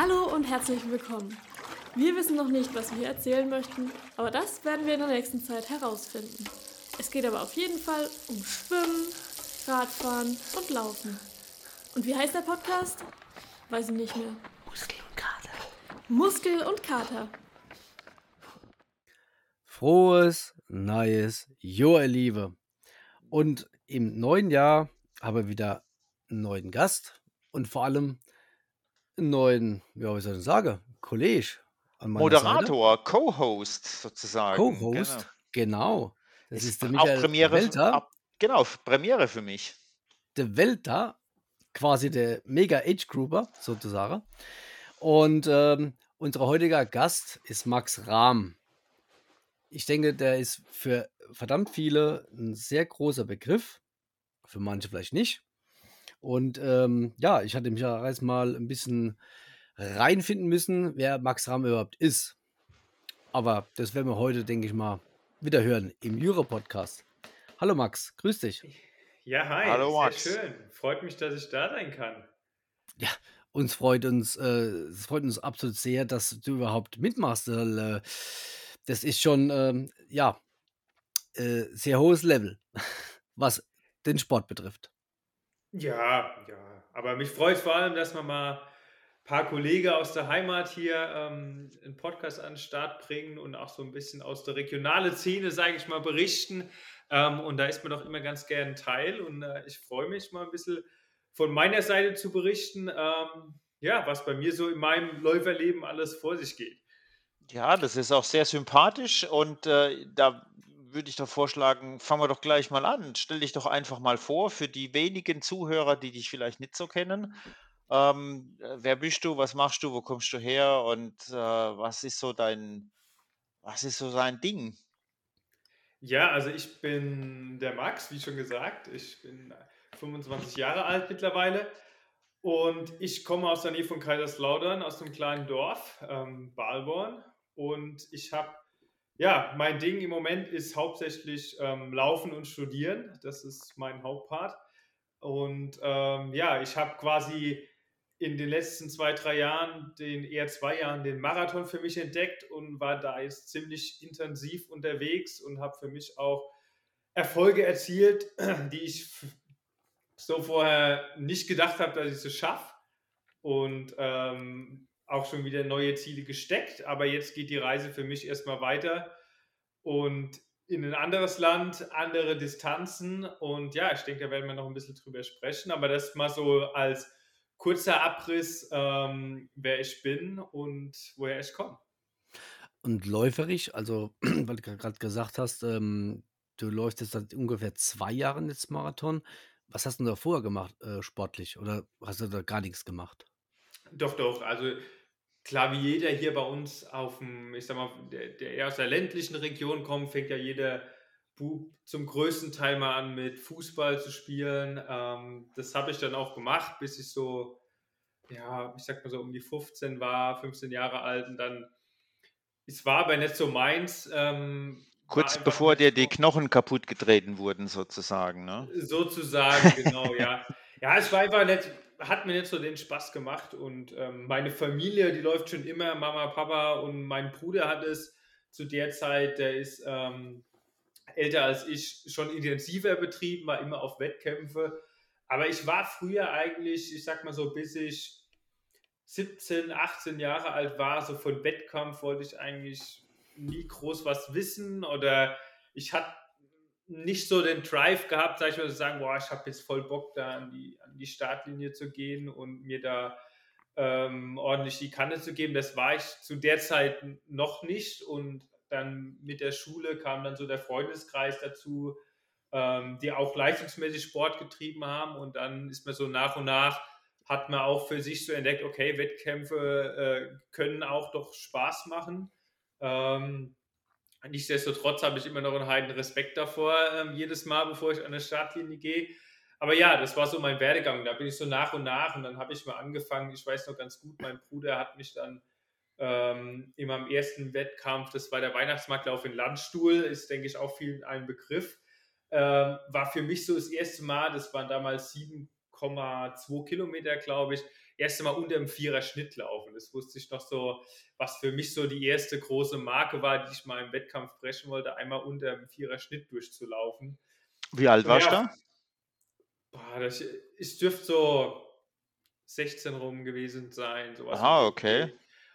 Hallo und herzlich willkommen. Wir wissen noch nicht, was wir erzählen möchten, aber das werden wir in der nächsten Zeit herausfinden. Es geht aber auf jeden Fall um Schwimmen, Radfahren und Laufen. Und wie heißt der Podcast? Weiß ich nicht mehr. Muskel und Kater. Muskel und Kater. Frohes, neues Jahr, ihr Liebe. Und im neuen Jahr haben wir wieder einen neuen Gast und vor allem einen neuen, ja, wie soll ich sagen, Kollege an meiner Moderator, Co-Host sozusagen. Co-Host, genau. Das ist, der auch Michael Premiere. Welter, ab- Genau, Premiere für mich. der Welter, quasi der Mega Age Grouper sozusagen. Und ähm, unser heutiger Gast ist Max Rahm. Ich denke, der ist für verdammt viele ein sehr großer Begriff, für manche vielleicht nicht. Und ähm, ja, ich hatte mich ja erst mal ein bisschen reinfinden müssen, wer Max Rahm überhaupt ist. Aber das werden wir heute, denke ich mal, wieder hören im Jura-Podcast. Hallo Max, grüß dich. Ja, hi, Hallo, sehr Max. schön. Freut mich, dass ich da sein kann. Uns freut uns, äh, es freut uns absolut sehr, dass du überhaupt mitmachst. Weil, äh, das ist schon, ähm, ja, äh, sehr hohes Level, was den Sport betrifft. Ja, ja. Aber mich freut vor allem, dass wir mal ein paar Kollegen aus der Heimat hier ähm, einen Podcast an den Start bringen und auch so ein bisschen aus der regionalen Szene, sage ich mal, berichten. Ähm, und da ist mir doch immer ganz gern Teil. Und äh, ich freue mich mal ein bisschen von meiner Seite zu berichten, ähm, ja, was bei mir so in meinem Läuferleben alles vor sich geht. Ja, das ist auch sehr sympathisch und äh, da würde ich doch vorschlagen, fangen wir doch gleich mal an. Stell dich doch einfach mal vor für die wenigen Zuhörer, die dich vielleicht nicht so kennen. Ähm, äh, wer bist du? Was machst du? Wo kommst du her? Und äh, was ist so dein, was ist so dein Ding? Ja, also ich bin der Max, wie schon gesagt. Ich bin 25 Jahre alt mittlerweile und ich komme aus der Nähe von Kaiserslautern, aus einem kleinen Dorf, ähm, Balborn. Und ich habe, ja, mein Ding im Moment ist hauptsächlich ähm, Laufen und Studieren. Das ist mein Hauptpart. Und ähm, ja, ich habe quasi in den letzten zwei, drei Jahren, den eher zwei Jahren, den Marathon für mich entdeckt und war da jetzt ziemlich intensiv unterwegs und habe für mich auch Erfolge erzielt, die ich so vorher nicht gedacht habe, dass ich es schaffe. Und ähm, auch schon wieder neue Ziele gesteckt. Aber jetzt geht die Reise für mich erstmal weiter und in ein anderes Land, andere Distanzen. Und ja, ich denke, da werden wir noch ein bisschen drüber sprechen. Aber das mal so als kurzer Abriss, ähm, wer ich bin und woher ich komme. Und läuferisch, also, weil du gerade gesagt hast, ähm, du läufst jetzt seit ungefähr zwei Jahren jetzt Marathon. Was hast du da vorher gemacht, äh, sportlich? Oder hast du da gar nichts gemacht? Doch, doch. Also klar, wie jeder hier bei uns auf dem, ich sag mal, der, der eher aus der ländlichen Region kommt, fängt ja jeder Bub zum größten Teil mal an mit Fußball zu spielen. Ähm, das habe ich dann auch gemacht, bis ich so, ja, ich sag mal so um die 15 war, 15 Jahre alt und dann, es war aber nicht so meins. Ähm, Kurz bevor dir die Knochen kaputt getreten wurden, sozusagen, ne? Sozusagen, genau, ja. Ja, es war einfach nicht, hat mir nicht so den Spaß gemacht und ähm, meine Familie, die läuft schon immer, Mama, Papa und mein Bruder hat es zu der Zeit, der ist ähm, älter als ich, schon intensiver betrieben, war immer auf Wettkämpfe. Aber ich war früher eigentlich, ich sag mal so, bis ich 17, 18 Jahre alt war, so von Wettkampf wollte ich eigentlich nie groß was wissen oder ich hatte nicht so den Drive gehabt, sag ich mal, zu sagen, boah, ich habe jetzt voll Bock, da an die, an die Startlinie zu gehen und mir da ähm, ordentlich die Kanne zu geben. Das war ich zu der Zeit noch nicht und dann mit der Schule kam dann so der Freundeskreis dazu, ähm, die auch leistungsmäßig Sport getrieben haben und dann ist man so nach und nach, hat man auch für sich so entdeckt, okay, Wettkämpfe äh, können auch doch Spaß machen. Ähm, Nichtsdestotrotz habe ich immer noch einen heiden Respekt davor, ähm, jedes Mal, bevor ich an der Startlinie gehe. Aber ja, das war so mein Werdegang. Da bin ich so nach und nach und dann habe ich mal angefangen. Ich weiß noch ganz gut, mein Bruder hat mich dann ähm, in meinem ersten Wettkampf, das war der Weihnachtsmarktlauf in Landstuhl, ist, denke ich, auch vielen ein Begriff. Ähm, war für mich so das erste Mal, das waren damals 7,2 Kilometer, glaube ich, erste Mal unter dem Vierer Schnitt laufen. Das wusste ich noch so, was für mich so die erste große Marke war, die ich mal im Wettkampf brechen wollte, einmal unter dem Vierer Schnitt durchzulaufen. Wie alt warst du ja? Boah, das, ich dürfte so 16 rum gewesen sein. Sowas Aha, okay.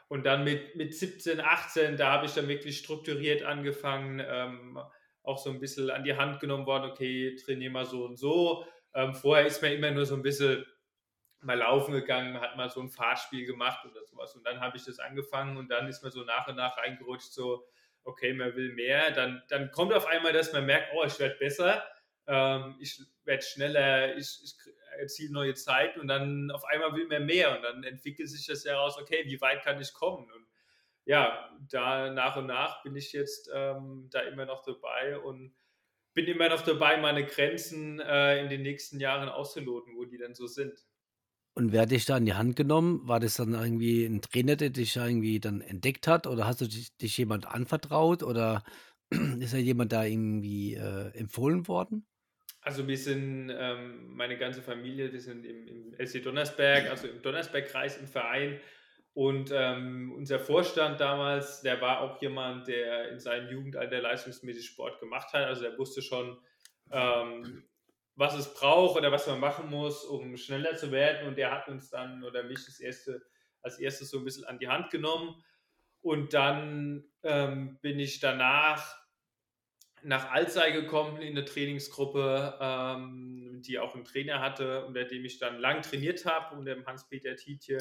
Und dann mit, mit 17, 18, da habe ich dann wirklich strukturiert angefangen, ähm, auch so ein bisschen an die Hand genommen worden, okay, trainiere mal so und so. Ähm, vorher ist man immer nur so ein bisschen mal laufen gegangen, hat mal so ein Fahrtspiel gemacht oder sowas. Und dann habe ich das angefangen und dann ist man so nach und nach reingerutscht, so, okay, man will mehr. Dann, dann kommt auf einmal, dass man merkt, oh, ich werde besser, ähm, ich werde schneller, ich, ich erziele neue Zeiten und dann auf einmal will man mehr und dann entwickelt sich das heraus, okay, wie weit kann ich kommen? Und ja, da nach und nach bin ich jetzt ähm, da immer noch dabei und bin immer noch dabei, meine Grenzen äh, in den nächsten Jahren auszuloten, wo die dann so sind. Und wer hat dich da in die Hand genommen? War das dann irgendwie ein Trainer, der dich irgendwie dann entdeckt hat? Oder hast du dich, dich jemand anvertraut? Oder ist da jemand da irgendwie äh, empfohlen worden? Also wir sind, ähm, meine ganze Familie, wir sind im, im LC Donnersberg, also im Donnersbergkreis im Verein. Und ähm, unser Vorstand damals, der war auch jemand, der in seinem Jugendalter leistungsmäßig Sport gemacht hat. Also der wusste schon, ähm, was es braucht oder was man machen muss, um schneller zu werden. Und der hat uns dann oder mich das erste, als erstes so ein bisschen an die Hand genommen. Und dann ähm, bin ich danach nach Alzey gekommen in eine Trainingsgruppe, ähm, die auch einen Trainer hatte, unter dem ich dann lang trainiert habe, unter dem Hans-Peter Tietje,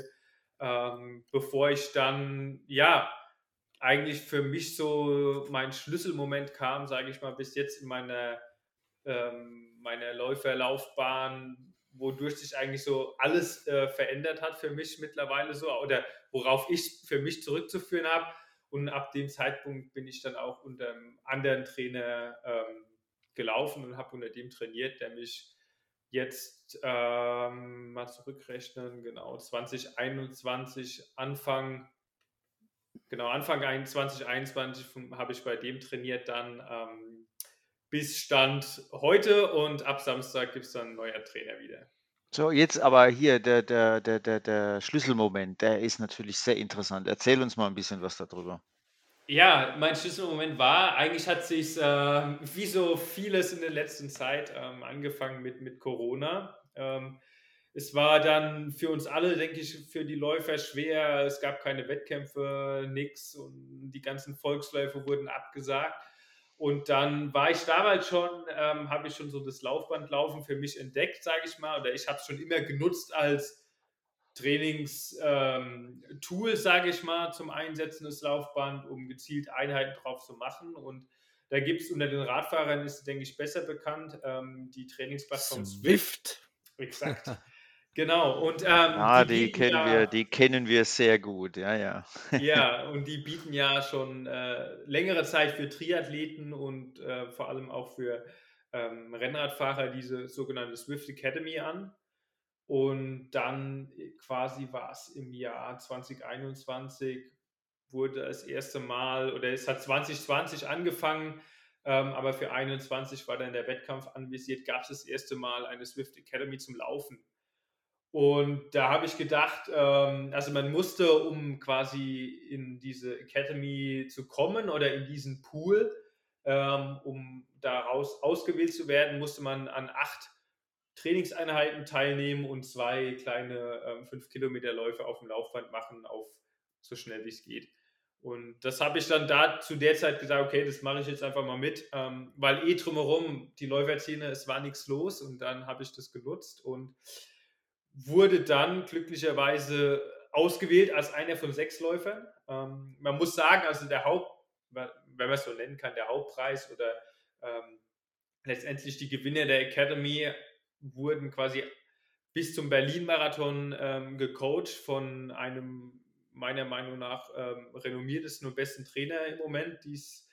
ähm, bevor ich dann, ja, eigentlich für mich so mein Schlüsselmoment kam, sage ich mal, bis jetzt in meiner, ähm, meiner Läuferlaufbahn, wodurch sich eigentlich so alles äh, verändert hat für mich mittlerweile so, oder worauf ich für mich zurückzuführen habe. Und ab dem Zeitpunkt bin ich dann auch unter einem anderen Trainer ähm, gelaufen und habe unter dem trainiert, der mich jetzt ähm, mal zurückrechnen, genau 2021 Anfang, genau Anfang 2021 habe ich bei dem trainiert dann ähm, bis Stand heute und ab Samstag gibt es dann ein neuer Trainer wieder. So, jetzt aber hier der, der, der, der, der Schlüsselmoment, der ist natürlich sehr interessant. Erzähl uns mal ein bisschen was darüber. Ja, mein Schlüsselmoment war, eigentlich hat sich äh, wie so vieles in der letzten Zeit ähm, angefangen mit, mit Corona. Ähm, es war dann für uns alle, denke ich, für die Läufer schwer. Es gab keine Wettkämpfe, nichts und die ganzen Volksläufe wurden abgesagt. Und dann war ich damals schon, ähm, habe ich schon so das Laufbandlaufen für mich entdeckt, sage ich mal. Oder ich habe es schon immer genutzt als Trainingstool, ähm, sage ich mal, zum Einsetzen des Laufband, um gezielt Einheiten drauf zu machen. Und da gibt es unter den Radfahrern, ist, denke ich, besser bekannt, ähm, die Trainingsplattform Swift. Exakt. Genau. Und, ähm, ah, die, die kennen ja, wir, die kennen wir sehr gut, ja, ja. ja, und die bieten ja schon äh, längere Zeit für Triathleten und äh, vor allem auch für ähm, Rennradfahrer diese sogenannte Swift Academy an. Und dann äh, quasi war es im Jahr 2021, wurde das erste Mal, oder es hat 2020 angefangen, ähm, aber für 2021 war dann der Wettkampf anvisiert, gab es das erste Mal eine Swift Academy zum Laufen. Und da habe ich gedacht, ähm, also man musste, um quasi in diese Academy zu kommen oder in diesen Pool, ähm, um daraus ausgewählt zu werden, musste man an acht Trainingseinheiten teilnehmen und zwei kleine ähm, 5 Kilometer Läufe auf dem Laufband machen, auf so schnell wie es geht. Und das habe ich dann da zu der Zeit gesagt, okay, das mache ich jetzt einfach mal mit, ähm, weil eh drumherum die Läuferszene, es war nichts los und dann habe ich das genutzt und wurde dann glücklicherweise ausgewählt als einer von sechs Läufern. Ähm, man muss sagen, also der Haupt, wenn man es so nennen kann, der Hauptpreis oder ähm, letztendlich die Gewinner der Academy wurden quasi bis zum Berlin-Marathon ähm, gecoacht von einem meiner Meinung nach ähm, renommiertesten und besten Trainer im Moment, die's,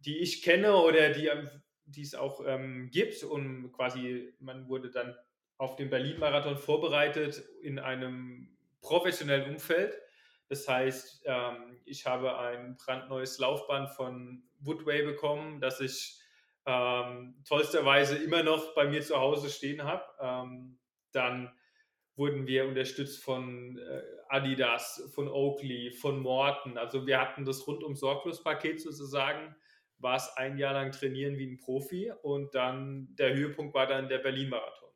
die ich kenne oder die es auch ähm, gibt. Und quasi man wurde dann auf den Berlin-Marathon vorbereitet in einem professionellen Umfeld. Das heißt, ähm, ich habe ein brandneues Laufband von Woodway bekommen, das ich ähm, tollsterweise immer noch bei mir zu Hause stehen habe. Ähm, dann wurden wir unterstützt von äh, Adidas, von Oakley, von Morton. Also wir hatten das rundum sorglos Paket sozusagen. War es ein Jahr lang trainieren wie ein Profi und dann der Höhepunkt war dann der Berlin-Marathon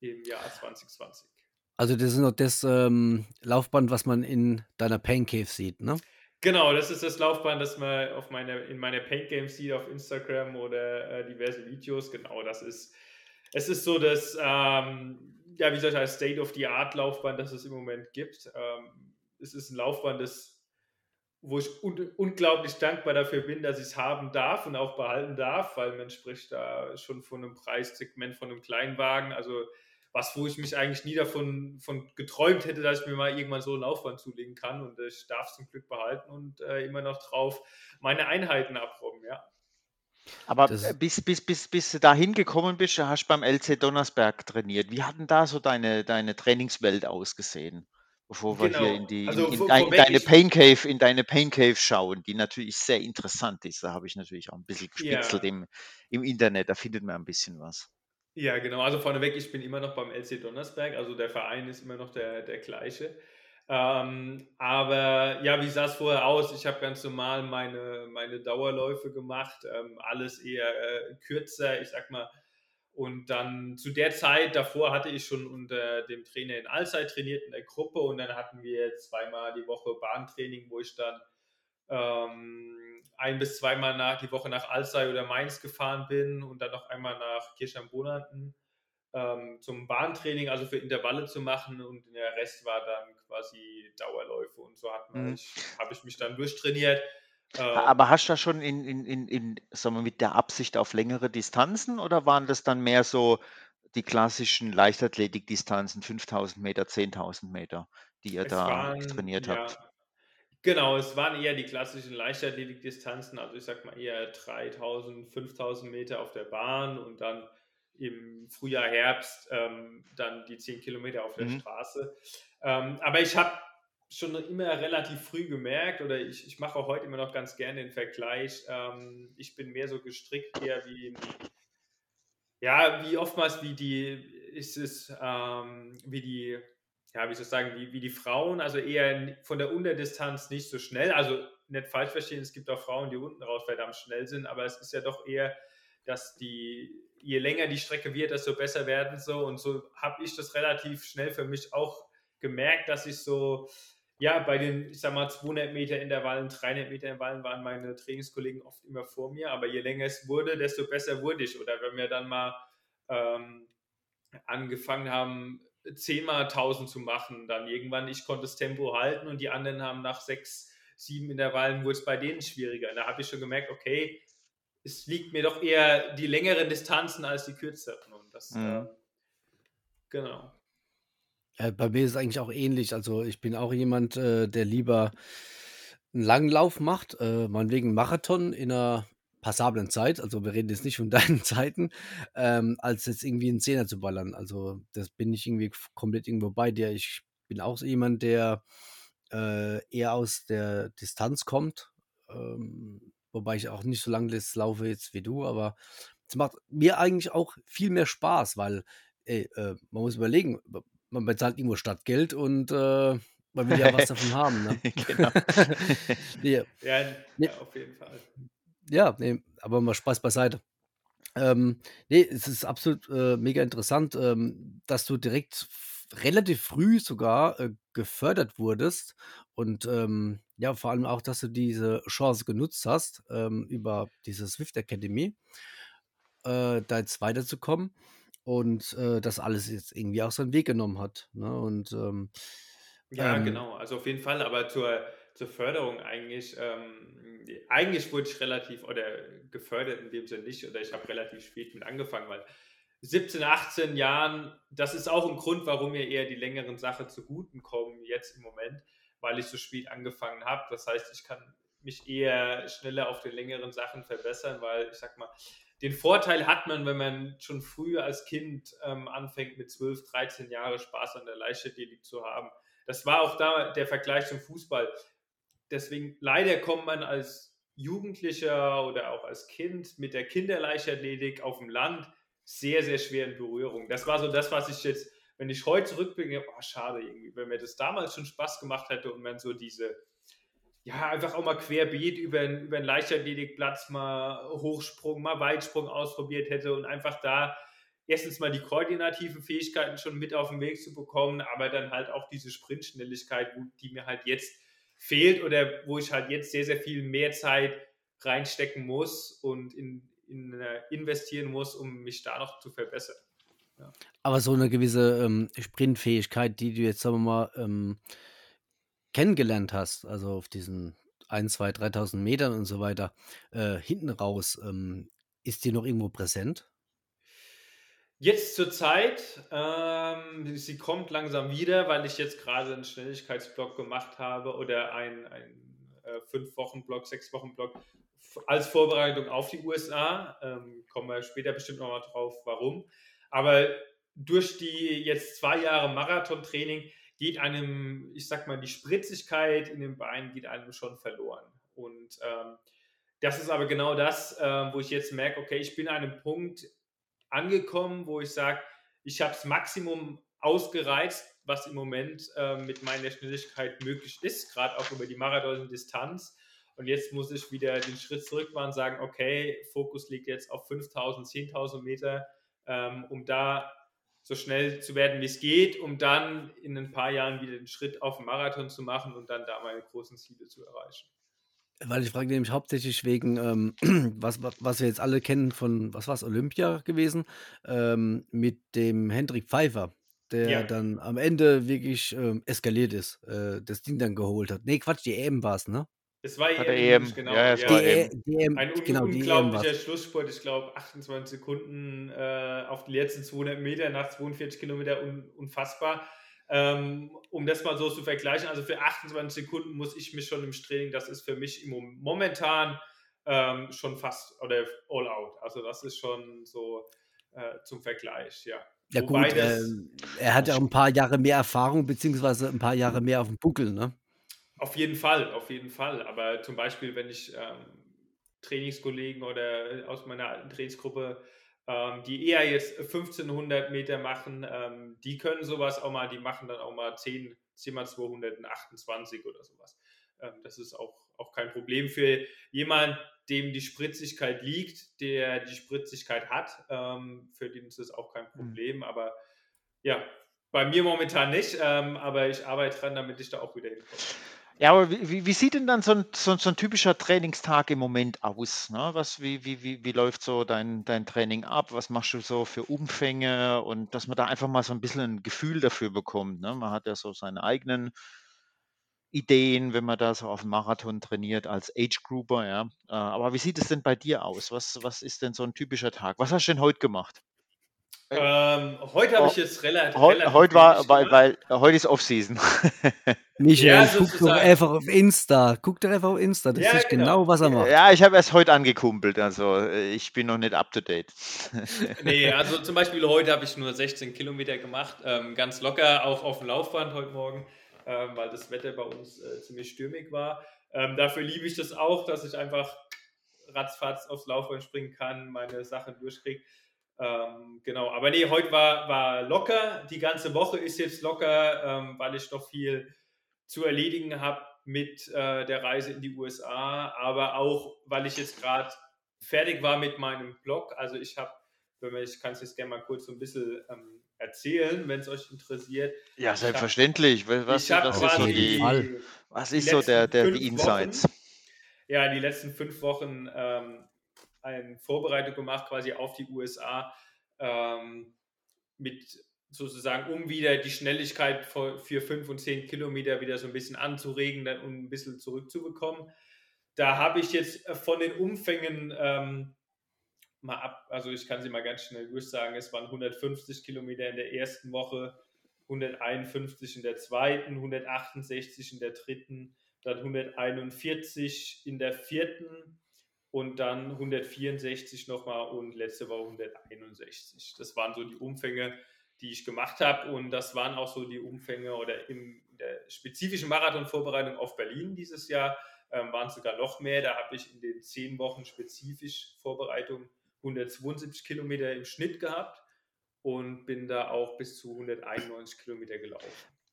im Jahr 2020. Also das ist noch das ähm, Laufband, was man in deiner Pain Cave sieht, ne? Genau, das ist das Laufband, das man auf meine, in meiner Paint Games sieht auf Instagram oder äh, diverse Videos. Genau, das ist, es ist so das, ähm, ja, wie soll ich sagen, State-of-the-Art-Laufband, das es im Moment gibt. Ähm, es ist ein Laufband, das, wo ich un unglaublich dankbar dafür bin, dass ich es haben darf und auch behalten darf, weil man spricht da schon von einem Preissegment von einem Kleinwagen. Also was, wo ich mich eigentlich nie davon von geträumt hätte, dass ich mir mal irgendwann so einen Laufband zulegen kann. Und ich darf es zum Glück behalten und äh, immer noch drauf meine Einheiten abrobben, ja. Aber das bis, bis, bis, bis du da hingekommen bist, hast du beim LC Donnersberg trainiert. Wie hat denn da so deine, deine Trainingswelt ausgesehen? Bevor wir genau. hier in, die, also, in, in, in deine Pain Cave, in deine Pain Cave schauen, die natürlich sehr interessant ist. Da habe ich natürlich auch ein bisschen gespitzelt ja. im, im Internet, da findet man ein bisschen was. Ja, genau. Also vorneweg, ich bin immer noch beim LC Donnersberg, also der Verein ist immer noch der, der gleiche. Ähm, aber ja, wie sah es vorher aus? Ich habe ganz normal meine, meine Dauerläufe gemacht, ähm, alles eher äh, kürzer, ich sag mal. Und dann zu der Zeit davor hatte ich schon unter dem Trainer in Allzeit trainiert in der Gruppe und dann hatten wir zweimal die Woche Bahntraining, wo ich dann ähm, ein bis zweimal nach, die Woche nach Alzey oder Mainz gefahren bin und dann noch einmal nach Kirchheim-Bonanten ähm, zum Bahntraining, also für Intervalle zu machen und der Rest war dann quasi Dauerläufe und so mhm. habe ich mich dann durchtrainiert. Ähm, Aber hast du da schon in, in, in, in, sagen wir, mit der Absicht auf längere Distanzen oder waren das dann mehr so die klassischen Leichtathletikdistanzen, 5000 Meter, 10.000 Meter, die ihr da waren, trainiert ja, habt? Genau, es waren eher die klassischen Leichtathletikdistanzen, also ich sag mal eher 3000, 5000 Meter auf der Bahn und dann im Frühjahr, Herbst ähm, dann die 10 Kilometer auf der mhm. Straße. Ähm, aber ich habe schon immer relativ früh gemerkt, oder ich, ich mache auch heute immer noch ganz gerne den Vergleich, ähm, ich bin mehr so gestrickt eher wie, ja, wie oftmals wie die, ist es, ähm, wie die ja, wie soll ich sagen, wie, wie die Frauen, also eher von der Unterdistanz nicht so schnell. Also nicht falsch verstehen, es gibt auch Frauen, die unten raus verdammt schnell sind, aber es ist ja doch eher, dass die, je länger die Strecke wird, desto besser werden so. Und so habe ich das relativ schnell für mich auch gemerkt, dass ich so, ja, bei den, ich sag mal, 200 Meter Intervallen, 300 Meter Intervallen waren meine Trainingskollegen oft immer vor mir, aber je länger es wurde, desto besser wurde ich. Oder wenn wir dann mal ähm, angefangen haben, zehnmal 1000 zu machen. Dann irgendwann, ich konnte das Tempo halten und die anderen haben nach sechs, sieben Intervallen, wurde es bei denen schwieriger. Und da habe ich schon gemerkt, okay, es liegt mir doch eher die längeren Distanzen als die kürzeren. Und das, mhm. äh, genau. Ja, bei mir ist es eigentlich auch ähnlich. Also ich bin auch jemand, äh, der lieber einen langen Lauf macht, äh, meinetwegen Marathon in einer passablen Zeit, also wir reden jetzt nicht von deinen Zeiten, ähm, als jetzt irgendwie einen Zehner zu ballern. Also das bin ich irgendwie komplett irgendwo bei dir. Ich bin auch so jemand, der äh, eher aus der Distanz kommt, ähm, wobei ich auch nicht so lange das laufe jetzt wie du, aber es macht mir eigentlich auch viel mehr Spaß, weil ey, äh, man muss überlegen, man bezahlt irgendwo Stadtgeld und äh, man will ja was davon haben. Ne? genau. ja, ja, auf jeden Fall. Ja, ne, aber mal Spaß beiseite. Ähm, ne, es ist absolut äh, mega interessant, ähm, dass du direkt relativ früh sogar äh, gefördert wurdest und ähm, ja, vor allem auch, dass du diese Chance genutzt hast, ähm, über diese Swift Academy äh, da jetzt weiterzukommen und äh, das alles jetzt irgendwie auch seinen Weg genommen hat. Ne? Und ähm, ja, ähm, genau, also auf jeden Fall, aber zur, zur Förderung eigentlich ähm, eigentlich wurde ich relativ oder gefördert in dem Sinne nicht oder ich habe relativ spät mit angefangen, weil 17, 18 Jahren, das ist auch ein Grund, warum mir eher die längeren Sachen zuguten kommen jetzt im Moment, weil ich so spät angefangen habe. Das heißt, ich kann mich eher schneller auf den längeren Sachen verbessern, weil ich sag mal, den Vorteil hat man, wenn man schon früh als Kind ähm, anfängt, mit 12, 13 Jahren Spaß an der Leichtathletik zu haben. Das war auch da der Vergleich zum Fußball deswegen leider kommt man als Jugendlicher oder auch als Kind mit der Kinderleichtathletik auf dem Land sehr, sehr schwer in Berührung. Das war so das, was ich jetzt, wenn ich heute zurückblicke, oh, schade irgendwie, wenn mir das damals schon Spaß gemacht hätte und man so diese, ja, einfach auch mal querbeet über, über einen Leichtathletikplatz mal Hochsprung, mal Weitsprung ausprobiert hätte und einfach da erstens mal die koordinativen Fähigkeiten schon mit auf den Weg zu bekommen, aber dann halt auch diese Sprintschnelligkeit, die mir halt jetzt fehlt oder wo ich halt jetzt sehr, sehr viel mehr Zeit reinstecken muss und in, in, äh, investieren muss, um mich da noch zu verbessern. Ja. Aber so eine gewisse ähm, Sprintfähigkeit, die du jetzt, sagen wir mal, ähm, kennengelernt hast, also auf diesen 1, 2, 3.000 Metern und so weiter, äh, hinten raus, ähm, ist die noch irgendwo präsent? Jetzt zur Zeit, ähm, sie kommt langsam wieder, weil ich jetzt gerade einen Schnelligkeitsblock gemacht habe oder ein, ein äh, fünf Wochen Block, sechs Wochen Block als Vorbereitung auf die USA. Ähm, kommen wir später bestimmt nochmal drauf, warum. Aber durch die jetzt zwei Jahre Marathontraining geht einem, ich sag mal, die Spritzigkeit in den Beinen geht einem schon verloren. Und ähm, das ist aber genau das, äh, wo ich jetzt merke, okay, ich bin an einem Punkt, angekommen, wo ich sage, ich habe das Maximum ausgereizt, was im Moment äh, mit meiner Schnelligkeit möglich ist, gerade auch über die Marathon-Distanz. Und jetzt muss ich wieder den Schritt zurück machen und sagen, okay, Fokus liegt jetzt auf 5000, 10.000 Meter, ähm, um da so schnell zu werden, wie es geht, um dann in ein paar Jahren wieder den Schritt auf den Marathon zu machen und dann da meine großen Ziele zu erreichen. Weil ich frage nämlich hauptsächlich wegen, ähm, was, was wir jetzt alle kennen von, was war es, Olympia gewesen, ähm, mit dem Hendrik Pfeiffer, der Ja. dann am Ende wirklich ähm, eskaliert ist, äh, das Ding dann geholt hat. Nee, Quatsch, die EM war es, ne? Es war EM e EM. genau. Ja, es war Die, EM. E- die EM, Ein un genau, EM war unglaublicher Schlussspurt. Ich glaube, 28 Sekunden äh, auf die letzten 200 Meter nach 42 Kilometer, un unfassbar. Ähm, um das mal so zu vergleichen, also für 28 Sekunden muss ich mich schon im Training, das ist für mich momentan ähm, schon fast oder all out. Also das ist schon so äh, zum Vergleich, ja. Ja Wobei gut, äh, er hat ja auch ein paar Jahre mehr Erfahrung, beziehungsweise ein paar Jahre mehr auf dem Buckel, ne? Auf jeden Fall, auf jeden Fall. Aber zum Beispiel, wenn ich ähm, Trainingskollegen oder aus meiner alten Trainingsgruppe ähm, die eher jetzt 1500 Meter machen, ähm, die können sowas auch mal, die machen dann auch mal 10, 10 mal 228 oder sowas. Ähm, das ist auch, auch kein Problem für jemanden, dem die Spritzigkeit liegt, der die Spritzigkeit hat. Ähm, für den ist das auch kein hm. Problem. Aber ja, bei mir momentan nicht, ähm, aber ich arbeite dran, damit ich da auch wieder hinkomme. Ja, aber wie, wie sieht denn dann so ein, so, so ein typischer Trainingstag im Moment aus? Ne? Was, wie, wie, wie, wie läuft so dein, dein Training ab? Was machst du so für Umfänge? Und dass man da einfach mal so ein bisschen ein Gefühl dafür bekommt. Ne? Man hat ja so seine eigenen Ideen, wenn man da so auf dem Marathon trainiert als Age Grouper, ja. Äh, aber wie sieht es denn bei dir aus? Was, was ist denn so ein typischer Tag? Was hast du denn heute gemacht? Ähm, heute habe ich jetzt relativ. Heu, relativ heute war, weil, weil heute ist Off-Season. Michael, ja, guck doch einfach auf Insta. Guck doch einfach auf Insta. Das ja, ist genau. genau. was er macht. Ja, ich habe erst heute angekumpelt. Also ich bin noch nicht up to date. nee, also zum Beispiel heute habe ich nur 16 Kilometer gemacht. Ähm, ganz locker, auch auf dem Laufband heute Morgen, ähm, weil das Wetter bei uns äh, ziemlich stürmig war. Ähm, dafür liebe ich das auch, dass ich einfach ratzfatz aufs Laufband springen kann, meine Sachen durchkriege. Ähm, genau, aber nee, heute war, war locker. Die ganze Woche ist jetzt locker, ähm, weil ich noch viel zu erledigen habe mit äh, der Reise in die USA, aber auch, weil ich jetzt gerade fertig war mit meinem Blog. Also ich habe, ich kann es jetzt gerne mal kurz so ein bisschen ähm, erzählen, wenn es euch interessiert. Ja, selbstverständlich. Hab, was, was ist so, die, was ist so der, der, die Insights? Wochen, ja, die letzten fünf Wochen ähm, eine Vorbereitung gemacht, quasi auf die USA, ähm, mit sozusagen, um wieder die Schnelligkeit für, für 5 und 10 Kilometer wieder so ein bisschen anzuregen und um ein bisschen zurückzubekommen. Da habe ich jetzt äh, von den Umfängen ähm, mal ab, also ich kann sie mal ganz schnell durchsagen, es waren 150 Kilometer in der ersten Woche, 151 in der zweiten, 168 in der dritten, dann 141 in der vierten, und dann 164 nochmal und letzte Woche 161. Das waren so die Umfänge, die ich gemacht habe und das waren auch so die Umfänge oder in der spezifischen Marathonvorbereitung auf Berlin dieses Jahr ähm, waren es sogar noch mehr. Da habe ich in den zehn Wochen spezifisch Vorbereitung 172 Kilometer im Schnitt gehabt und bin da auch bis zu 191 Kilometer gelaufen.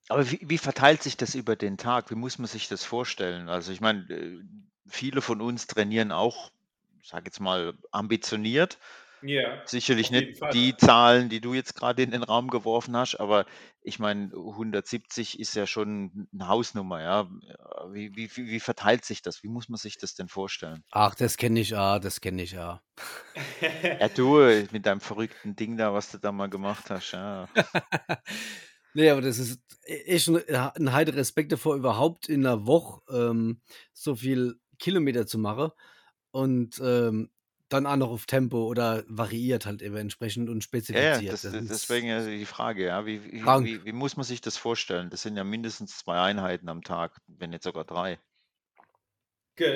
Aber wie, wie verteilt sich das über den Tag? Wie muss man sich das vorstellen? Also ich meine, äh, viele von uns trainieren auch, sage jetzt mal, ambitioniert. Ja, Sicherlich nicht Fall. die Zahlen, die du jetzt gerade in den Raum geworfen hast, aber ich meine, 170 ist ja schon eine Hausnummer, ja. Wie, wie, wie wie verteilt sich das? Wie muss man sich das denn vorstellen? Ach, das kenne ich ja, das kenne ich ja. Ja, du mit deinem verrückten Ding da, was du da mal gemacht hast, ja. Nee, aber das ist echt ein, ein heiter Respekt davor, überhaupt in einer Woche ähm, so viel Kilometer zu machen und ähm, dann auch noch auf Tempo oder variiert halt eben entsprechend und Ja, ja, spezifiziert. das, Das deswegen ja die Frage, ja. Wie, wie, wie, wie muss man sich das vorstellen? Das sind ja mindestens zwei Einheiten am Tag, wenn nicht sogar drei.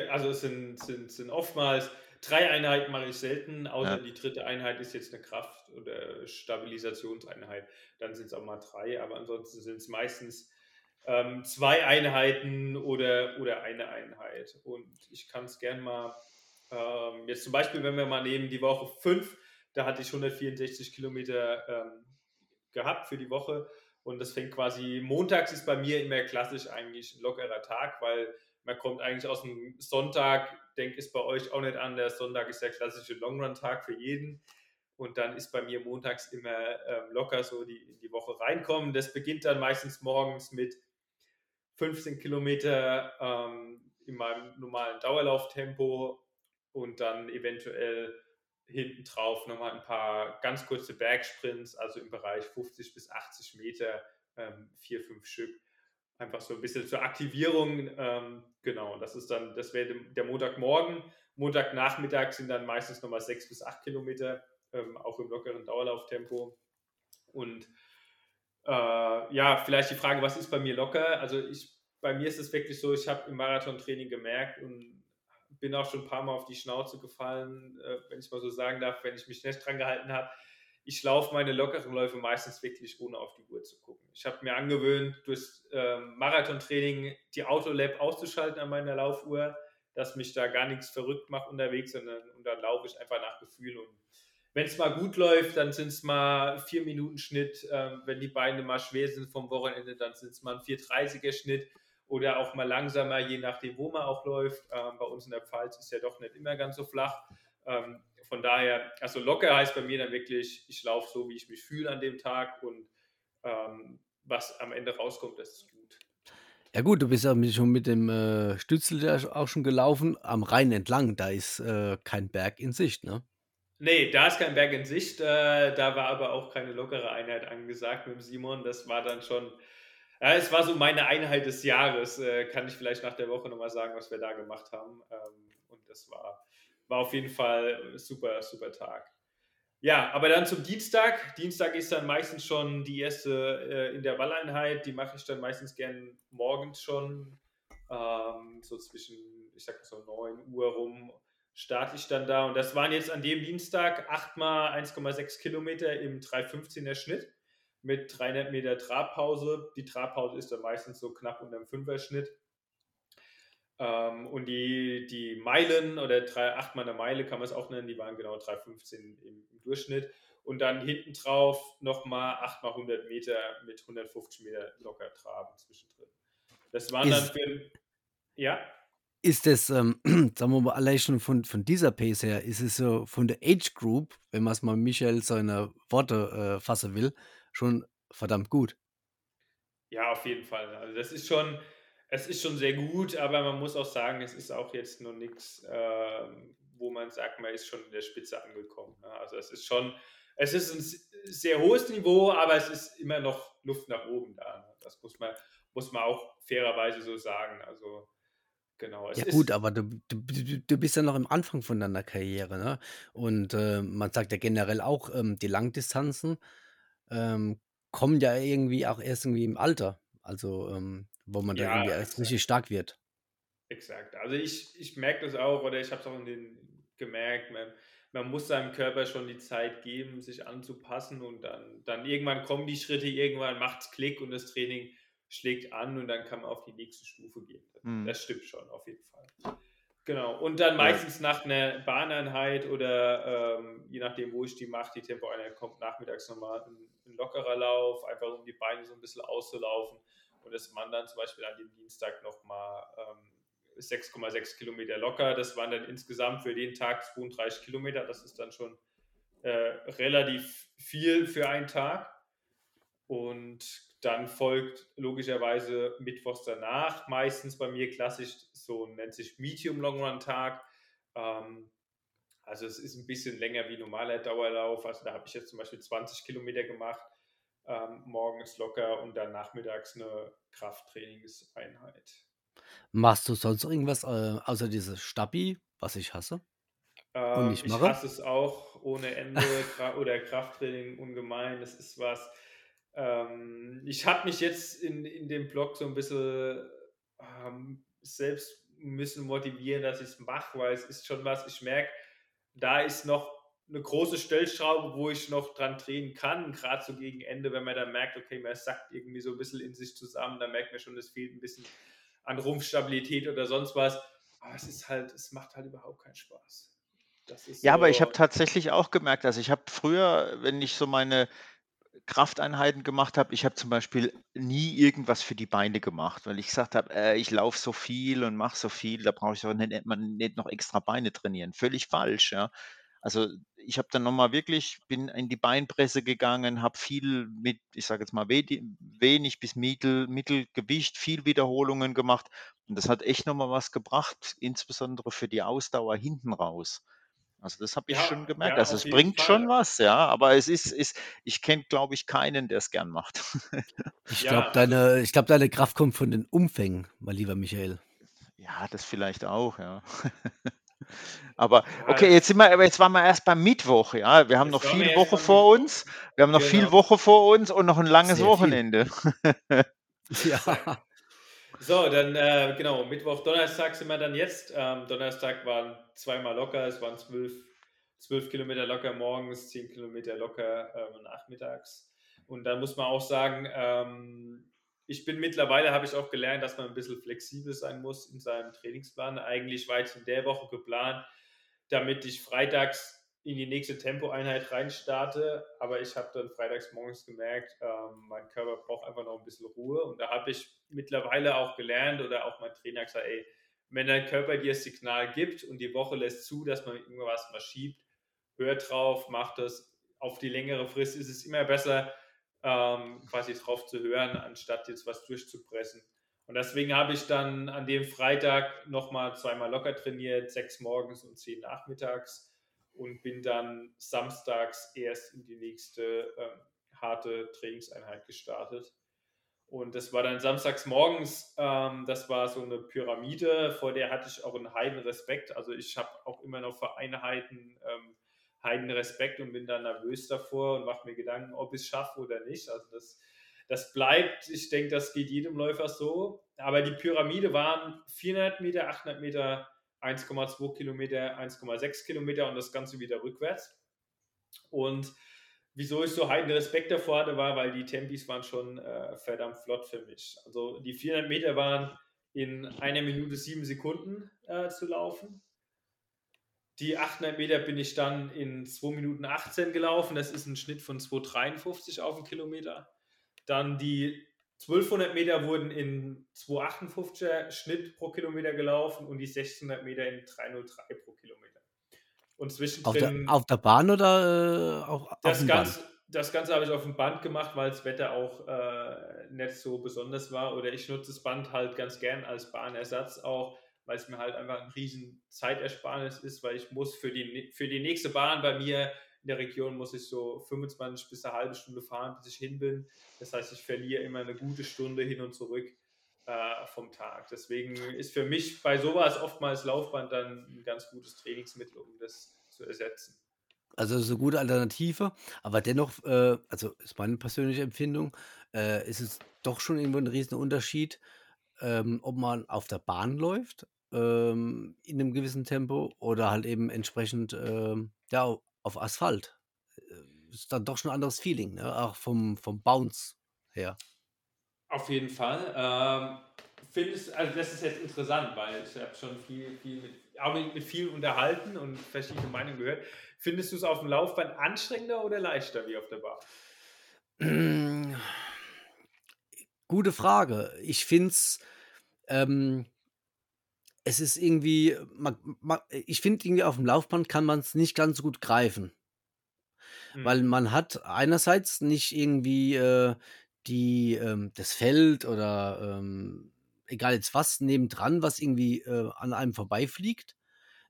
Also es sind, sind, sind oftmals drei Einheiten mache ich selten, außer Ja. die dritte Einheit ist jetzt eine Kraft- oder Stabilisationseinheit. Dann sind es auch mal drei, aber ansonsten sind es meistens ähm, zwei Einheiten oder, oder eine Einheit. Und ich kann es gern mal, ähm, jetzt zum Beispiel, wenn wir mal nehmen die Woche 5, da hatte ich 164 Kilometer ähm, gehabt für die Woche. Und das fängt quasi, montags ist bei mir immer klassisch eigentlich ein lockerer Tag, weil man kommt eigentlich aus dem Sonntag, denke ist bei euch auch nicht anders. Sonntag ist der klassische Longrun-Tag für jeden. Und dann ist bei mir montags immer ähm, locker so die, in die Woche reinkommen. Das beginnt dann meistens morgens mit 15 Kilometer ähm, in meinem normalen Dauerlauftempo und dann eventuell hinten drauf nochmal ein paar ganz kurze Bergsprints, also im Bereich 50 bis 80 Meter, ähm, vier, fünf Stück. Einfach so ein bisschen zur Aktivierung. Ähm, genau, das ist dann, das wäre der Montagmorgen. Montagnachmittag sind dann meistens nochmal sechs bis acht Kilometer, ähm, auch im lockeren Dauerlauftempo. Und äh, ja, vielleicht die Frage, was ist bei mir locker? Also ich, bei mir ist es wirklich so, ich habe im Marathontraining gemerkt und bin auch schon ein paar Mal auf die Schnauze gefallen, äh, wenn ich mal so sagen darf, wenn ich mich nicht dran gehalten habe. Ich laufe meine lockeren Läufe meistens wirklich ohne auf die Uhr zu gucken. Ich habe mir angewöhnt, durch ähm, Marathontraining die Autolab auszuschalten an meiner Laufuhr, dass mich da gar nichts verrückt macht unterwegs, sondern und dann laufe ich einfach nach Gefühl und wenn es mal gut läuft, dann sind es mal vier Minuten Schnitt. Ähm, wenn die Beine mal schwer sind vom Wochenende, dann sind es mal ein 430er Schnitt oder auch mal langsamer, je nachdem, wo man auch läuft. Ähm, bei uns in der Pfalz ist ja doch nicht immer ganz so flach. Ähm, von daher, also locker heißt bei mir dann wirklich, ich laufe so, wie ich mich fühle an dem Tag und ähm, was am Ende rauskommt, das ist gut. Ja gut, du bist ja schon mit dem äh, Stützel auch schon gelaufen, am Rhein entlang, da ist äh, kein Berg in Sicht, ne? Nee, da ist kein Berg in Sicht. Äh, da war aber auch keine lockere Einheit angesagt mit dem Simon. Das war dann schon, ja, es war so meine Einheit des Jahres. Äh, kann ich vielleicht nach der Woche nochmal sagen, was wir da gemacht haben. Ähm, und das war, war auf jeden Fall ein super, super Tag. Ja, aber dann zum Dienstag. Dienstag ist dann meistens schon die erste äh, Intervalleinheit. Die mache ich dann meistens gern morgens schon. Ähm, so zwischen, ich sag mal so 9 Uhr rum starte ich dann da. Und das waren jetzt an dem Dienstag 8 mal 1,6 Kilometer im 3,15er Schnitt mit 300 Meter Trabpause. Die Trabpause ist dann meistens so knapp unter dem 5er Schnitt. Ähm, und die, die Meilen oder 3, 8 mal eine Meile kann man es auch nennen, die waren genau 3,15 im, im Durchschnitt. Und dann hinten drauf nochmal 8 mal 100 Meter mit 150 Meter locker Traben zwischendrin. Das waren dann Ist, für, ja, ist das, ähm, sagen wir mal, allein schon von, von dieser Pace her, ist es so von der Age Group, wenn man es mal Michael seine Worte äh, fassen will, schon verdammt gut. Ja, auf jeden Fall. Also das ist schon, es ist schon sehr gut, aber man muss auch sagen, es ist auch jetzt noch nichts, ähm, wo man sagt, man ist schon in der Spitze angekommen. Ne? Also es ist schon, es ist ein sehr hohes Niveau, aber es ist immer noch Luft nach oben da. Ne? Das muss man, muss man auch fairerweise so sagen. Also genau, Ja gut, aber du, du, du bist ja noch im Anfang von deiner Karriere, ne? Und äh, man sagt ja generell auch, ähm, die Langdistanzen ähm, kommen ja irgendwie auch erst irgendwie im Alter, also ähm, wo man da ja, irgendwie erst richtig stark wird. Exakt. Also ich, ich merke das auch, oder ich habe es auch in den gemerkt, man, man muss seinem Körper schon die Zeit geben, sich anzupassen und dann, dann irgendwann kommen die Schritte, irgendwann macht es Klick und das Training schlägt an und dann kann man auf die nächste Stufe gehen. Hm. Das stimmt schon, auf jeden Fall. Genau. Und dann meistens nach einer Bahneinheit oder ähm, je nachdem, wo ich die mache, die Tempoeinheit kommt nachmittags nochmal ein, ein lockerer Lauf, einfach um die Beine so ein bisschen auszulaufen. Und das man dann zum Beispiel an dem Dienstag nochmal ähm, 6,6 Kilometer locker. Das waren dann insgesamt für den Tag 32 Kilometer. Das ist dann schon äh, relativ viel für einen Tag. Und dann folgt logischerweise mittwochs danach, meistens bei mir klassisch so nennt sich Medium Long Run Tag. Ähm, also es ist ein bisschen länger wie normaler Dauerlauf. Also da habe ich jetzt zum Beispiel 20 Kilometer gemacht, ähm, morgens locker und dann nachmittags eine Krafttrainingseinheit. Machst du sonst irgendwas äh, außer dieses Stabi, was ich hasse? Ähm, ich hasse es auch ohne Ende oder Krafttraining ungemein. Das ist was. Ähm, ich habe mich jetzt in, in dem Blog so ein bisschen ähm, selbst müssen motivieren, dass ich es mache, weil es ist schon was, ich merke, da ist noch eine große Stellschraube, wo ich noch dran drehen kann, gerade so gegen Ende, wenn man dann merkt, okay, man sackt irgendwie so ein bisschen in sich zusammen, dann merkt man schon, es fehlt ein bisschen an Rumpfstabilität oder sonst was. Aber es ist halt, es macht halt überhaupt keinen Spaß. ja, so aber ich habe tatsächlich auch gemerkt, also ich habe früher, wenn ich so meine Krafteinheiten gemacht habe. Ich habe zum Beispiel nie irgendwas für die Beine gemacht, weil ich gesagt habe, äh, ich laufe so viel und mache so viel, da brauche ich doch nicht, nicht noch extra Beine trainieren. Völlig falsch, ja. Also ich habe dann nochmal wirklich, bin in die Beinpresse gegangen, habe viel mit, ich sage jetzt mal wenig bis mittel, Mittelgewicht, viel Wiederholungen gemacht und das hat echt nochmal was gebracht, insbesondere für die Ausdauer hinten raus. Also das habe ich ja, schon gemerkt. Ja, also es bringt Fall. schon was, ja, aber es ist, ist ich kenne, glaube ich, keinen, der es gern macht. ich glaube, ja. deine, glaub, deine Kraft kommt von den Umfängen, mein lieber Michael. Ja, das vielleicht auch, ja. aber okay, jetzt sind wir, aber jetzt waren wir erst beim Mittwoch, ja. Wir haben jetzt noch viel Woche vor uns. Wir haben noch genau. viel Woche vor uns und noch ein langes Sehr Wochenende. ja. So, dann äh, genau, Mittwoch, Donnerstag sind wir dann jetzt. Ähm, Donnerstag waren zweimal locker, es waren zwölf, zwölf Kilometer locker morgens, zehn Kilometer locker ähm, nachmittags. Und dann muss man auch sagen, ähm, ich bin mittlerweile, habe ich auch gelernt, dass man ein bisschen flexibel sein muss in seinem Trainingsplan. Eigentlich war ich in der Woche geplant, damit ich freitags in die nächste Tempoeinheit reinstarte, aber ich habe dann freitags morgens gemerkt, ähm, mein Körper braucht einfach noch ein bisschen Ruhe und da habe ich mittlerweile auch gelernt oder auch mein Trainer gesagt, ey, wenn dein Körper dir das Signal gibt und die Woche lässt zu, dass man irgendwas mal schiebt, hör drauf, mach das. Auf die längere Frist ist es immer besser, ähm, quasi drauf zu hören, anstatt jetzt was durchzupressen. Und deswegen habe ich dann an dem Freitag nochmal zweimal locker trainiert, sechs morgens und zehn nachmittags und bin dann samstags erst in die nächste ähm, harte Trainingseinheit gestartet. Und das war dann samstags morgens, ähm, das war so eine Pyramide, vor der hatte ich auch einen heiden Respekt. Also ich habe auch immer noch für Einheiten ähm, heiden Respekt und bin dann nervös davor und mache mir Gedanken, ob ich es schaffe oder nicht. Also das, das bleibt, ich denke, das geht jedem Läufer so. Aber die Pyramide waren 400 Meter, 800 Meter, 1,2 Kilometer, 1,6 Kilometer und das Ganze wieder rückwärts. Und wieso ich so heiden Respekt davor hatte, war, weil die Tempis waren schon äh, verdammt flott für mich. Also die 400 Meter waren in einer Minute sieben Sekunden äh, zu laufen. Die 800 Meter bin ich dann in 2 Minuten 18 gelaufen. Das ist ein Schnitt von 2,53 auf den Kilometer. Dann die 1200 Meter wurden in 2,58er Schnitt pro Kilometer gelaufen und die 1600 Meter in 3,03 pro Kilometer. Und zwischendrin. Auf der, auf der Bahn oder äh, auch das auf Ganze, Band? Das Ganze habe ich auf dem Band gemacht, weil das Wetter auch äh, nicht so besonders war. Oder ich nutze das Band halt ganz gern als Bahnersatz auch, weil es mir halt einfach ein riesen Zeitersparnis ist, weil ich muss für die, für die nächste Bahn bei mir in der Region muss ich so 25 bis eine halbe Stunde fahren, bis ich hin bin. Das heißt, ich verliere immer eine gute Stunde hin und zurück äh, vom Tag. Deswegen ist für mich bei sowas oftmals Laufband dann ein ganz gutes Trainingsmittel, um das zu ersetzen. Also so gute Alternative, aber dennoch, äh, also ist meine persönliche Empfindung, äh, ist es doch schon irgendwo ein riesen Unterschied, ähm, ob man auf der Bahn läuft ähm, in einem gewissen Tempo oder halt eben entsprechend ähm, ja, auf Asphalt. Äh, ist dann doch schon ein anderes Feeling, ne? auch vom, vom Bounce her. Auf jeden Fall. Ähm, findest, also das ist jetzt interessant, weil ich habe schon viel, viel mit, auch mit, mit vielen unterhalten und verschiedene Meinungen gehört. Findest du es auf dem Laufband anstrengender oder leichter wie auf der Bahn? Gute Frage. Ich finde es, ähm, es ist irgendwie, man, man, ich finde irgendwie auf dem Laufband kann man es nicht ganz so gut greifen. Mhm. Weil man hat einerseits nicht irgendwie äh, die, ähm, das Feld oder ähm, egal jetzt was nebendran, was irgendwie äh, an einem vorbeifliegt.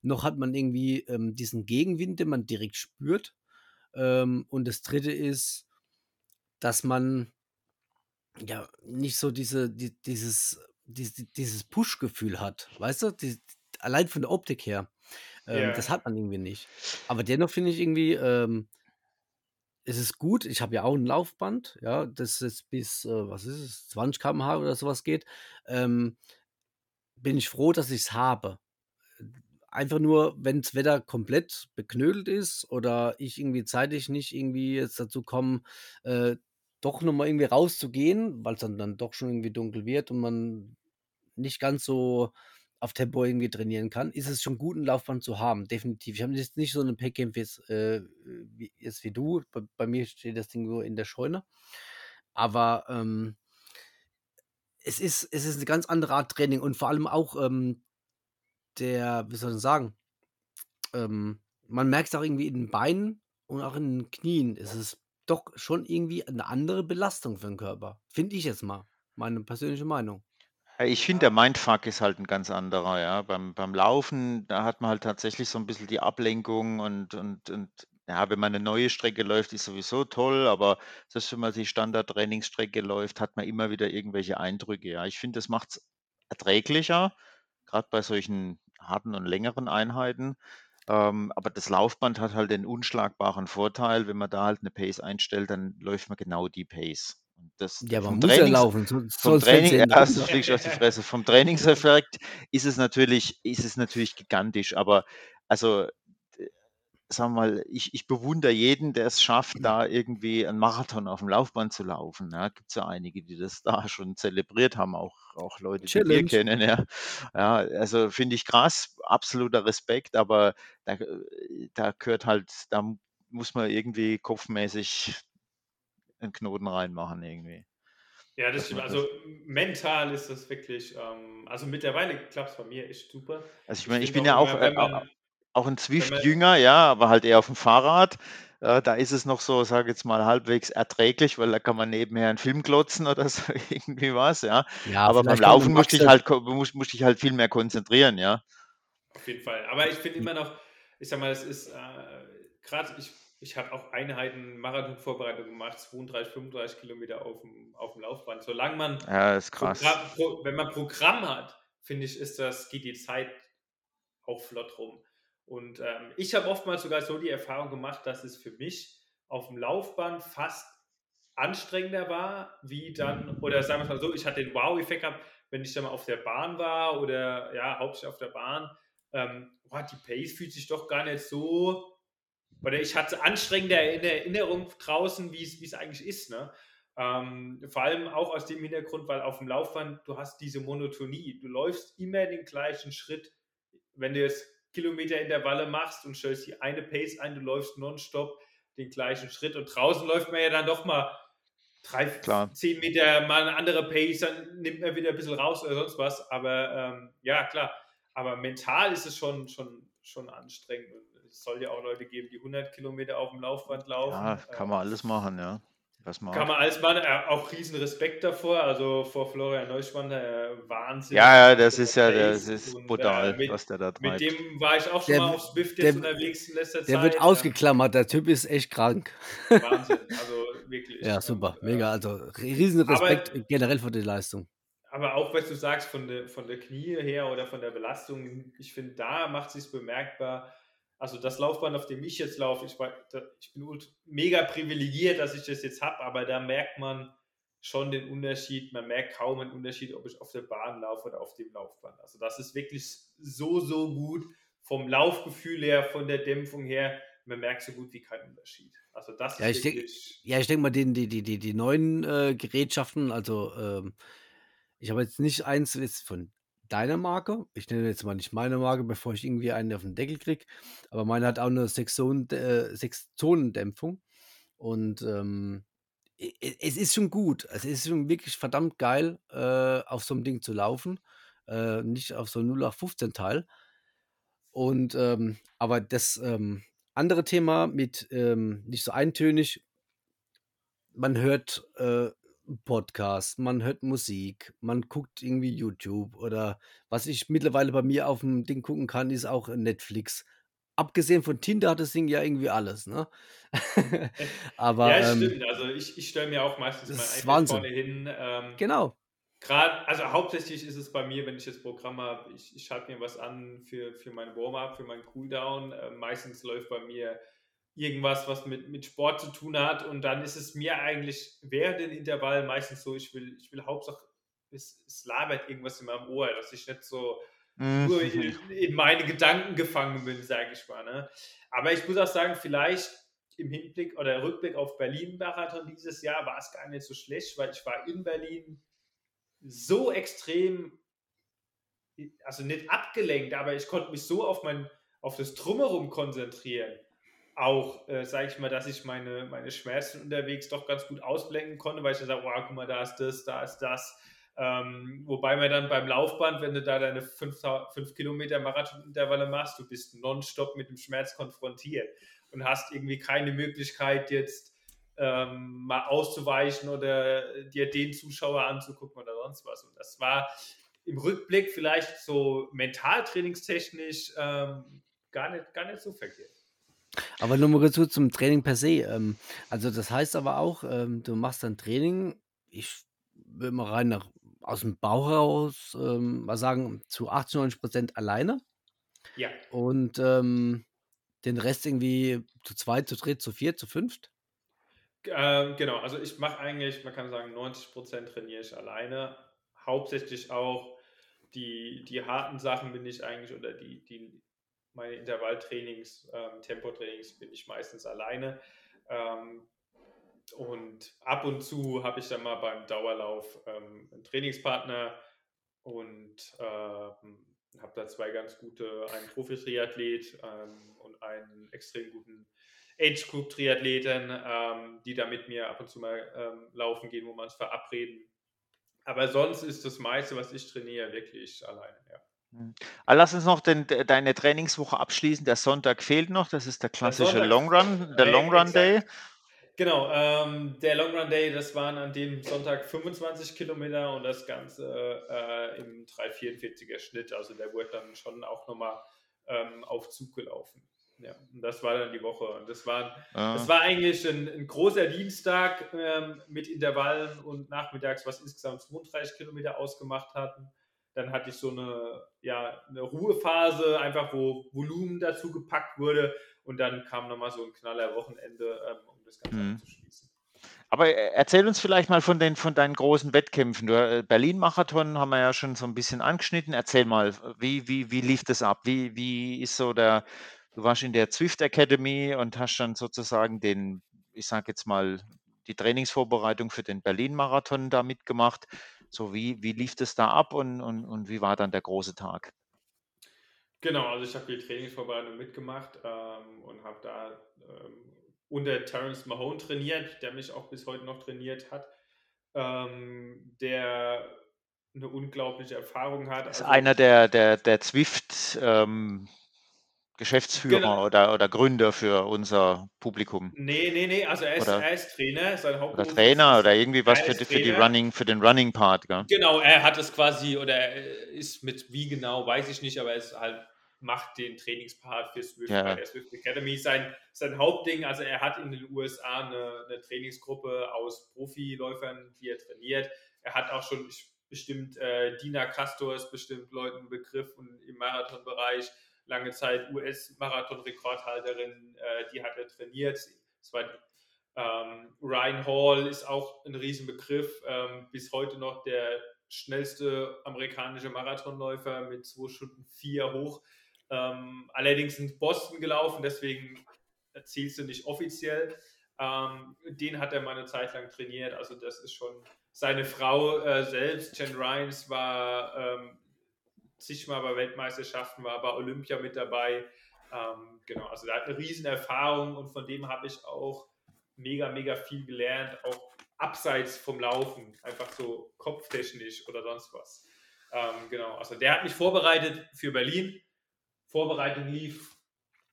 Noch hat man irgendwie ähm, diesen Gegenwind, den man direkt spürt. Ähm, und das dritte ist, dass man ja nicht so diese, die, dieses, die, dieses Push-Gefühl hat. Weißt du? Die, allein von der Optik her. Ähm, yeah. Das hat man irgendwie nicht. Aber dennoch finde ich irgendwie, ähm, es ist gut. Ich habe ja auch ein Laufband, ja, das jetzt bis, äh, was ist es, 20 km/h oder sowas geht. Ähm, bin ich froh, dass ich es habe. Einfach nur, wenn das Wetter komplett beknödelt ist oder ich irgendwie zeitlich nicht irgendwie jetzt dazu komme, äh, doch nochmal irgendwie rauszugehen, weil es dann, dann doch schon irgendwie dunkel wird und man nicht ganz so auf Tempo irgendwie trainieren kann, ist es schon gut, ein Laufband zu haben, definitiv. Ich habe jetzt nicht so eine Packcamp äh, wie, wie du. Bei, bei, mir steht das Ding nur in der Scheune. Aber ähm, es, ist, es ist eine ganz andere Art Training und vor allem auch ähm, der, wie soll ich sagen, ähm, man merkt es auch irgendwie in den Beinen und auch in den Knien. Es ist doch schon irgendwie eine andere Belastung für den Körper. Finde ich jetzt mal. Meine persönliche Meinung. Ich finde, der Mindfuck ist halt ein ganz anderer, ja. Beim, beim Laufen, da hat man halt tatsächlich so ein bisschen die Ablenkung und, und, und ja, wenn man eine neue Strecke läuft, ist sowieso toll, aber selbst wenn man die Standard-Trainingsstrecke läuft, hat man immer wieder irgendwelche Eindrücke. Ja, ich finde, das macht es erträglicher, gerade bei solchen harten und längeren Einheiten. Ähm, aber das Laufband hat halt den unschlagbaren Vorteil, wenn man da halt eine Pace einstellt, dann läuft man genau die Pace. Das Ja, man muss ja laufen, so vom Training, ja, das fliegst du auf die Fresse. Vom Trainingseffekt ist es natürlich, ist es natürlich gigantisch, aber also sagen wir mal, ich, ich bewundere jeden, der es schafft, mhm. da irgendwie einen Marathon auf dem Laufband zu laufen. Ja, gibt es ja einige, die das da schon zelebriert haben, auch, auch Leute, die wir kennen. Ja, ja also finde ich krass, absoluter Respekt, aber da, da gehört halt, da muss man irgendwie kopfmäßig einen Knoten reinmachen irgendwie. Ja, das stimmt. Also mental ist das wirklich, ähm, also mittlerweile klappt es bei mir echt super. Also ich meine, ich bin ja auch, äh, man, auch ein Zwift-Jünger, ja, aber halt eher auf dem Fahrrad. Äh, da ist es noch so, sage jetzt mal, halbwegs erträglich, weil da kann man nebenher einen Film klotzen oder so, irgendwie was, ja. Ja, Aber beim Laufen musste ich halt, muss, musste ich halt viel mehr konzentrieren, ja. Auf jeden Fall. Aber ich finde immer noch, ich sag mal, es ist äh, gerade, ich, ich habe auch Einheiten Marathonvorbereitung gemacht, 32, 35 Kilometer auf dem, auf dem Laufband. Solange man, ja, ist krass. Programm, pro, wenn man Programm hat, finde ich, ist das, geht die Zeit auch flott rum. Und ähm, ich habe oftmals sogar so die Erfahrung gemacht, dass es für mich auf dem Laufband fast anstrengender war, wie dann, oder sagen wir mal so, ich hatte den Wow-Effekt gehabt, wenn ich dann mal auf der Bahn war oder ja, hauptsächlich auf der Bahn. Ähm, boah, die Pace fühlt sich doch gar nicht so, oder ich hatte anstrengender in der Erinnerung draußen, wie es eigentlich ist. Ne? Ähm, vor allem auch aus dem Hintergrund, weil auf dem Laufband du hast diese Monotonie. Du läufst immer den gleichen Schritt. Wenn du jetzt Kilometer-Intervalle machst und stellst die eine Pace ein, du läufst nonstop den gleichen Schritt und draußen läuft man ja dann doch mal drei, Klar. zehn Meter mal eine andere Pace, dann nimmt man wieder ein bisschen raus oder sonst was. Aber ähm, ja, klar. Aber mental ist es schon, schon, schon anstrengend. Es soll ja auch Leute geben, die 100 Kilometer auf dem Laufband laufen. Ja, kann man alles machen, ja. Was man Kann man alles machen, äh, auch riesen Respekt davor, also vor Florian Neuschwander, äh, Wahnsinn. Ja, ja, das ist ja, das ist und, brutal, äh, mit, was der da treibt. Mit dem war ich auch schon der, mal auf Swift jetzt der, unterwegs in letzter der Zeit. Der wird ausgeklammert, der Typ ist echt krank. Wahnsinn, also wirklich. ja, super, mega, also riesen Respekt aber, generell für die Leistung. Aber auch, was du sagst, von der, von der Knie her oder von der Belastung, ich finde, da macht es sich bemerkbar, also das Laufband, auf dem ich jetzt laufe, ich, ich bin mega privilegiert, dass ich das jetzt habe, aber da merkt man schon den Unterschied. Man merkt kaum einen Unterschied, ob ich auf der Bahn laufe oder auf dem Laufband. Also das ist wirklich so, so gut vom Laufgefühl her, von der Dämpfung her. Man merkt so gut wie keinen Unterschied. Also das ja, ist ich denk, Ja, ich denke mal, die, die, die, die, neuen äh, Gerätschaften, also ähm, ich habe jetzt nicht eins von deiner Marke. Ich nenne jetzt mal nicht meine Marke, bevor ich irgendwie einen auf den Deckel kriege. Aber meine hat auch eine äh, Sechs-Zonen-Dämpfung. Und ähm, es ist schon gut. Es ist schon wirklich verdammt geil, äh, auf so einem Ding zu laufen. Äh, nicht auf so einem 0815 Teil. Und ähm, aber das ähm, andere Thema mit ähm, nicht so eintönig, man hört äh, Podcast, man hört Musik, man guckt irgendwie YouTube oder was ich mittlerweile bei mir auf dem Ding gucken kann, ist auch Netflix. Abgesehen von Tinder hat das Ding ja irgendwie alles, ne? Aber Ja, ähm, stimmt. Also ich, ich stelle mir auch meistens das mein iPad vorne hin. Ähm, Genau. Gerade, also hauptsächlich ist es bei mir, wenn ich jetzt Programm habe, ich, ich schalte mir was an für, für mein Warm-up, für meinen Cooldown. Äh, meistens läuft bei mir irgendwas, was mit, mit Sport zu tun hat und dann ist es mir eigentlich während den Intervall meistens so, ich will, ich will Hauptsache, es, es labert irgendwas in meinem Ohr, dass ich nicht so nur in, Mhm. in meine Gedanken gefangen bin, sage ich mal. Ne? Aber ich muss auch sagen, vielleicht im Hinblick oder Rückblick auf Berlin-Marathon dieses Jahr war es gar nicht so schlecht, weil ich war in Berlin so extrem, also nicht abgelenkt, aber ich konnte mich so auf mein, auf das Drumherum konzentrieren. Auch, äh, sage ich mal, dass ich meine, meine Schmerzen unterwegs doch ganz gut ausblenden konnte, weil ich dann sage, wow, guck mal, da ist das, da ist das. Ähm, wobei man dann beim Laufband, wenn du da deine 5 Kilometer Marathonintervalle machst, du bist nonstop mit dem Schmerz konfrontiert und hast irgendwie keine Möglichkeit jetzt ähm, mal auszuweichen oder dir den Zuschauer anzugucken oder sonst was. Und das war im Rückblick vielleicht so mentaltrainingstechnisch ähm, gar, nicht, gar nicht so verkehrt. Aber nur mal kurz zu- zum Training per se. Ähm, also das heißt aber auch, ähm, du machst dann Training, ich will mal rein nach, aus dem Bauch heraus ähm, mal sagen, zu 80, 90 Prozent alleine Ja, und ähm, den Rest irgendwie zu zweit, zu dritt, zu viert, zu fünft. ähm, genau. Also ich mache eigentlich, man kann sagen, 90% trainiere ich alleine. Hauptsächlich auch die, die harten Sachen bin ich eigentlich oder die, die meine Intervalltrainings, ähm, Tempotrainings bin ich meistens alleine. Ähm, und ab und zu habe ich dann mal beim Dauerlauf ähm, einen Trainingspartner und ähm, habe da zwei ganz gute, einen Profi-Triathlet ähm, und einen extrem guten Age-Group-Triathleten, ähm, die da mit mir ab und zu mal laufen gehen, wo wir uns verabreden. Aber sonst ist das meiste, was ich trainiere, wirklich alleine. Ja. Ah, lass uns noch den, de- deine Trainingswoche abschließen. Der Sonntag fehlt noch. Das ist der klassische Long Run, der Äh, Long Run. Day. Genau, ähm, der Long Run Day, das waren an dem Sonntag 25 Kilometer und das Ganze äh, im 344er Schnitt. Also der wurde dann schon auch nochmal ähm, auf Zug gelaufen. Ja, und das war dann die Woche. Und das war, Ja. das war eigentlich ein, ein großer Dienstag ähm, mit Intervallen und nachmittags, was insgesamt 32 Kilometer ausgemacht hatten. Dann hatte ich so eine, ja, eine Ruhephase, einfach wo Volumen dazu gepackt wurde. Und dann kam nochmal so ein knaller Wochenende, ähm, um das Ganze Mhm. abzuschließen. Aber äh, erzähl uns vielleicht mal von, den, von deinen großen Wettkämpfen. Du, äh, Berlin-Marathon haben wir ja schon so ein bisschen angeschnitten. Erzähl mal, wie, wie, wie lief das ab? Wie, wie ist so der, du warst in der Zwift Academy und hast dann sozusagen den, ich sage jetzt mal, die Trainingsvorbereitung für den Berlin-Marathon da mitgemacht. So, wie, wie lief das da ab und, und, und wie war dann der große Tag? Genau, also ich habe die Trainingsvorbereitung mitgemacht ähm, und habe da ähm, unter Terence Mahone trainiert, der mich auch bis heute noch trainiert hat, ähm, der eine unglaubliche Erfahrung hat. Das ist Also- einer der, der, der Zwift ähm, Geschäftsführer Genau. oder, oder Gründer für unser Publikum. Nee, nee, nee, also er ist, Oder- er ist Trainer, sein Oder Hauptberuf Trainer ist- oder irgendwie was für, für die Trainer. Running, für den Running Part, gell? Genau, er hat es quasi, oder er ist mit wie genau, weiß ich nicht, aber er ist halt, macht den Trainingspart für Swift Ja. der Swift Academy. Sein, sein Hauptding, also er hat in den USA eine, eine Trainingsgruppe aus Profiläufern, die er trainiert. Er hat auch schon bestimmt, äh, Dina Castor ist bestimmt Leuten Begriff und im Marathonbereich lange Zeit US-Marathon-Rekordhalterin, äh, die hat er trainiert. Das war ähm, Ryan Hall ist auch ein Riesenbegriff, ähm, bis heute noch der schnellste amerikanische Marathonläufer mit 2 Stunden 4 hoch. Ähm, allerdings in Boston gelaufen, deswegen erzählst du nicht offiziell. Ähm, den hat er mal eine Zeit lang trainiert, also das ist schon seine Frau äh, selbst, Jen Ryans, war ähm, zigmal bei Weltmeisterschaften, war bei Olympia mit dabei. Ähm, genau, also der hat eine riesen Erfahrung und von dem habe ich auch mega, mega viel gelernt, auch abseits vom Laufen, einfach so kopftechnisch oder sonst was. Ähm, genau, also der hat mich vorbereitet für Berlin. Vorbereitung lief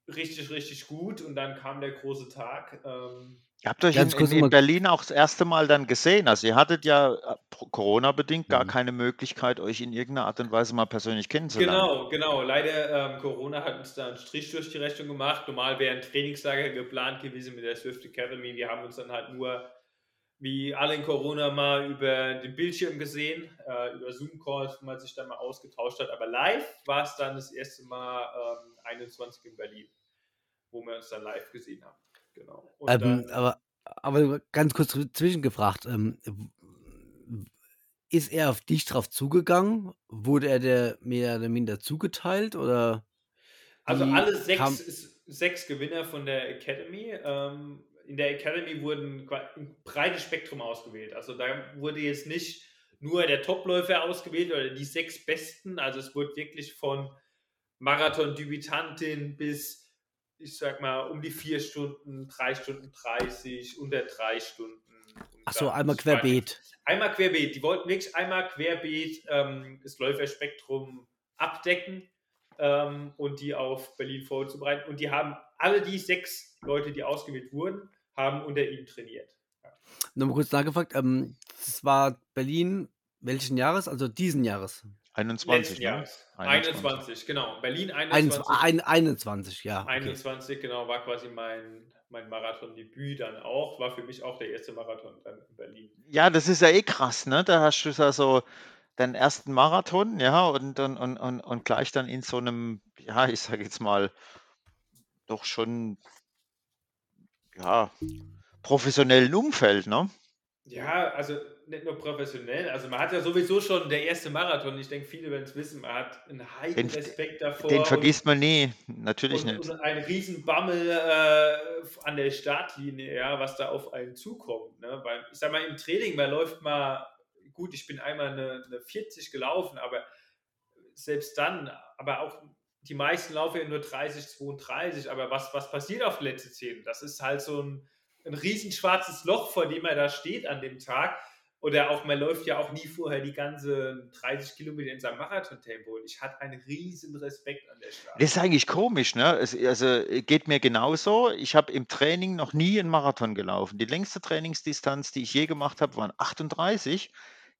richtig, richtig gut und dann kam der große Tag. Ähm, Ihr habt euch in, in, in, Berlin auch das erste Mal dann gesehen. Also ihr hattet ja äh, Corona-bedingt gar mhm. keine Möglichkeit, euch in irgendeiner Art und Weise mal persönlich kennenzulernen. Genau, genau. Leider ähm, Corona hat uns da einen Strich durch die Rechnung gemacht. Normal wäre ein Trainingslager geplant gewesen mit der Swift Academy. Wir haben uns dann halt nur wie alle in Corona mal über den Bildschirm gesehen, äh, über Zoom-Calls, wo man sich dann mal ausgetauscht hat. Aber live war es dann das erste Mal ähm, 21 in Berlin, wo wir uns dann live gesehen haben. Genau. Ähm, dann, aber, aber ganz kurz zwischengefragt, ähm, ist er auf dich drauf zugegangen? Wurde er der mehr oder minder zugeteilt oder? Also alle sechs, sechs Gewinner von der Academy. Ähm, in der Academy wurden ein breites Spektrum ausgewählt. Also da wurde jetzt nicht nur der Topläufer ausgewählt oder die sechs Besten. Also es wurde wirklich von Marathon-Debütantin bis ich sag mal, um die vier Stunden, drei Stunden 30, unter drei Stunden. Achso, einmal querbeet. Einmal querbeet. Die wollten wirklich einmal querbeet ähm, das Läuferspektrum abdecken ähm, und die auf Berlin vorzubereiten. Und die haben alle die sechs Leute, die ausgewählt wurden, haben unter ihm trainiert. Ja. Nochmal kurz nachgefragt, ähm, das war Berlin welchen Jahres? Also diesen Jahres? 21, ne? 21. 21, genau. Berlin 21. 21, 21 ja. Okay. 21, genau, war quasi mein, mein Marathondebüt dann auch. War für mich auch der erste Marathon dann in Berlin. Ja, das ist ja eh krass, ne? Da hast du ja so deinen ersten Marathon, ja, und, und, und, und, und gleich dann in so einem, ja, ich sage jetzt mal, doch schon, ja, professionellen Umfeld, ne? Ja, also nicht nur professionell, also man hat ja sowieso schon der erste Marathon, ich denke, viele werden es wissen, man hat einen heiden Respekt davor. Den vergisst man nie, natürlich und, nicht. Und ein Riesenbammel äh, an der Startlinie, ja, was da auf einen zukommt. Ne? Weil, ich sag mal, im Training, man läuft mal, gut, ich bin einmal eine, eine 40 gelaufen, aber selbst dann, aber auch die meisten laufen ja nur 30, 32, aber was, was passiert auf letzte 10? Das ist halt so ein, ein riesen schwarzes Loch, vor dem er da steht an dem Tag oder auch, man läuft ja auch nie vorher die ganze 30 Kilometer in seinem Marathon-Tempo. Und ich hatte einen riesen Respekt an der Stelle. Das ist eigentlich komisch, ne? Es, also geht mir genauso. Ich habe im Training noch nie einen Marathon gelaufen. Die längste Trainingsdistanz, die ich je gemacht habe, waren 38.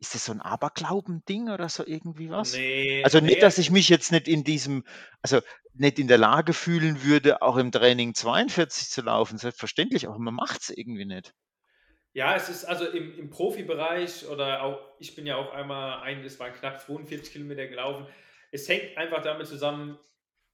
Ist das so ein Aberglauben-Ding oder so irgendwie was? Nee, also nicht, nee. dass ich mich jetzt nicht in diesem, also nicht in der Lage fühlen würde, auch im Training 42 zu laufen. Selbstverständlich, aber man macht es irgendwie nicht. Ja, es ist also im, im Profibereich oder auch, ich bin ja auch einmal ein, es waren knapp 42 Kilometer gelaufen. Es hängt einfach damit zusammen,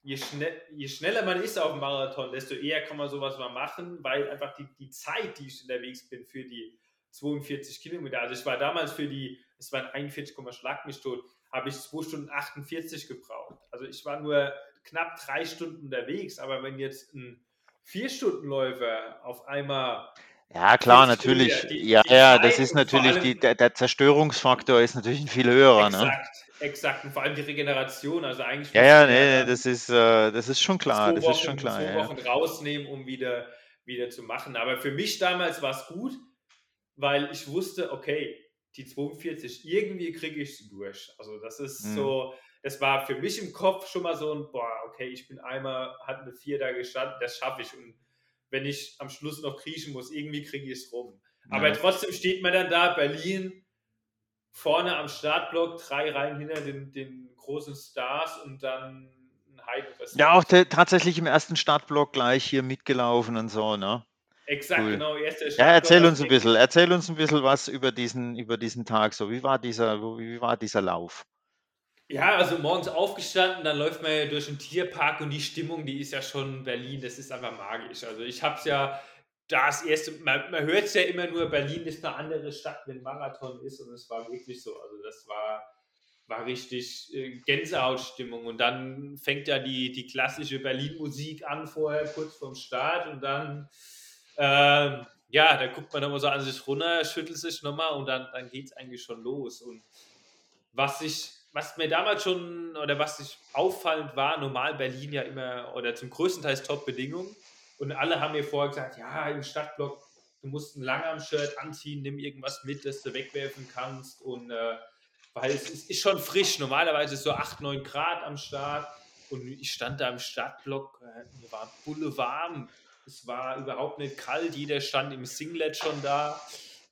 je, schnell, je schneller man ist auf dem Marathon, desto eher kann man sowas mal machen, weil einfach die, die Zeit, die ich unterwegs bin für die 42 Kilometer, also ich war damals für die, es waren 41, Schlag mich tot, habe ich 2 Stunden 48 gebraucht. Also ich war nur knapp drei Stunden unterwegs, aber wenn jetzt ein 4-Stunden-Läufer auf einmal ja, klar, natürlich. Die, ja, die ja, das ist natürlich, die, der, der, Zerstörungsfaktor ist natürlich ein viel höherer. Ne? Exakt, ne? exakt. Und vor allem die Regeneration. Also eigentlich ja, ja, nee, das ist, äh, das ist schon klar. Das Wochen, ist schon klar. Zwei ja. Wochen rausnehmen, um wieder, wieder zu machen. Aber für mich damals war es gut, weil ich wusste, okay, die 42, irgendwie kriege ich sie durch. Also das ist mhm. so, das war für mich im Kopf schon mal so ein, boah, okay, ich bin einmal, hat eine 4 da gestanden, das schaffe ich. Und wenn ich am Schluss noch kriechen muss. Irgendwie kriege ich es rum. Aber ja. trotzdem steht man dann da, Berlin, vorne am Startblock, drei Reihen hinter den, den großen Stars und dann ein Heidenrest. Ja, auch tatsächlich im ersten Startblock gleich hier mitgelaufen und so, ne? Exakt, cool. genau. Erster ja, erzähl uns ein bisschen, erzähl uns ein bisschen was über diesen, über diesen Tag. So, wie war dieser, wie war dieser Lauf? Ja, also morgens aufgestanden, dann läuft man ja durch den Tierpark und die Stimmung, die ist ja schon Berlin, das ist einfach magisch. Also ich habe es ja das erste, man, man hört es ja immer nur, Berlin ist eine andere Stadt, wenn Marathon ist und es war wirklich so. Also das war, war richtig äh, Gänsehautstimmung und dann fängt ja die, die klassische Berlin-Musik an vorher, kurz vorm Start und dann, äh, ja, da guckt man nochmal so an sich runter, schüttelt sich nochmal und dann, dann geht es eigentlich schon los. Und was ich, was mir damals schon oder was sich auffallend war, normal Berlin ja immer oder zum größten Teil Top-Bedingungen. Und alle haben mir vorher gesagt, ja, im Stadtblock, du musst ein Langarm-Shirt anziehen, nimm irgendwas mit, das du wegwerfen kannst. Und äh, weil es ist, ist, schon frisch. Normalerweise ist es so 8, 9 Grad am Start. Und ich stand da im Stadtblock, äh, mir war bulle warm. Es war überhaupt nicht kalt, jeder stand im Singlet schon da.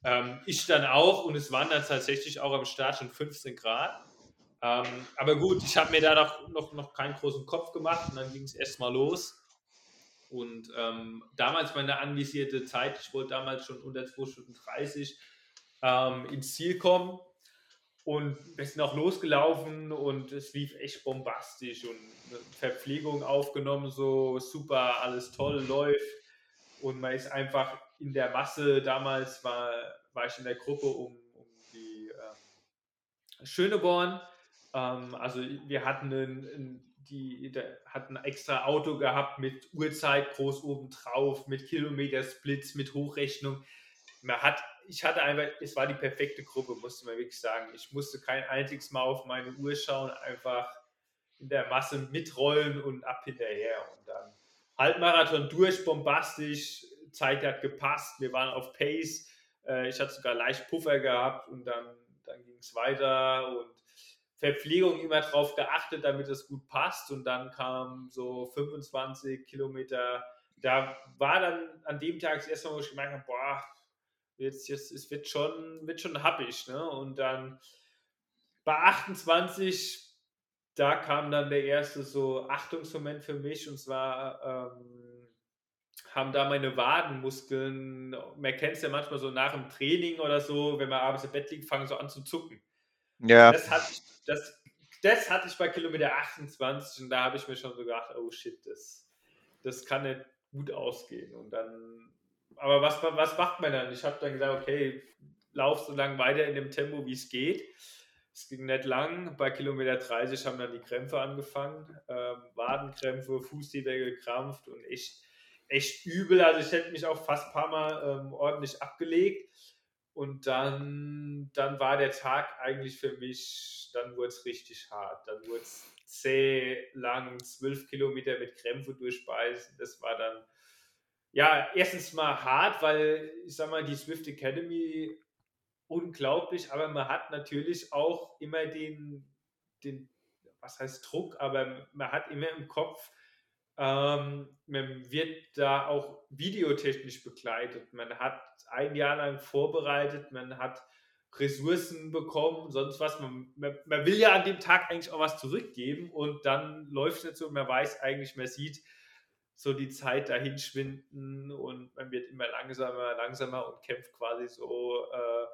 Ähm, ich dann auch und es waren dann tatsächlich auch am Start schon 15 Grad. Ähm, aber gut, ich habe mir da noch, noch, noch keinen großen Kopf gemacht und dann ging es erstmal los. Und ähm, damals meine anvisierte Zeit, ich wollte damals schon unter 2 Stunden 30 ähm, ins Ziel kommen. Und wir sind auch losgelaufen und es lief echt bombastisch und Verpflegung aufgenommen, so super, alles toll läuft. Und man ist einfach in der Masse, damals war, war ich in der Gruppe um, um die äh, Schöneborn. Ähm, also wir hatten ein, ein, die, hatten ein extra Auto gehabt mit Uhrzeit groß oben drauf, mit Kilometersplits, mit Hochrechnung. Man hat ich hatte einfach, es war die perfekte Gruppe, musste man wirklich sagen. Ich musste kein einziges Mal auf meine Uhr schauen, einfach in der Masse mitrollen und ab hinterher. Und dann Halbmarathon durch, bombastisch, Zeit hat gepasst, wir waren auf Pace, äh, ich hatte sogar leicht Puffer gehabt und dann, dann ging es weiter und Verpflegung immer drauf geachtet, damit es gut passt und dann kam so 25 Kilometer. Da war dann an dem Tag das erste Mal, wo ich gemerkt habe, boah, jetzt, jetzt es wird schon, wird schon happig. Ne? Und dann bei 28, da kam dann der erste so Achtungsmoment für mich und zwar ähm, haben da meine Wadenmuskeln, man kennt es ja manchmal so nach dem Training oder so, wenn man abends im Bett liegt, fangen so an zu zucken. Ja. Das hatte ich, das, das hatte ich bei Kilometer 28 und da habe ich mir schon so gedacht, oh shit, das, das kann nicht gut ausgehen. Und dann aber was, was macht man dann? Ich habe dann gesagt, okay, lauf so lange weiter in dem Tempo, wie es geht. Es ging nicht lang. Bei Kilometer 30 haben dann die Krämpfe angefangen. Ähm, Wadenkrämpfe, Fußzähler gekrampft und echt, echt übel. Also ich hätte mich auch fast ein paar Mal ähm, ordentlich abgelegt. Und dann, dann war der Tag eigentlich für mich, dann wurde es richtig hart. Dann wurde es zäh, lang, zwölf Kilometer mit Krämpfe durchbeißen. Das war dann ja, erstens mal hart, weil ich sag mal, die Swift Academy unglaublich, aber man hat natürlich auch immer den, den was heißt Druck, aber man hat immer im Kopf, ähm, man wird da auch videotechnisch begleitet. Man hat ein Jahr lang vorbereitet, man hat Ressourcen bekommen, sonst was. Man, man, man will ja an dem Tag eigentlich auch was zurückgeben und dann läuft es nicht so, man weiß eigentlich, man sieht, so die Zeit dahin schwinden und man wird immer langsamer, langsamer und kämpft quasi so, äh,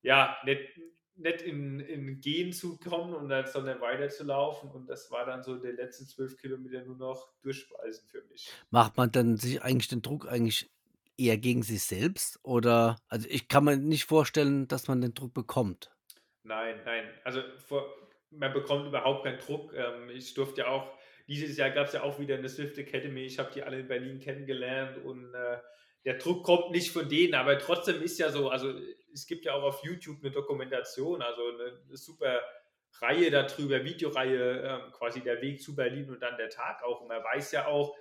ja, nicht, nicht in, in Gehen zu kommen und dann, sondern weiterzulaufen. Und das war dann so der letzten zwölf Kilometer nur noch Durchspeisen für mich. Macht man dann sich eigentlich den Druck eigentlich eher gegen sich selbst? Oder, also ich kann mir nicht vorstellen, dass man den Druck bekommt. Nein, nein. Also vor, man bekommt überhaupt keinen Druck. Ähm, ich durfte ja auch dieses Jahr gab es ja auch wieder eine Swift Academy. Ich habe die alle in Berlin kennengelernt und äh, der Druck kommt nicht von denen, aber trotzdem ist ja so, also es gibt ja auch auf YouTube eine Dokumentation, also eine, eine super Reihe darüber, Videoreihe, äh, quasi der Weg zu Berlin und dann der Tag auch. Und man weiß ja auch,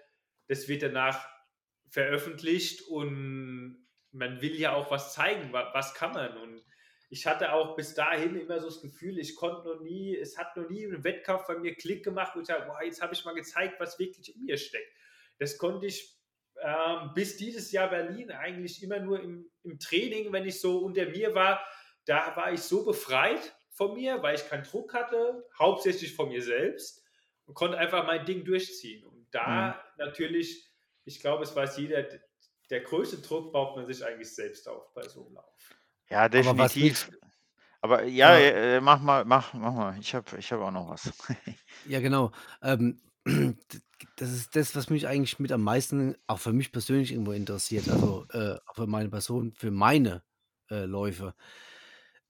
das wird danach veröffentlicht und man will ja auch was zeigen, was, was kann man. Und ich hatte auch bis dahin immer so das Gefühl, ich konnte noch nie, es hat noch nie ein Wettkampf bei mir Klick gemacht, wo ich sage, boah, jetzt habe ich mal gezeigt, was wirklich in mir steckt. Das konnte ich ähm, bis dieses Jahr Berlin eigentlich immer nur im, im Training, wenn ich so unter mir war, da war ich so befreit von mir, weil ich keinen Druck hatte, hauptsächlich von mir selbst und konnte einfach mein Ding durchziehen. Und da mhm. natürlich, ich glaube, es weiß jeder, der größte Druck baut man sich eigentlich selbst auf bei so einem Lauf. Ja, Aber definitiv. Aber ja, Ja. äh, mach mal, mach, mach mal. Ich habe ich hab auch noch was. Ja, genau. Ähm, das ist das, was mich eigentlich mit am meisten, auch für mich persönlich irgendwo interessiert, also äh, auch für meine Person, für meine äh, Läufe.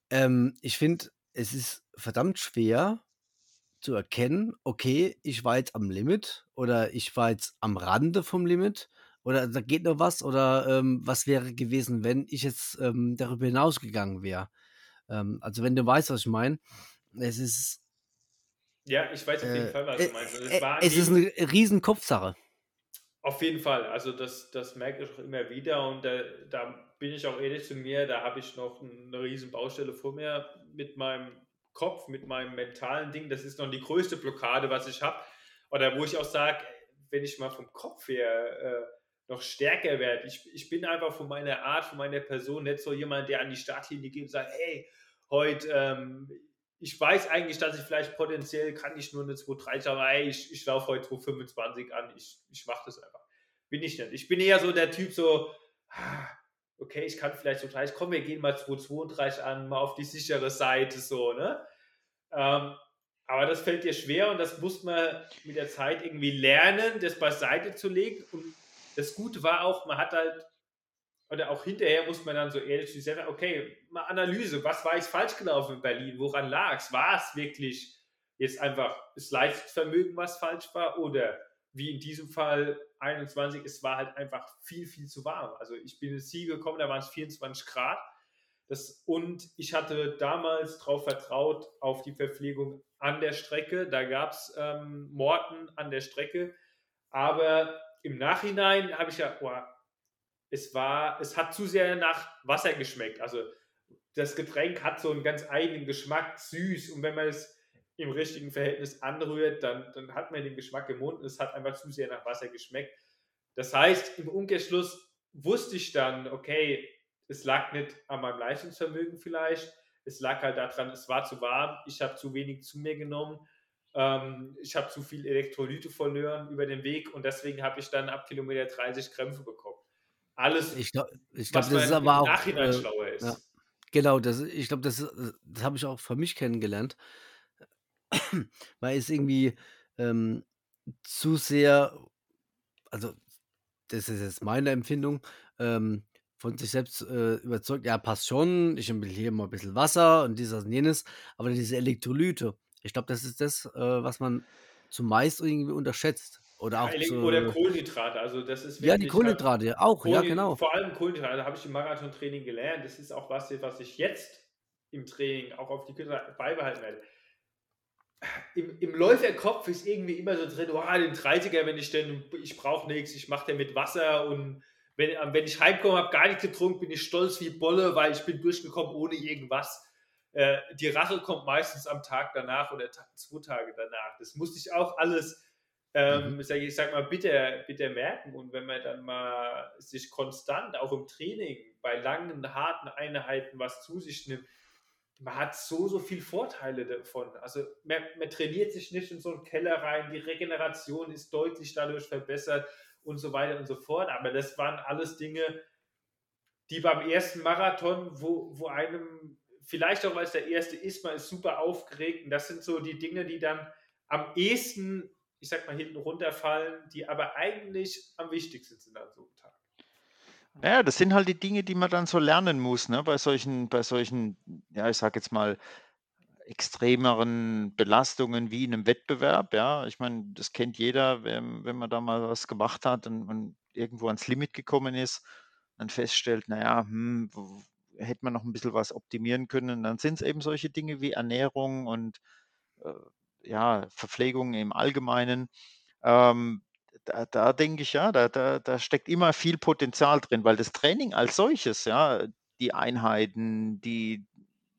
Ähm, ich finde, es ist verdammt schwer zu erkennen, okay, ich war jetzt am Limit oder ich war jetzt am Rande vom Limit Oder da geht noch was? Oder ähm, was wäre gewesen, wenn ich jetzt ähm, darüber hinausgegangen wäre? Ähm, also wenn du weißt, was ich meine, es ist. Ja, ich weiß auf jeden Äh, Fall, was du äh, meinst. Also äh, es war es ist eine riesen Kopfsache. Auf jeden Fall, also das, das merke ich auch immer wieder und da, da bin ich auch ehrlich zu mir, da habe ich noch eine riesen Baustelle vor mir mit meinem Kopf, mit meinem mentalen Ding. Das ist noch die größte Blockade, was ich habe. Oder wo ich auch sage, wenn ich mal vom Kopf her äh, noch stärker werde, ich, ich bin einfach von meiner Art, von meiner Person nicht so jemand, der an die Startlinie geht und sagt, hey, heute, ähm, ich weiß eigentlich, dass ich vielleicht potenziell kann ich nur eine 2,30, aber hey, ich, ich laufe heute 2,25 an, ich, ich mache das einfach. Bin ich nicht. Ich bin eher so der Typ so, ah, okay, ich kann vielleicht so gleich, komm, wir gehen mal 2,32 an, mal auf die sichere Seite, so, ne? Ähm, aber das fällt dir schwer und das muss man mit der Zeit irgendwie lernen, das beiseite zu legen. Und das Gute war auch, man hat halt, oder auch hinterher muss man dann so ehrlich zu selber, okay, mal Analyse, was war jetzt falsch gelaufen in Berlin? Woran lag es? War es wirklich jetzt einfach das Leistungsvermögen, was falsch war? Oder wie in diesem Fall 21, es war halt einfach viel, viel zu warm. Also ich bin ins Ziel gekommen, da waren es 24 Grad. Das, und ich hatte damals darauf vertraut, auf die Verpflegung an der Strecke. Da gab es ähm, Morten an der Strecke. Aber im Nachhinein habe ich ja, boah, es war, es hat zu sehr nach Wasser geschmeckt. Also das Getränk hat so einen ganz eigenen Geschmack, süß. Und wenn man es im richtigen Verhältnis anrührt, dann, dann hat man den Geschmack im Mund und es hat einfach zu sehr nach Wasser geschmeckt. Das heißt, im Umkehrschluss wusste ich dann, okay, es lag nicht an meinem Leistungsvermögen vielleicht, es lag halt daran, es war zu warm, ich habe zu wenig zu mir genommen, ähm, ich habe zu viel Elektrolyte verloren über den Weg und deswegen habe ich dann ab Kilometer 30 Krämpfe bekommen. Alles, Ich glaube, ich glaub, was das ist aber im auch. Nachhinein Äh, schlauer ist. ja. genau, das, ich glaube, das, das habe ich auch für mich kennengelernt. Weil es irgendwie ähm, zu sehr, also das ist jetzt meine Empfindung, ähm, von sich selbst äh, überzeugt, ja, passt schon, ich will hier mal ein bisschen Wasser und dieses und jenes, aber diese Elektrolyte, ich glaube, das ist das, äh, was man zumeist irgendwie unterschätzt. Oder auch zu, Oder Kohlenhydrate, also das ist ja, die halt- Kohlenhydrate, auch, ja, Kohlen- genau. Vor allem Kohlenhydrate habe ich im Marathontraining gelernt. Das ist auch was, was ich jetzt im Training auch auf die Kürze beibehalten werde. Im, Im Läuferkopf ist irgendwie immer so drin, oh, den 30er, wenn ich denn, ich brauche nichts, ich mache den mit Wasser und wenn, äh, wenn ich heimkomme, habe gar nichts getrunken, bin ich stolz wie Bolle, weil ich bin durchgekommen ohne irgendwas. Äh, die Rache kommt meistens am Tag danach oder zwei Tage danach. Das musste ich auch alles ähm, sag ich sag mal, bitter, bitter merken. Und wenn man dann mal sich konstant, auch im Training, bei langen, harten Einheiten was zu sich nimmt, man hat so, so viel Vorteile davon. Also man, man trainiert sich nicht in so einen Keller rein, die Regeneration ist deutlich dadurch verbessert und so weiter und so fort. Aber das waren alles Dinge, die beim ersten Marathon, wo, wo einem, vielleicht auch weil es der erste ist, man ist super aufgeregt. Und das sind so die Dinge, die dann am ehesten ich sag mal, hinten runterfallen, die aber eigentlich am wichtigsten sind an so einem Tag. Ja, das sind halt die Dinge, die man dann so lernen muss, ne? Bei solchen, bei solchen, ja, ich sag jetzt mal, extremeren Belastungen wie in einem Wettbewerb. Ja, ich meine, das kennt jeder, wenn, wenn man da mal was gemacht hat und, und irgendwo ans Limit gekommen ist, dann feststellt, naja, hm, hätte man noch ein bisschen was optimieren können. Dann sind es eben solche Dinge wie Ernährung und äh, ja, Verpflegung im Allgemeinen. Ähm, da, da denke ich, ja, da, da, da steckt immer viel Potenzial drin, weil das Training als solches, ja, die Einheiten, die,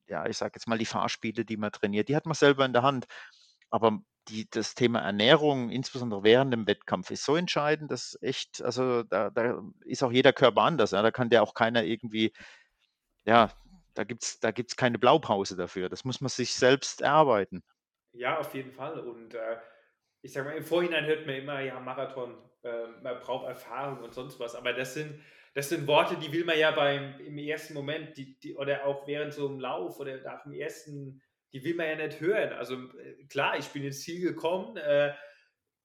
ja, ich sage jetzt mal die Fahrspiele, die man trainiert, die hat man selber in der Hand. Aber die, das Thema Ernährung, insbesondere während dem Wettkampf, ist so entscheidend, dass echt, also da, da ist auch jeder Körper anders. Ja, da kann der auch keiner irgendwie, ja, da gibt es da gibt's keine Blaupause dafür. Das muss man sich selbst erarbeiten. Ja, auf jeden Fall. Und äh, ich sag mal, im Vorhinein hört man immer, ja, Marathon, äh, man braucht Erfahrung und sonst was. Aber das sind, das sind Worte, die will man ja beim, im ersten Moment, die, die, oder auch während so einem Lauf oder nach dem ersten, die will man ja nicht hören. Also äh, klar, ich bin ins Ziel gekommen. Äh,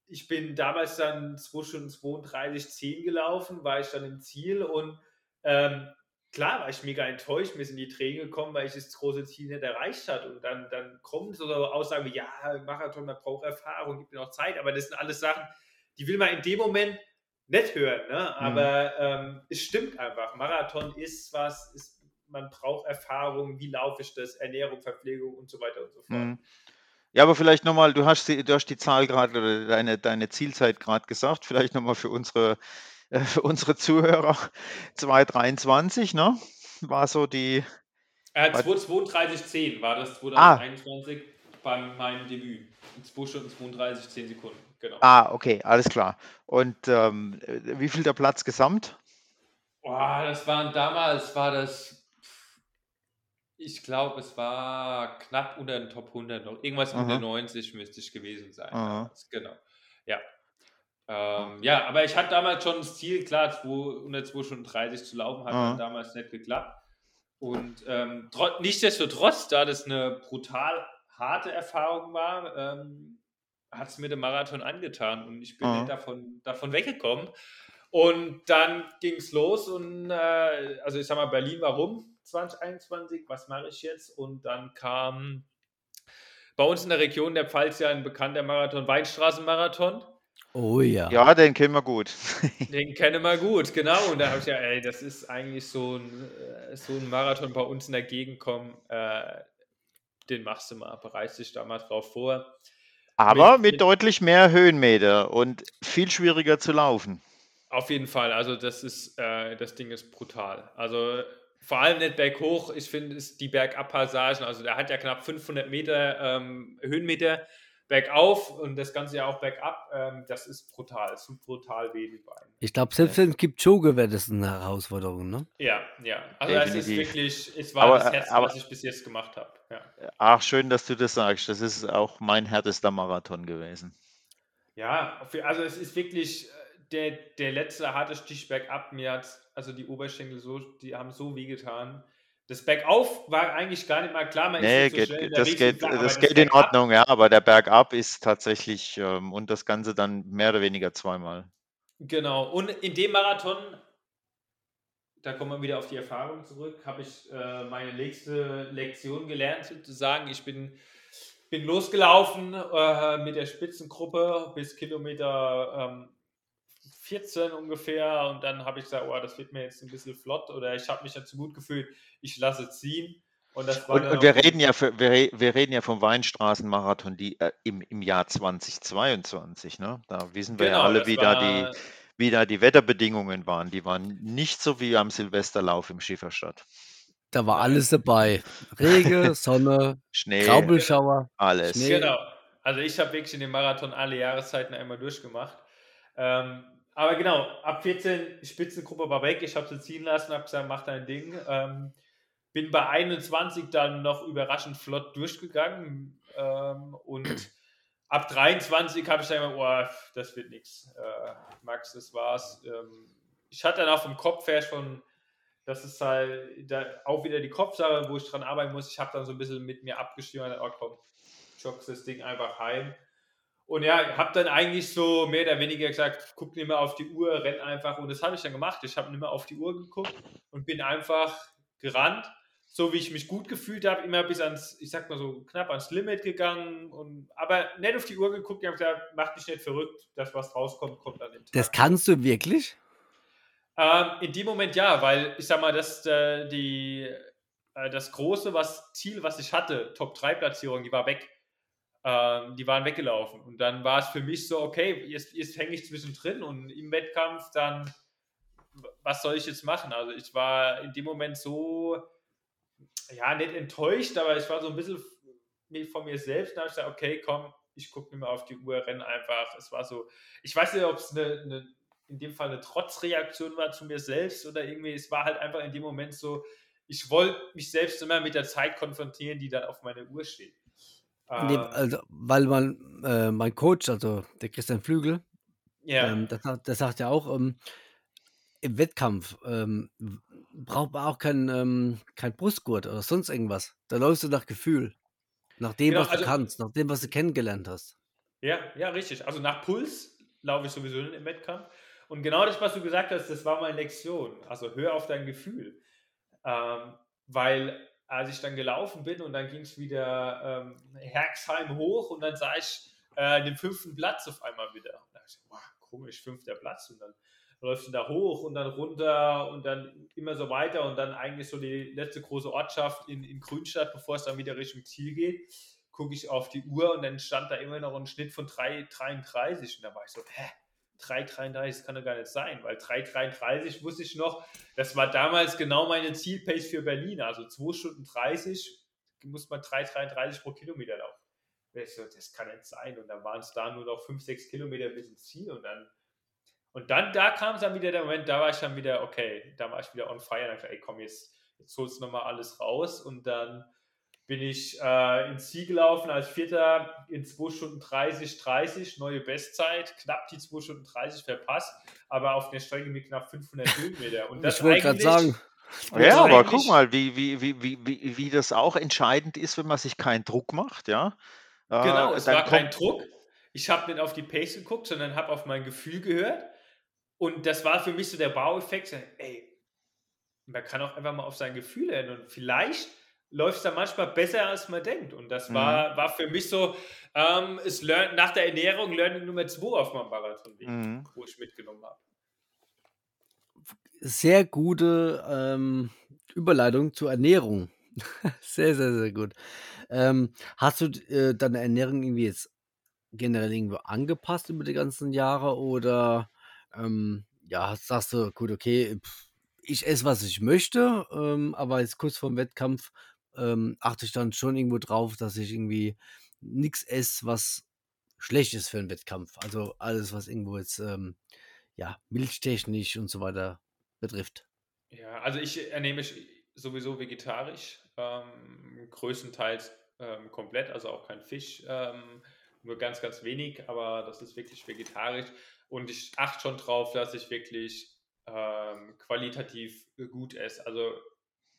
ich bin damals dann 2 Stunden 32, 10 gelaufen, war ich dann im Ziel und ähm, klar war ich mega enttäuscht, mir sind die Tränen gekommen, weil ich das große Ziel nicht erreicht hat. Und dann, dann kommen so Aussagen wie, ja, Marathon, man braucht Erfahrung, gibt mir noch Zeit, aber das sind alles Sachen, die will man in dem Moment nicht hören, ne? aber mhm. ähm, es stimmt einfach. Marathon ist was, ist, man braucht Erfahrung, wie laufe ich das, Ernährung, Verpflegung und so weiter und so fort. Mhm. Ja, aber vielleicht nochmal, du hast die, du hast die Zahl gerade oder deine, deine Zielzeit gerade gesagt, vielleicht nochmal für unsere, äh, für unsere Zuhörer 223, ne? War so die. Äh, 232,10 war das 2021 ah. bei meinem Debüt. 2 Stunden 32, 10 Sekunden, genau. Ah, okay, alles klar. Und ähm, wie viel der Platz gesamt? Boah, das waren damals, war das ich glaube, es war knapp unter den Top 100 noch. Irgendwas unter 90 müsste ich gewesen sein. Genau. Ja. Ähm, ja, aber ich hatte damals schon das Ziel, klar, 2, unter 2 Stunden 30 zu laufen, hat dann damals nicht geklappt. Und ähm, nichtsdestotrotz, da das eine brutal harte Erfahrung war, ähm, hat es mir den Marathon angetan und ich bin nicht davon, davon weggekommen. Und dann ging es los und äh, also ich sag mal, Berlin war rum, 2021, was mache ich jetzt? Und dann kam bei uns in der Region der Pfalz ja ein bekannter Marathon, Weinstraßenmarathon. Oh ja. Ja, den kennen wir gut. Den kennen wir gut, genau. Und da habe ich ja, ey, das ist eigentlich so ein, äh, so ein Marathon bei uns in der Gegend kommen. Äh, den machst du mal, bereitest dich da mal drauf vor. Aber mit, mit deutlich mehr Höhenmeter und viel schwieriger zu laufen. Auf jeden Fall. Also das ist, äh, das Ding ist brutal. Also vor allem nicht berghoch. Ich finde, es die Bergabpassagen, also der hat ja knapp 500 Meter ähm, Höhenmeter bergauf und das Ganze ja auch bergab. Ähm, das ist brutal. Es tut brutal weh, die Beine. Ich glaube, selbst für Kip Kipchoge wäre das eine Herausforderung, ne? Ja, ja. Also, es ist wirklich, es war aber, das aber, was ich bis jetzt gemacht habe. Ja. Ach, schön, dass du das sagst. Das ist auch mein härtester Marathon gewesen. Ja, also es ist wirklich äh, der, der letzte harte Stich bergab. Mir hat also die Oberschenkel so, die haben so wehgetan. Das Bergauf war eigentlich gar nicht mal klar. Man nee, so geht, das, geht, klar, das geht in Ordnung, ja, aber der Bergab ist tatsächlich ähm, und das Ganze dann mehr oder weniger zweimal. Genau, und in dem Marathon, da kommen wir wieder auf die Erfahrung zurück, habe ich äh, meine nächste Lektion gelernt, sozusagen. Ich bin, bin losgelaufen äh, mit der Spitzengruppe bis Kilometer ähm, 14 ungefähr und dann habe ich gesagt, oh, das wird mir jetzt ein bisschen flott oder ich habe mich dazu gut gefühlt, ich lasse ziehen. Und, und, und wir, reden ja für, wir, wir, reden ja vom Weinstraßenmarathon die, äh, im, im Jahr 2022. Ne? Da wissen wir genau, ja alle, wie, war, da die, wie da die Wetterbedingungen waren. Die waren nicht so wie am Silvesterlauf im Schieferstadt. Da war alles dabei. Regen, Sonne, Schnee, Graubelschauer. Alles. Schnee. Genau. Also ich habe wirklich in dem Marathon alle Jahreszeiten einmal durchgemacht. Ähm, aber genau, ab 14 Spitzengruppe war weg. Ich habe sie ziehen lassen, habe gesagt, mach dein Ding. Ähm, bin bei 21 dann noch überraschend flott durchgegangen. Ähm, und ab 23 habe ich dann gesagt, oh, das wird nichts. Äh, Max, das war's. Ähm, ich hatte dann auch vom Kopf her schon, das ist halt da auch wieder die Kopfsache, wo ich dran arbeiten muss. Ich habe dann so ein bisschen mit mir abgestimmt, oh komm, joggst das Ding einfach heim. Und ja, habe dann eigentlich so mehr oder weniger gesagt, guck nicht mehr auf die Uhr, renn einfach. Und das habe ich dann gemacht. Ich habe nicht mehr auf die Uhr geguckt und bin einfach gerannt, so wie ich mich gut gefühlt habe, immer bis ans, ich sag mal so, knapp ans Limit gegangen. Und, aber nicht auf die Uhr geguckt. Ich habe gesagt, mach dich nicht verrückt, das, was rauskommt, kommt an den Tag. Das kannst du wirklich? Ähm, in dem Moment ja, weil ich sag mal, dass äh, die, äh, das große was, Ziel, was ich hatte, Top-3-Platzierung, die war weg. Ähm, die waren weggelaufen. Und dann war es für mich so, okay, jetzt, jetzt hänge ich zwischendrin und im Wettkampf dann, was soll ich jetzt machen? Also ich war in dem Moment so, ja, nicht enttäuscht, aber ich war so ein bisschen von mir selbst. Da habe ich gesagt, okay, komm, ich gucke mir mal auf die Uhr, renne einfach. Es war so, ich weiß nicht, ob es eine, eine, in dem Fall eine Trotzreaktion war zu mir selbst oder irgendwie, es war halt einfach in dem Moment so, ich wollte mich selbst immer mit der Zeit konfrontieren, die dann auf meiner Uhr steht. Nee, ähm. also, weil man, äh, mein Coach, also der Christian Flügel, Ja. ähm, der, sagt ja auch, ähm, im Wettkampf ähm, braucht man auch kein, ähm, kein Brustgurt oder sonst irgendwas. Da läufst du nach Gefühl, nach dem, Genau, was du also kannst, nach dem, was du kennengelernt hast. Ja, ja, richtig. Also nach Puls laufe ich sowieso im Wettkampf. Und genau das, was du gesagt hast, das war meine Lektion. Also hör auf dein Gefühl. Ähm, weil als ich dann gelaufen bin und dann ging es wieder ähm, Herxheim hoch und dann sah ich äh, den fünften Platz auf einmal wieder. Und da dachte ich, wow, komisch, fünfter Platz und dann läufst du da hoch und dann runter und dann immer so weiter und dann eigentlich so die letzte große Ortschaft in, in Grünstadt, bevor es dann wieder Richtung Ziel geht, gucke ich auf die Uhr und dann stand da immer noch ein Schnitt von 3,33 und da war ich so, hä? 3,33, das kann doch gar nicht sein, weil 3,33 wusste ich noch, das war damals genau meine Zielpace für Berlin, also 2 Stunden 30 muss man 3,33 pro Kilometer laufen. So, das kann nicht sein. Und dann waren es da nur noch 5, 6 Kilometer bis ins Ziel und dann und dann, da kam es dann wieder der Moment, da war ich dann wieder, okay, da war ich wieder on fire. Dann dachte ey, komm, jetzt, jetzt holst du nochmal alles raus. Und dann bin ich äh, ins Ziel gelaufen als Vierter in 2 Stunden 30, 30, neue Bestzeit, knapp die 2 Stunden 30 verpasst, aber auf der Strecke mit knapp 500 Höhenmeter. Und das ich wollte gerade sagen. Ja, aber guck mal, wie, wie, wie, wie, wie das auch entscheidend ist, wenn man sich keinen Druck macht, ja. Genau, äh, es war kein Druck. Ich habe nicht auf die Pace geguckt, sondern habe auf mein Gefühl gehört. Und das war für mich so der Baueffekt, ey, man kann auch einfach mal auf sein Gefühl hören und vielleicht läuft es dann manchmal besser, als man denkt. Und das war, mhm. war für mich so, ähm, ist learn, nach der Ernährung Learning Nummer 2 auf meinem Marathonweg, mhm. wo ich mitgenommen habe. Sehr gute ähm, Überleitung zur Ernährung. sehr, sehr, sehr gut. Ähm, hast du äh, deine Ernährung irgendwie jetzt generell irgendwo angepasst über die ganzen Jahre oder ähm, ja, sagst du, gut, okay, pf, ich esse, was ich möchte, ähm, aber jetzt kurz vorm Wettkampf ähm, achte ich dann schon irgendwo drauf, dass ich irgendwie nichts esse, was schlecht ist für einen Wettkampf. Also alles, was irgendwo jetzt, ähm, ja, milchtechnisch und so weiter betrifft. Ja, also ich ernehme mich sowieso vegetarisch, ähm, größtenteils ähm, komplett, also auch kein Fisch, ähm, nur ganz, ganz wenig, aber das ist wirklich vegetarisch. Und ich achte schon drauf, dass ich wirklich ähm, qualitativ gut esse. Also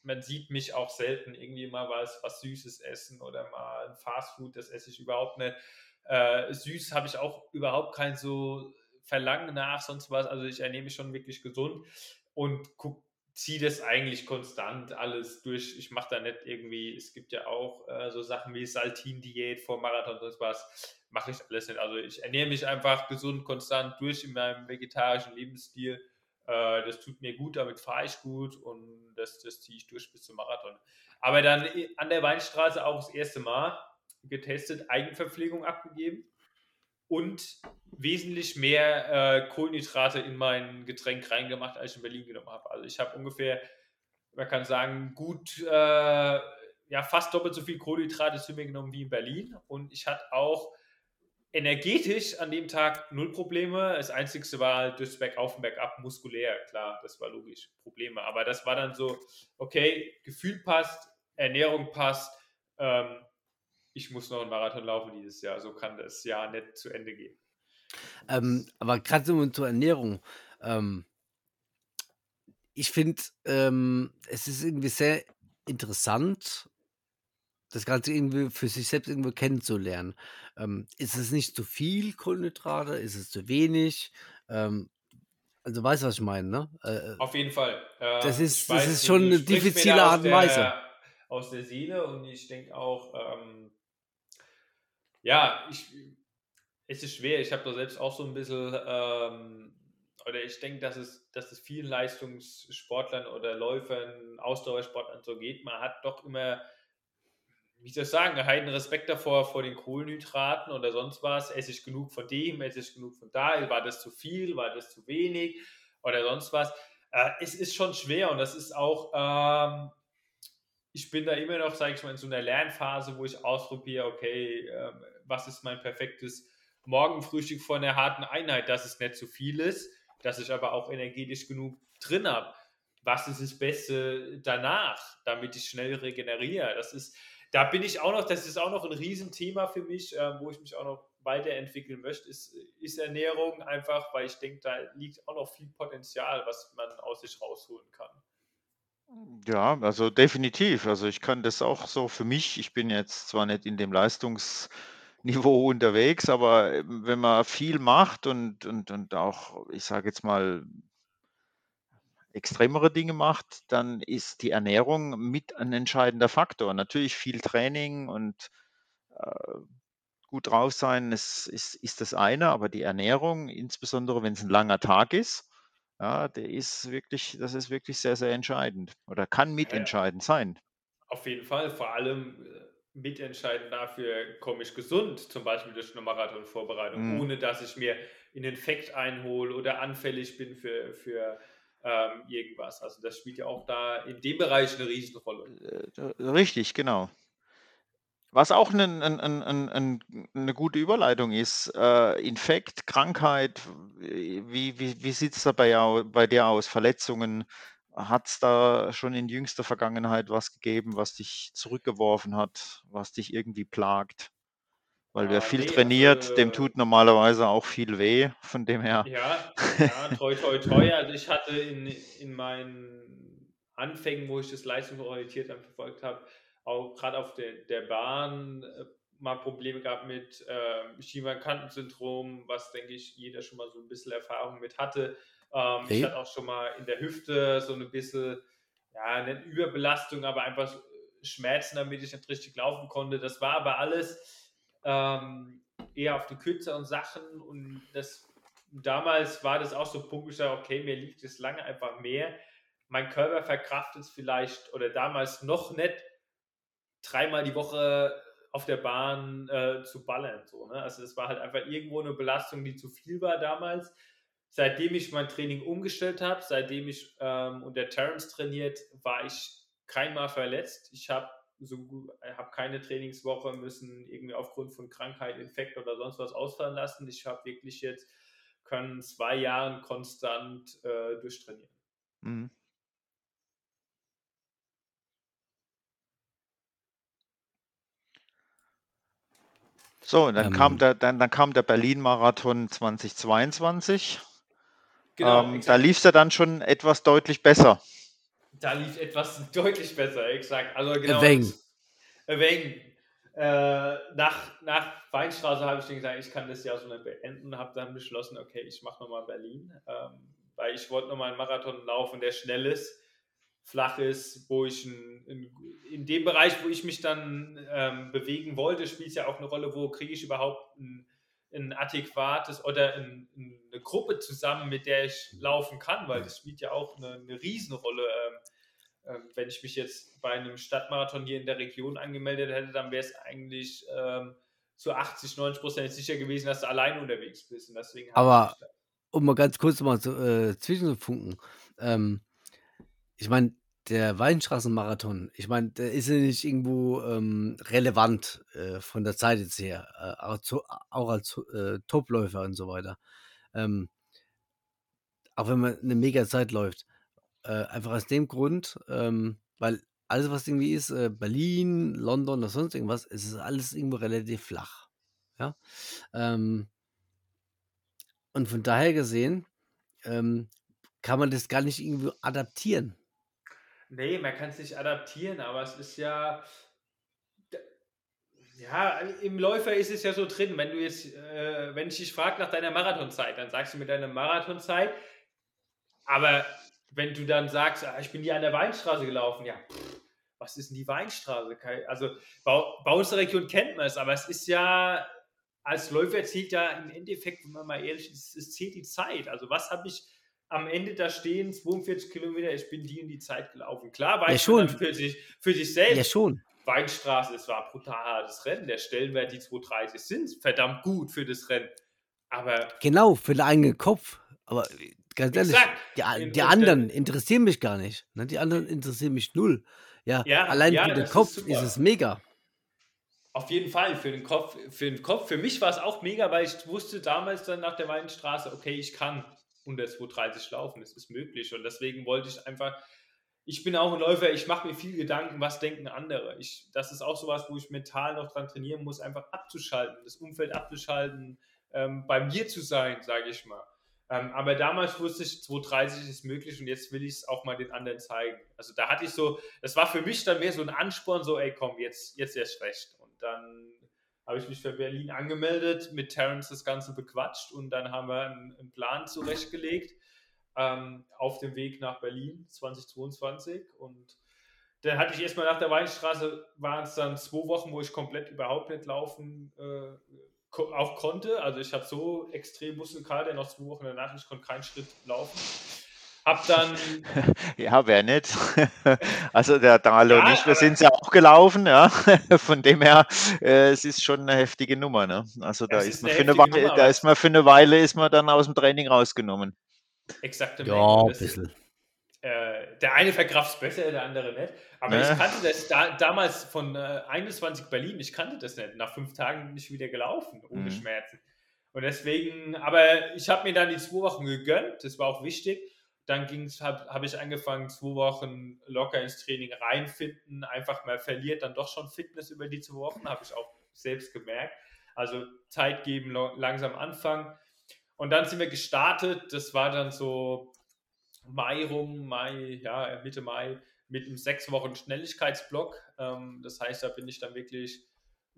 man sieht mich auch selten irgendwie mal was, was Süßes essen oder mal ein Fastfood, das esse ich überhaupt nicht. Äh, süß habe ich auch überhaupt kein so Verlangen nach, sonst was. Also ich ernehme mich schon wirklich gesund und ziehe das eigentlich konstant alles durch. Ich mache da nicht irgendwie, es gibt ja auch äh, so Sachen wie Saltin-Diät vor Marathon, sonst was mache ich alles nicht. Also ich ernähre mich einfach gesund, konstant durch in meinem vegetarischen Lebensstil. Äh, das tut mir gut, damit fahre ich gut und das, das ziehe ich durch bis zum Marathon. Aber dann an der Weinstraße auch das erste Mal getestet, Eigenverpflegung abgegeben und wesentlich mehr äh, Kohlenhydrate in mein Getränk reingemacht, als ich in Berlin genommen habe. Also ich habe ungefähr, man kann sagen, gut, äh, ja, fast doppelt so viel Kohlenhydrate zu mir genommen wie in Berlin. Und ich hatte auch energetisch an dem Tag null Probleme. Das Einzige war halt durchs Bergauf und Bergab muskulär, klar, das war logisch, Probleme. Aber das war dann so, okay, Gefühl passt, Ernährung passt, ähm, ich muss noch einen Marathon laufen dieses Jahr, so kann das Jahr nicht zu Ende gehen. Ähm, aber gerade so zur Ernährung, ähm, ich finde, ähm, es ist irgendwie sehr interessant, das Ganze irgendwie für sich selbst irgendwo kennenzulernen. Ähm, ist es nicht zu viel Kohlenhydrate? Ist es zu wenig? Ähm, also weißt du, was ich meine, ne? Äh, Auf jeden Fall. Äh, das ist, das ist schon eine diffizile Art und Weise. Aus der Seele und ich denke auch, ähm, ja, ich, es ist schwer. Ich habe da selbst auch so ein bisschen, ähm, oder ich denke, dass es, dass es vielen Leistungssportlern oder Läufern, Ausdauersportlern so geht. Man hat doch immer wie soll ich sagen, einen Respekt davor vor den Kohlenhydraten oder sonst was. Esse ich genug von dem, esse ich genug von da, war das zu viel, war das zu wenig oder sonst was. Äh, es ist schon schwer und das ist auch, ähm, ich bin da immer noch, sage ich mal, in so einer Lernphase, wo ich ausprobiere, okay, äh, was ist mein perfektes Morgenfrühstück vor einer harten Einheit, dass es nicht zu viel ist, dass ich aber auch energetisch genug drin habe. Was ist das Beste danach, damit ich schnell regeneriere? Das ist, da bin ich auch noch, das ist auch noch ein Riesenthema für mich, äh, wo ich mich auch noch weiterentwickeln möchte, ist, ist Ernährung einfach, weil ich denke, da liegt auch noch viel Potenzial, was man aus sich rausholen kann. Ja, also definitiv. Also ich kann das auch so für mich, ich bin jetzt zwar nicht in dem Leistungsniveau unterwegs, aber ähm, wenn man viel macht und, und, und auch, ich sage jetzt mal, extremere Dinge macht, dann ist die Ernährung mit ein entscheidender Faktor. Natürlich viel Training und äh, gut drauf sein ist, ist, ist das eine, aber die Ernährung, insbesondere wenn es ein langer Tag ist, ja, der ist wirklich, das ist wirklich sehr, sehr entscheidend oder kann Ja, ja. mitentscheidend sein. Auf jeden Fall, vor allem äh, mitentscheidend dafür, komme ich gesund, zum Beispiel durch eine Marathonvorbereitung, Mhm. ohne dass ich mir einen Infekt einhole oder anfällig bin für, für ähm, irgendwas. Also das spielt ja auch da in dem Bereich eine Riesenrolle. Äh, Richtig, genau. Was auch eine, ein, ein, ein, ein, eine gute Überleitung ist, äh, Infekt, Krankheit, wie, wie, wie sieht es da bei, bei dir aus? Verletzungen? Hat es da schon in jüngster Vergangenheit was gegeben, was dich zurückgeworfen hat, was dich irgendwie plagt? Weil wer Ah, viel nee, trainiert, dem also tut normalerweise auch viel weh. Von dem her, Ja, ja, toi, toi, toi. Also ich hatte in, in meinen Anfängen, wo ich das leistungsorientiert dann verfolgt habe, auch gerade auf der, der Bahn äh, mal Probleme gehabt mit äh, Schieferkantensyndrom, was denke ich jeder schon mal so ein bisschen Erfahrung mit hatte. Ähm, ich Okay. hatte auch schon mal in der Hüfte so ein bisschen, ja, nicht Überbelastung, aber einfach Schmerzen, damit ich nicht richtig laufen konnte. Das war aber alles ähm, eher auf die kürzeren Sachen und das damals war das auch so ein Punkt, ich sage, okay, mir liegt es lange einfach mehr. Mein Körper verkraftet es vielleicht oder damals noch nicht dreimal die Woche auf der Bahn äh, zu ballern. So, ne? Also es war halt einfach irgendwo eine Belastung, die zu viel war damals. Seitdem ich mein Training umgestellt habe, seitdem ich ähm, unter Terrence trainiert, war ich keinmal verletzt. Ich habe so gut, habe keine Trainingswoche müssen irgendwie aufgrund von Krankheit, Infekt oder sonst was ausfallen lassen. Ich habe wirklich jetzt können zwei Jahren konstant äh, durchtrainieren. mhm. So, dann kam Ähm, der, dann, dann kam der Berlin-Marathon 2022. Genau, Ähm, da lief es ja dann schon etwas deutlich besser. Da lief etwas deutlich besser, exakt. Also genau. Wegen. Wegen. Äh, nach, nach Weinstraße habe ich dann gesagt, ich kann das Jahr so nicht beenden, habe dann beschlossen, okay, ich mache nochmal Berlin, ähm, weil ich wollte nochmal einen Marathon laufen, der schnell ist, flach ist, wo ich in, in, in dem Bereich, wo ich mich dann ähm, bewegen wollte, spielt es ja auch eine Rolle, wo kriege ich überhaupt ein, ein adäquates oder ein, eine Gruppe zusammen, mit der ich laufen kann, weil das spielt ja auch eine, eine Riesenrolle. Ähm, wenn ich mich jetzt bei einem Stadtmarathon hier in der Region angemeldet hätte, dann wäre es eigentlich ähm, zu 80, 90 Prozent sicher gewesen, dass du allein unterwegs bist. Und deswegen aber um mal ganz kurz mal zu, äh, zwischenzufunken. Ähm, ich meine, der Weinstraßenmarathon, ich meine, der ist ja nicht irgendwo ähm, relevant äh, von der Zeit jetzt her, äh, auch, zu, auch als äh, Topläufer und so weiter. Ähm, auch wenn man eine mega Zeit läuft. Äh, einfach aus dem Grund, ähm, weil alles, was irgendwie ist, äh, Berlin, London oder sonst irgendwas, es ist alles irgendwo relativ flach. Ja. Ähm, und von daher gesehen, ähm, kann man das gar nicht irgendwie adaptieren. Nee, man kann es nicht adaptieren, aber es ist ja. Ja, im Läufer ist es ja so drin. Wenn du jetzt, äh, wenn ich dich frage nach deiner Marathonzeit, dann sagst du mir deine Marathonzeit. Aber wenn du dann sagst, ah, ich bin hier an der Weinstraße gelaufen, ja, pff, was ist denn die Weinstraße? Also bei, bei uns in der Region kennt man es, aber es ist ja, als Läufer zählt ja im Endeffekt, wenn man mal ehrlich ist, es zählt die Zeit. Also was habe ich am Ende da stehen, 42 Kilometer, ich bin die in die Zeit gelaufen. Klar, weiß Ja, schon. für sich, für sich selbst. Ja, schon. Weinstraße, es war ein brutal hartes Rennen. Der Stellenwert, die 230 sind verdammt gut für das Rennen. Aber Genau, für den eigenen Kopf. Aber ganz ehrlich, exakt. die, die anderen interessieren mich gar nicht. Ne? Die anderen interessieren mich null. Ja, Ja, allein ja, für den ist Kopf super. ist es mega. Auf jeden Fall, für den Kopf. Für den Kopf, für mich war es auch mega, weil ich wusste damals dann nach der Weinstraße, okay, ich kann unter 230 laufen, es ist möglich. Und deswegen wollte ich einfach, ich bin auch ein Läufer, ich mache mir viel Gedanken, was denken andere. Ich, das ist auch sowas, wo ich mental noch dran trainieren muss, einfach abzuschalten, das Umfeld abzuschalten, ähm, bei mir zu sein, sage ich mal. Ähm, aber damals wusste ich, 230 ist möglich und jetzt will ich es auch mal den anderen zeigen. Also da hatte ich so, das war für mich dann mehr so ein Ansporn, so, ey, komm, jetzt, jetzt erst recht. Und dann habe ich mich für Berlin angemeldet, mit Terence das Ganze bequatscht und dann haben wir einen, einen Plan zurechtgelegt ähm, auf dem Weg nach Berlin 2022 und dann hatte ich erstmal nach der Weinstraße, waren es dann zwei Wochen, wo ich komplett überhaupt nicht laufen äh, auch konnte. Also ich hatte so extrem Muskelkater, noch zwei Wochen danach, ich konnte keinen Schritt laufen. Hab dann. Ja, wer nicht? Also der Dalo Ja, nicht, wir sind ja auch gelaufen, ja. Von dem her, äh, es ist schon eine heftige Nummer, ne? Also da ist ist man eine für eine Weile, Nummer, da ist man für eine Weile ist man dann aus dem Training rausgenommen. Exakte Ja, ein bisschen. Äh, der eine verkraft es besser, der andere nicht. Aber Ne? ich kannte das da, damals von äh, 21 Berlin, ich kannte das nicht. Nach fünf Tagen bin ich wieder gelaufen, ohne Mhm. Schmerzen. Und deswegen, aber ich habe mir dann die zwei Wochen gegönnt, das war auch wichtig. Dann habe hab ich angefangen, zwei Wochen locker ins Training reinfinden, einfach mal verliert dann doch schon Fitness über die zwei Wochen, habe ich auch selbst gemerkt. Also Zeit geben, langsam anfangen. Und dann sind wir gestartet, das war dann so Mai rum, Mai, ja, Mitte Mai, mit einem sechs Wochen Schnelligkeitsblock. Ähm, das heißt, da bin ich dann wirklich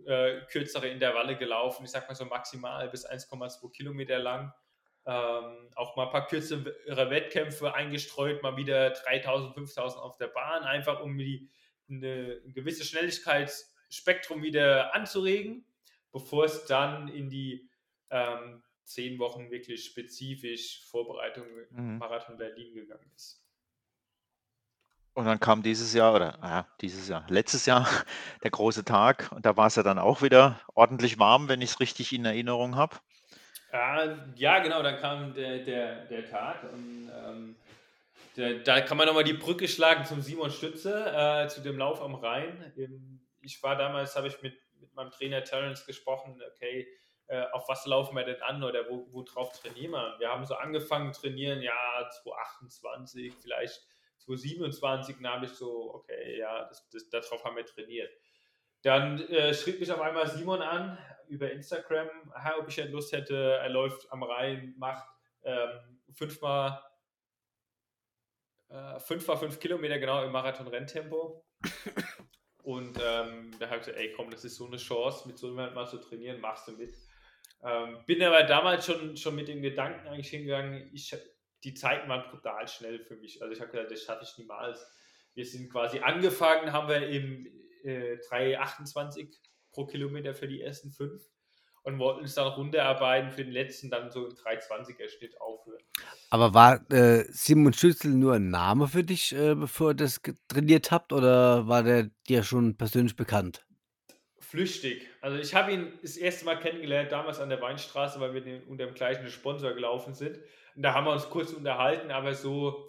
äh, kürzere Intervalle gelaufen, ich sag mal so maximal bis 1,2 Kilometer lang. Ähm, auch mal ein paar kürzere Wettkämpfe eingestreut, mal wieder 3000, 5000 auf der Bahn, einfach um die, eine, ein gewisses Schnelligkeitsspektrum wieder anzuregen, bevor es dann in die ähm, zehn Wochen wirklich spezifisch Vorbereitung Mhm. Marathon Berlin gegangen ist. Und dann kam dieses Jahr, oder ja, dieses Jahr, letztes Jahr, der große Tag. Und da war es ja dann auch wieder ordentlich warm, wenn ich es richtig in Erinnerung habe. Äh, ja, genau, dann kam der, der, der Tag und ähm, der, da kann man nochmal die Brücke schlagen zum Simon Stütze, äh, zu dem Lauf am Rhein. Im, ich war damals, habe ich mit, mit meinem Trainer Terence gesprochen, okay, äh, auf was laufen wir denn an oder wo, wo drauf trainieren wir? Wir haben so angefangen trainieren, ja, 2028, vielleicht 2027, dann habe ich so, okay, ja, das, das, darauf haben wir trainiert. Dann äh, schrieb mich auf einmal Simon an über Instagram, aha, ob ich Lust hätte, er läuft am Rhein, macht ähm, fünfmal äh, fünfmal fünf Kilometer genau im Marathon-Renntempo. Und ähm, da habe ich gesagt, ey komm, das ist so eine Chance, mit so jemandem mal zu trainieren, machst du mit. Ähm, bin aber damals schon, schon mit dem Gedanken eigentlich hingegangen, ich, die Zeiten waren brutal schnell für mich. Also ich habe gedacht, das schaffe ich niemals. Wir sind quasi angefangen, haben wir im äh, 3,28 pro Kilometer für die ersten fünf und wollten es dann runterarbeiten für den letzten dann so im 3,20er Schnitt aufhören. Aber war äh, Simon Schützel nur ein Name für dich, äh, bevor ihr das trainiert habt, oder war der dir schon persönlich bekannt? Flüchtig. Also ich habe ihn das erste Mal kennengelernt, damals an der Weinstraße, weil wir unter dem gleichen Sponsor gelaufen sind. Und da haben wir uns kurz unterhalten, aber so,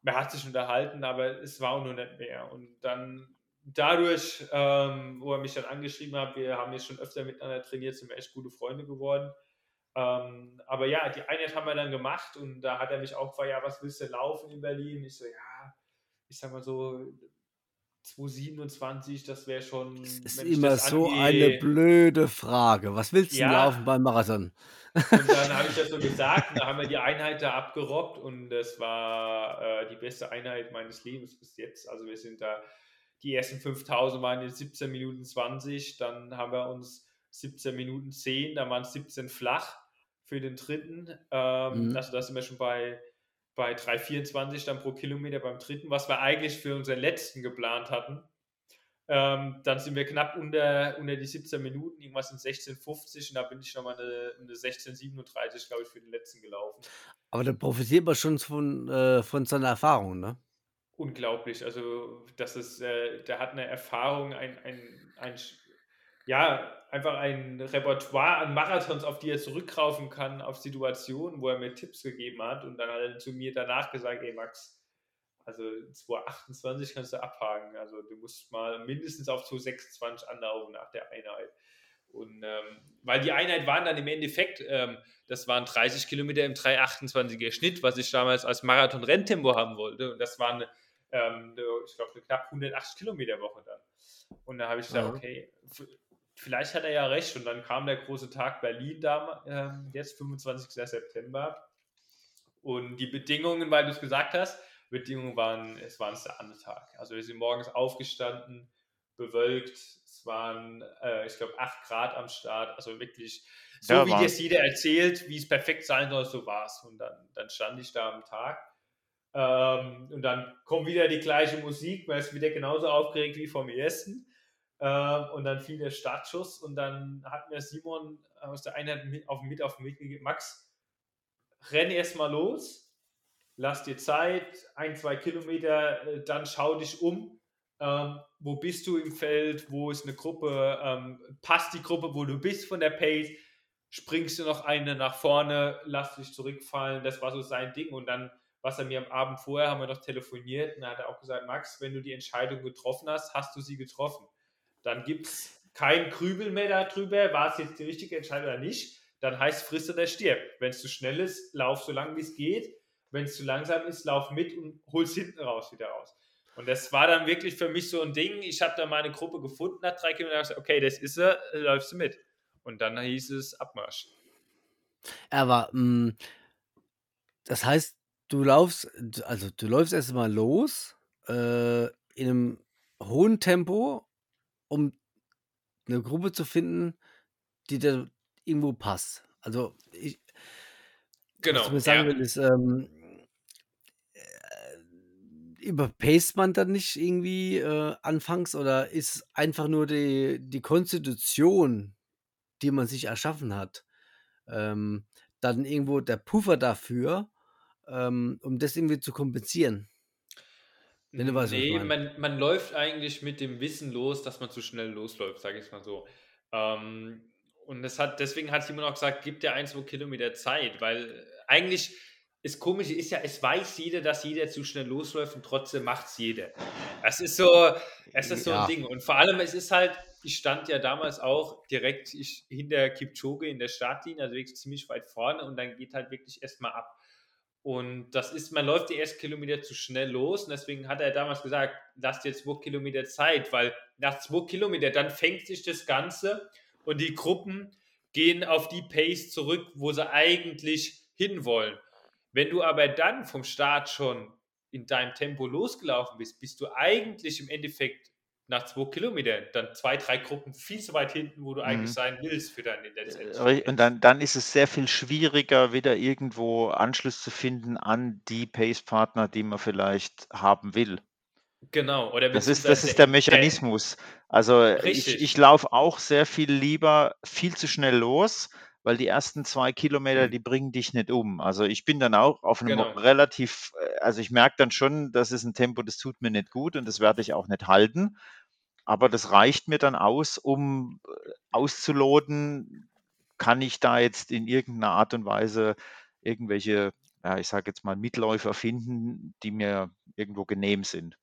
man hat sich unterhalten, aber es war auch nur nicht mehr. Und dann dadurch, ähm, wo er mich dann angeschrieben hat, wir haben jetzt schon öfter miteinander trainiert, sind wir echt gute Freunde geworden. Ähm, aber ja, die Einheit haben wir dann gemacht und da hat er mich auch gefragt, ja, was willst du laufen in Berlin? Ich so, ja, ich sag mal so, 227, das wäre schon. Das ist immer das so angehe- eine blöde Frage. Was willst du Ja. laufen beim Marathon? Und dann habe ich das so gesagt, und da haben wir die Einheit da abgerobbt und das war äh, die beste Einheit meines Lebens bis jetzt. Also wir sind da, die ersten 5000 waren jetzt 17 Minuten 20, dann haben wir uns 17 Minuten 10, dann waren es 17 flach für den dritten. Ähm, Mhm. Also da sind wir schon bei, bei 3,24 dann pro Kilometer beim dritten, was wir eigentlich für unseren letzten geplant hatten. Ähm, dann sind wir knapp unter, unter die 17 Minuten, irgendwas in 16,50 und da bin ich nochmal eine, eine 16,37, glaube ich, für den letzten gelaufen. Aber da profitiert man schon von, äh, von seiner Erfahrung, ne? Unglaublich. Also, das ist, äh, der hat eine Erfahrung, ein, ein, ein, ja, einfach ein Repertoire an Marathons, auf die er zurückgreifen kann, auf Situationen, wo er mir Tipps gegeben hat und dann hat er zu mir danach gesagt, ey Max, also 228 kannst du abhaken. Also du musst mal mindestens auf 226 anlaufen nach der Einheit. Und ähm, weil die Einheit waren dann im Endeffekt, ähm, das waren 30 Kilometer im 328er Schnitt, was ich damals als Marathon-Renntempo haben wollte. Und das waren, ähm, ich glaube, eine knapp 180 Kilometer Woche dann. Und da habe ich gesagt, Ja. okay, vielleicht hat er ja recht. Und dann kam der große Tag Berlin da, ähm, jetzt 25. September. Und die Bedingungen, weil du es gesagt hast, Bedingungen waren, es war ein Sahnetag. Also wir sind morgens aufgestanden, bewölkt, es waren, äh, ich glaube, 8 Grad am Start, also wirklich so, Ja, wie dir es jeder erzählt, wie es perfekt sein soll, so war es. Und dann, dann stand ich da am Tag Ähm, und dann kommt wieder die gleiche Musik, man ist wieder genauso aufgeregt wie vom ersten. Ähm, und dann fiel der Startschuss und dann hat mir Simon aus der Einheit mit auf, mit auf mich gegeben, Max, renn erstmal los, lass dir Zeit, ein, zwei Kilometer, äh, dann schau dich um. Ähm, wo bist du im Feld? Wo ist eine Gruppe? Ähm, passt die Gruppe, wo du bist von der Pace? Springst du noch eine nach vorne? Lass dich zurückfallen. Das war so sein Ding. Und dann, was er mir am Abend vorher, haben wir noch telefoniert und da hat er auch gesagt, Max, wenn du die Entscheidung getroffen hast, hast du sie getroffen. Dann gibt es kein Krübel mehr darüber, war es jetzt die richtige Entscheidung oder nicht. Dann heißt frisst oder stirb. Wenn es zu schnell ist, lauf so lange wie es geht. Wenn es zu langsam ist, lauf mit und hol es hinten raus wieder raus. Und das war dann wirklich für mich so ein Ding. Ich habe da meine Gruppe gefunden nach drei Kilometern und gesagt, okay, das ist er, läufst du mit. Und dann hieß es Abmarsch. Aber mh, mm, das heißt, du laufst, also du läufst erstmal los äh, in einem hohen Tempo, um eine Gruppe zu finden, die dir irgendwo passt. Also ich, genau, was ich mir sagen ja. will, ist, ähm, überpaced man dann nicht irgendwie äh, anfangs oder ist einfach nur die, die Konstitution, die man sich erschaffen hat, ähm, dann irgendwo der Puffer dafür, ähm, um das irgendwie zu kompensieren? Wenn du weißt, nee, man, man läuft eigentlich mit dem Wissen los, dass man zu schnell losläuft, sage ich mal so. Ähm, und das hat, deswegen hat Simon auch gesagt, gib dir ein, zwei Kilometer Zeit, weil eigentlich das Komische ist ja, es weiß jeder, dass jeder zu schnell losläuft und trotzdem macht es jeder. Das ist so, es ist so ja. ein Ding. Und vor allem, es ist halt, ich stand ja damals auch direkt hinter Kipchoge in der Startlinie, also wirklich ziemlich weit vorne und dann geht halt wirklich erstmal ab. Und das ist, man läuft die ersten Kilometer zu schnell los und deswegen hat er damals gesagt, lasst dir zwei Kilometer Zeit, weil nach zwei Kilometern dann fängt sich das Ganze und die Gruppen gehen auf die Pace zurück, wo sie eigentlich hinwollen. Wenn du aber dann vom Start schon in deinem Tempo losgelaufen bist, bist du eigentlich im Endeffekt nach zwei Kilometern dann zwei, drei Gruppen viel zu weit hinten, wo du mhm. eigentlich sein willst für deine letzte Und dann, dann ist es sehr viel schwieriger, wieder irgendwo Anschluss zu finden an die Pace-Partner, die man vielleicht haben will. Genau, oder das ist, das ist der Mechanismus. Also ich, ich laufe auch sehr viel lieber viel zu schnell los, weil die ersten zwei Kilometer, mhm. die bringen dich nicht um. Also ich bin dann auch auf einem genau. relativ, äh, also ich merke dann schon, das ist ein Tempo, das tut mir nicht gut und das werde ich auch nicht halten. Aber das reicht mir dann aus, um äh, auszuloten, kann ich da jetzt in irgendeiner Art und Weise irgendwelche, ja, ich sage jetzt mal, Mitläufer finden, die mir irgendwo genehm sind.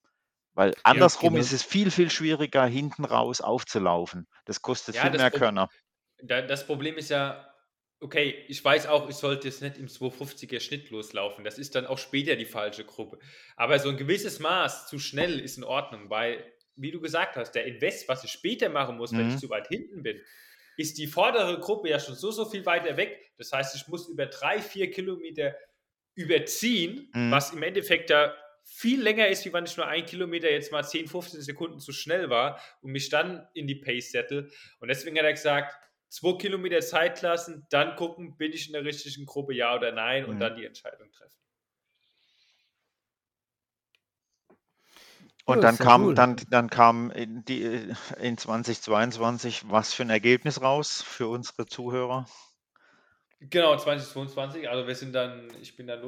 Weil andersrum ja, genau. ist es viel, viel schwieriger, hinten raus aufzulaufen. Das kostet ja, viel das mehr Körner. Das Problem ist ja, okay, ich weiß auch, ich sollte jetzt nicht im 250er Schnitt loslaufen. Das ist dann auch später die falsche Gruppe. Aber so ein gewisses Maß zu schnell ist in Ordnung, weil, wie du gesagt hast, der Invest, was ich später machen muss, mhm. wenn ich mhm. zu weit hinten bin, ist die vordere Gruppe ja schon so, so viel weiter weg. Das heißt, ich muss über drei, vier Kilometer überziehen, mhm. was im Endeffekt da viel länger ist, wie wenn ich nur ein Kilometer jetzt mal 10, 15 Sekunden zu schnell war und mich dann in die Pace settle. Und deswegen hat er gesagt, zwei Kilometer Zeit lassen, dann gucken, bin ich in der richtigen Gruppe, ja oder nein, und mhm. dann die Entscheidung treffen. Und dann kam, cool. dann, dann kam in, die, in 2022 was für ein Ergebnis raus für unsere Zuhörer? Genau, 2022. Also wir sind dann, ich bin dann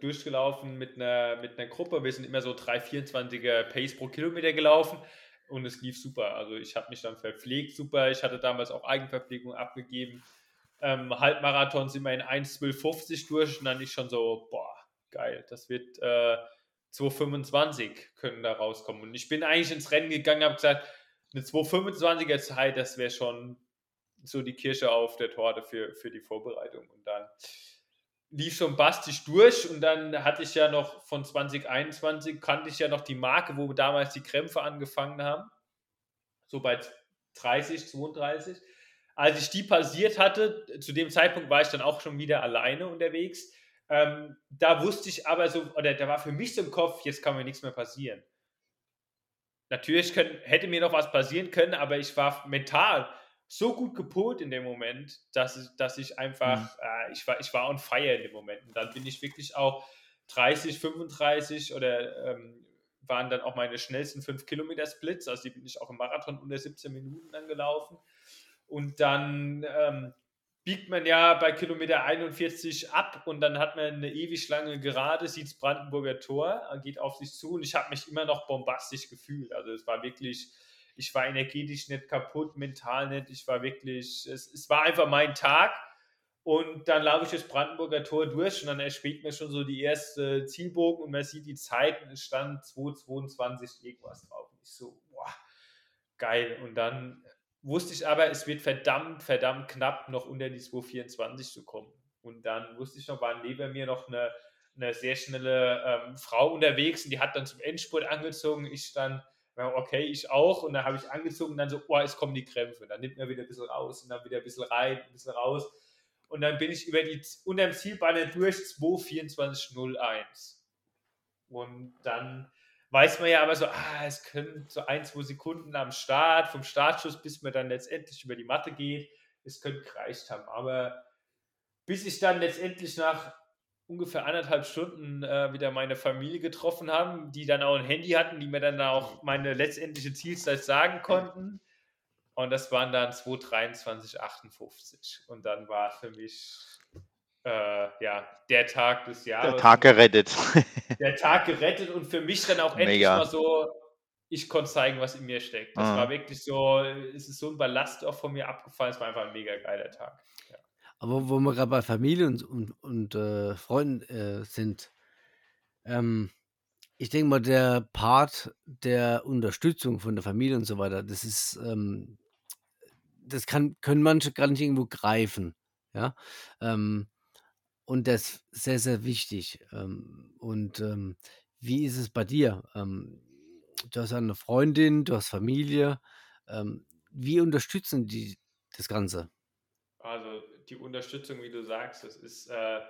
durchgelaufen mit einer, mit einer Gruppe. Wir sind immer so 3,24er Pace pro Kilometer gelaufen und es lief super. Also ich habe mich dann verpflegt, super. Ich hatte damals auch Eigenverpflegung abgegeben. Ähm, Halbmarathon sind wir in 1,1250 durch und dann ist schon so, boah, geil, das wird äh, 2,25 können da rauskommen. Und ich bin eigentlich ins Rennen gegangen, habe gesagt, eine 2,25er Zeit, das wäre schon so die Kirsche auf der Torte für, für die Vorbereitung. Und dann lief schon bastisch durch und dann hatte ich ja noch von 2021, kannte ich ja noch die Marke, wo damals die Krämpfe angefangen haben, so bei 30, 32. Als ich die passiert hatte, zu dem Zeitpunkt war ich dann auch schon wieder alleine unterwegs. Ähm, da wusste ich aber so, oder da war für mich so im Kopf, jetzt kann mir nichts mehr passieren. Natürlich können, hätte mir noch was passieren können, aber ich war mental so gut gepolt in dem Moment, dass, dass ich einfach, mhm. äh, ich, war, ich war on fire in dem Moment. Und dann bin ich wirklich auch 30, 35 oder ähm, waren dann auch meine schnellsten 5 Kilometer Splits. Also die bin ich auch im Marathon unter 17 Minuten dann gelaufen. Und dann ähm, biegt man ja bei Kilometer 41 ab und dann hat man eine ewig lange Gerade, sieht das Brandenburger Tor, geht auf sich zu und ich habe mich immer noch bombastisch gefühlt. Also es war wirklich, ich war energetisch nicht kaputt, mental nicht, ich war wirklich, es, es war einfach mein Tag. Und dann laufe ich das Brandenburger Tor durch und dann erspäht mir schon so die erste Zielbogen und man sieht die Zeit es stand 2,22 irgendwas drauf. Und ich so, boah, geil. Und dann wusste ich aber, es wird verdammt, verdammt knapp, noch unter die 224 zu kommen. Und dann wusste ich noch, war neben mir noch eine, eine sehr schnelle ähm, Frau unterwegs und die hat dann zum Endspurt angezogen. Ich okay, ich auch. Und dann habe ich angezogen und dann so, oh, es kommen die Krämpfe. Dann nimmt man wieder ein bisschen raus und dann wieder ein bisschen rein, ein bisschen raus. Und dann bin ich über die, unter dem Zielbanner durch 2,24,01. Und dann weiß man ja aber so, ah, es können so ein, zwei Sekunden am Start, vom Startschuss, bis man dann letztendlich über die Matte geht, es könnte gereicht haben. Aber bis ich dann letztendlich nach ungefähr anderthalb Stunden äh, wieder meine Familie getroffen habe, die dann auch ein Handy hatten, die mir dann auch meine letztendliche Zielzeit sagen konnten. Und das waren dann 2,23,58. Und dann war für mich äh, ja, der Tag des Jahres. Der Tag gerettet. der Tag gerettet und für mich dann auch endlich Mega. mal so, ich konnte zeigen, was in mir steckt. Das ah. war wirklich so, es ist so ein Ballast auch von mir abgefallen. Es war einfach ein mega geiler Tag. Ja. Aber wo wir gerade bei Familie und, und, und äh, Freunden äh, sind, ähm, ich denke mal, der Part der Unterstützung von der Familie und so weiter, das ist, ähm, das kann, können manche gar nicht irgendwo greifen. Ja. Ähm, und das ist sehr, sehr wichtig. Ähm, und ähm, wie ist es bei dir? Ähm, du hast eine Freundin, du hast Familie. Wie unterstützen die das Ganze? Also die Unterstützung, wie du sagst, das ist äh,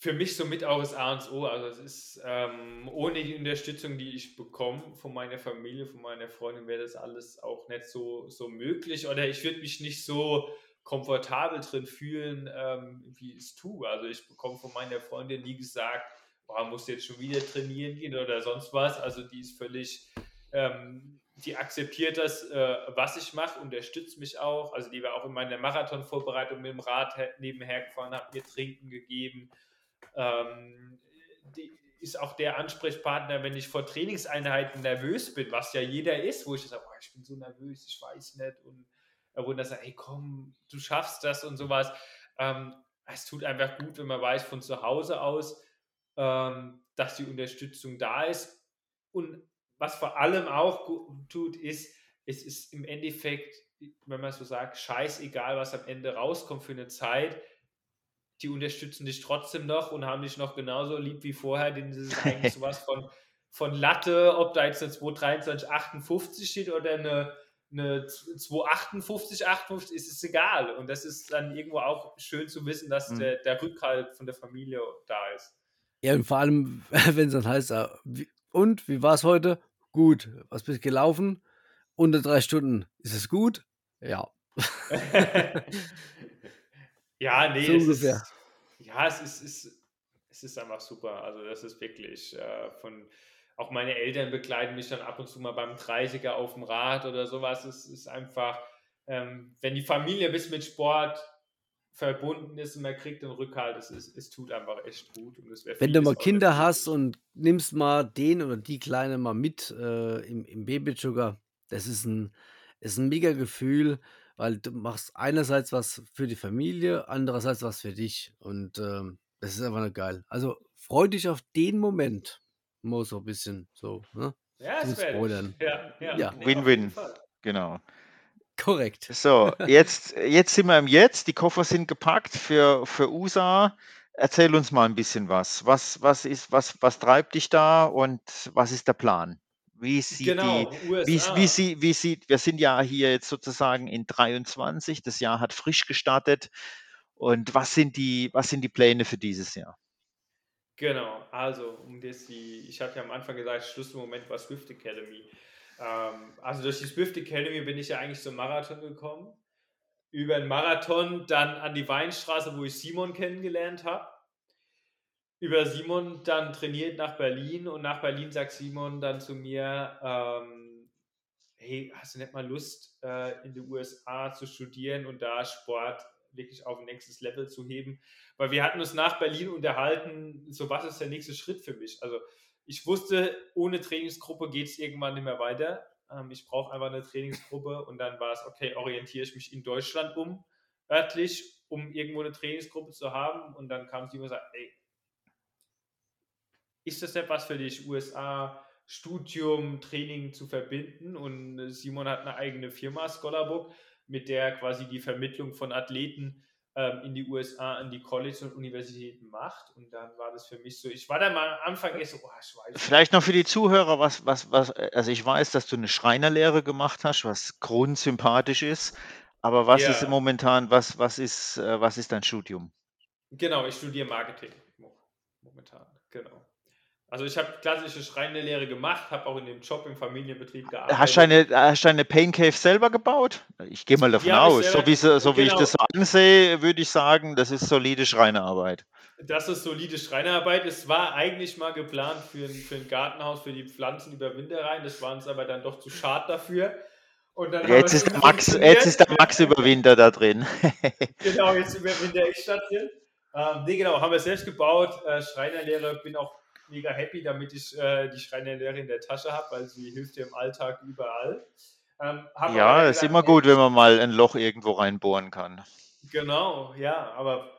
für mich somit auch das A und O. Also es ist ähm, ohne die Unterstützung, die ich bekomme von meiner Familie, von meiner Freundin, wäre das alles auch nicht so, so möglich. Oder ich würde mich nicht so komfortabel drin fühlen, ähm, wie ich es tue. Also ich bekomme von meiner Freundin nie gesagt, boah, musst jetzt schon wieder trainieren gehen oder sonst was. Also die ist völlig, ähm, die akzeptiert das, äh, was ich mache, unterstützt mich auch. Also die war auch in meiner Marathonvorbereitung mit dem Rad nebenher gefahren, hat mir Trinken gegeben. Ähm, die ist auch der Ansprechpartner, wenn ich vor Trainingseinheiten nervös bin, was ja jeder ist, wo ich sage, boah, ich bin so nervös, ich weiß nicht und wo dann sagt, hey komm, du schaffst das und sowas. Ähm, es tut einfach gut, wenn man weiß von zu Hause aus, ähm, dass die Unterstützung da ist. Und was vor allem auch gut tut, ist, es ist im Endeffekt, wenn man so sagt, scheißegal, was am Ende rauskommt für eine Zeit, die unterstützen dich trotzdem noch und haben dich noch genauso lieb wie vorher, denn das ist eigentlich sowas von, von Latte, ob da jetzt eine 223, 58 steht oder eine eine 258, 58 ist es egal. Und das ist dann irgendwo auch schön zu wissen, dass mhm. der, der Rückhalt von der Familie da ist. Ja, und vor allem, wenn es dann heißt, ah, und wie war es heute? Gut. Was bist du gelaufen? Unter drei Stunden. Ist es gut? Ja. ja, nee. So es ungefähr. Ist, ja, es ist, es, es ist einfach super. Also, das ist wirklich äh, von auch meine Eltern begleiten mich dann ab und zu mal beim 30er auf dem Rad oder sowas. Es ist einfach, ähm, wenn die Familie bis mit Sport verbunden ist und man kriegt den Rückhalt, es, ist, es tut einfach echt gut. wenn du mal Kinder hast und nimmst mal den oder die Kleine mal mit äh, im, im Babysugar, das ist ein, ist ein mega Gefühl, weil du machst einerseits was für die Familie, andererseits was für dich und ähm, das ist einfach nur geil. Also freu dich auf den Moment immer so ein bisschen so, ne? Ja, es wäre ja, ja. ja. Win-win, genau. Korrekt. So, jetzt, jetzt sind wir im Jetzt. Die Koffer sind gepackt für, für USA. Erzähl uns mal ein bisschen was. Was, was, ist, was, was treibt dich da und was ist der Plan? Wie sieht genau, die, wie, wie, sie, wie sieht, wir sind ja hier jetzt sozusagen in 23, das Jahr hat frisch gestartet. Und was sind die, was sind die Pläne für dieses Jahr? Genau, also um das die, ich hatte ja am Anfang gesagt, Schlüsselmoment war Swift Academy. Ähm, also durch die Swift Academy bin ich ja eigentlich zum Marathon gekommen. Über den Marathon dann an die Weinstraße, wo ich Simon kennengelernt habe. über Simon dann trainiert nach Berlin und nach Berlin sagt Simon dann zu mir, ähm, hey, hast du nicht mal Lust, äh, in den USA zu studieren und da Sport wirklich auf ein nächstes Level zu heben? Weil wir hatten uns nach Berlin unterhalten, so was ist der nächste Schritt für mich? Also ich wusste, ohne Trainingsgruppe geht es irgendwann nicht mehr weiter. Ähm, ich brauche einfach eine Trainingsgruppe und dann war es, okay, orientiere ich mich in Deutschland um, örtlich, um irgendwo eine Trainingsgruppe zu haben. Und dann kam Simon und sagte, ey, ist das etwas für dich, USA, Studium, Training zu verbinden? Und Simon hat eine eigene Firma, Scholarbook, mit der quasi die Vermittlung von Athleten ähm, in die USA, an die College und Universitäten macht. Und dann war das für mich so, ich war da mal am Anfang erst so, oh, Schweiz. Vielleicht noch für die Zuhörer, was, was, was, also ich weiß, dass du eine Schreinerlehre gemacht hast, was grundsympathisch ist. Aber was ja. ist momentan, was, was ist, äh, was ist dein Studium? Genau, ich studiere Marketing momentan, genau. Also ich habe klassische Schreinerlehre gemacht, habe auch in dem Job im Familienbetrieb gearbeitet. Hast du eine, hast du eine Pain Cave selber gebaut? Ich gehe mal davon ja, aus. so wie, so genau. wie ich genau. das ansehe, würde ich sagen, das ist solide Schreinerarbeit. Das ist solide Schreinerarbeit. Es war eigentlich mal geplant für ein, für ein Gartenhaus, für die Pflanzen über Winter rein. Das war uns aber dann doch zu schade dafür. jetzt, ist der Max, jetzt ist der Max über Winter da drin. genau, jetzt über Winter ich da drin. Ähm, nee, genau, haben wir selbst gebaut. Äh, Schreinerlehre, bin auch mega happy, damit ich äh, die Schreinerlehre in der Tasche habe, weil sie hilft dir im Alltag überall. Ähm, ja, ist immer gut, wenn man mal ein Loch irgendwo reinbohren kann. Genau, ja, aber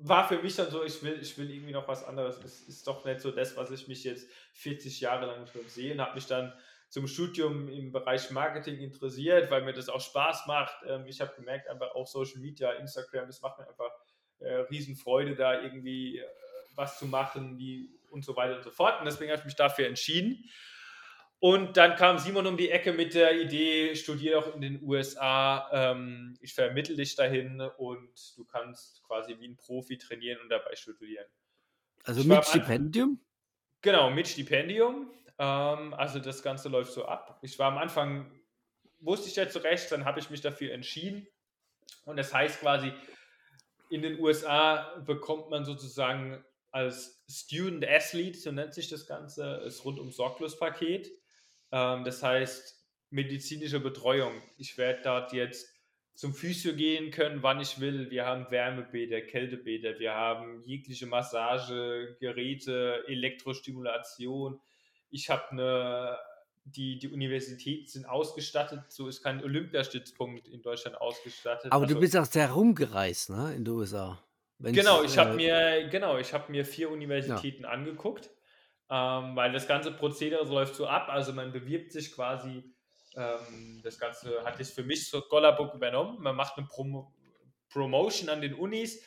war für mich dann so, ich will, ich will irgendwie noch was anderes. Es ist doch nicht so das, was ich mich jetzt 40 Jahre lang schon sehe und habe mich dann zum Studium im Bereich Marketing interessiert, weil mir das auch Spaß macht. Ähm, ich habe gemerkt, einfach auch Social Media, Instagram, es macht mir einfach äh, Riesenfreude, da irgendwie äh, was zu machen, die und so weiter und so fort. Und deswegen habe ich mich dafür entschieden. Und dann kam Simon um die Ecke mit der Idee, studiere doch in den USA, ähm, ich vermittle dich dahin und du kannst quasi wie ein Profi trainieren und dabei studieren. Also ich mit Stipendium? genau, mit Stipendium. Ähm, also das Ganze läuft so ab. Ich war am Anfang, wusste ich ja zurecht, dann habe ich mich dafür entschieden. Und das heißt quasi, in den USA bekommt man sozusagen als Student Athlete, so nennt sich das Ganze, ist rundum Sorglos-Paket. Ähm, das heißt medizinische Betreuung. Ich werde dort jetzt zum Physio gehen können, wann ich will. Wir haben Wärmebäder, Kältebäder, wir haben jegliche Massagegeräte, Elektrostimulation. Ich habe eine, die, die Universitäten sind ausgestattet, so ist kein Olympiastützpunkt in Deutschland ausgestattet. Aber also, du bist auch sehr rumgereist, ne, in den USA. Wenn's, genau, ich habe äh, mir, genau, ich mir vier Universitäten ja. angeguckt, ähm, weil das ganze Prozedere läuft so ab. Also man bewirbt sich quasi, ähm, das Ganze hat jetzt für mich so Scholarbook übernommen. Man macht eine Prom Promotion an den Unis.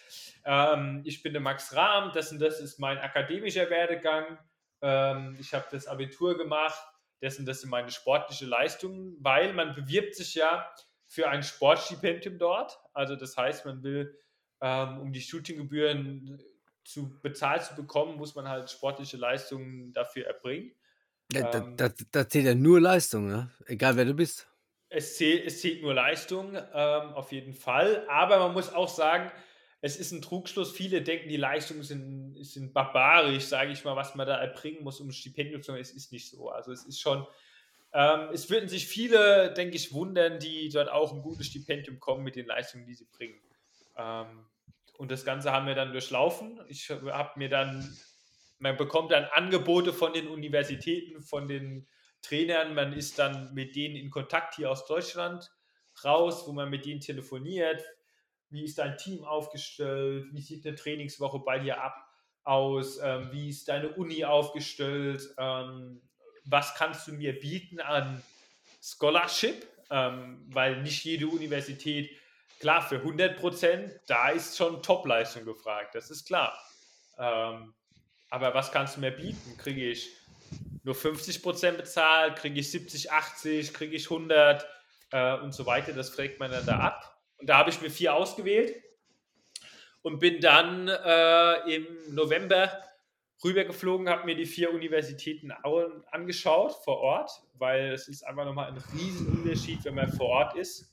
Ähm, ich bin der Max Rahm, das und das ist mein akademischer Werdegang. Ähm, ich habe das Abitur gemacht, das und das sind meine sportliche Leistungen, weil man bewirbt sich ja für ein Sportstipendium dort. Also das heißt, man will ähm, um die Shootinggebühren zu bezahlt zu bekommen, muss man halt sportliche Leistungen dafür erbringen. Ja, ähm, da, da, da, zählt ja nur Leistung, ne? egal wer du bist. Es zählt, es zählt nur Leistung, ähm, auf jeden Fall. Aber man muss auch sagen, es ist ein Trugschluss. Viele denken, die Leistungen sind, sind barbarisch, sage ich mal, was man da erbringen muss, um ein Stipendium zu haben. Es ist nicht so. Also es ist schon, ähm, es würden sich viele, denke ich, wundern, die dort auch ein gutes Stipendium kommen mit den Leistungen, die sie bringen. Ähm, und das Ganze haben wir dann durchlaufen. Ich habe mir dann, man bekommt dann Angebote von den Universitäten, von den Trainern. Man ist dann mit denen in Kontakt hier aus Deutschland raus, wo man mit denen telefoniert. Wie ist dein Team aufgestellt? Wie sieht eine Trainingswoche bei dir ab aus? Ähm, wie ist deine Uni aufgestellt? Ähm, was kannst du mir bieten an Scholarship? Weil nicht jede Universität klar, für 100 Prozent, da ist schon Topleistung gefragt, das ist klar. Ähm, aber was kannst du mir bieten? Kriege ich nur 50 Prozent bezahlt? Kriege ich 70, 80? Kriege ich 100? Äh, und so weiter. Das fragt man dann da ab. Und da habe ich mir vier ausgewählt und bin dann äh, im November rübergeflogen, habe mir die vier Universitäten angeschaut vor Ort, weil es ist einfach nochmal ein Riesenunterschied, wenn man vor Ort ist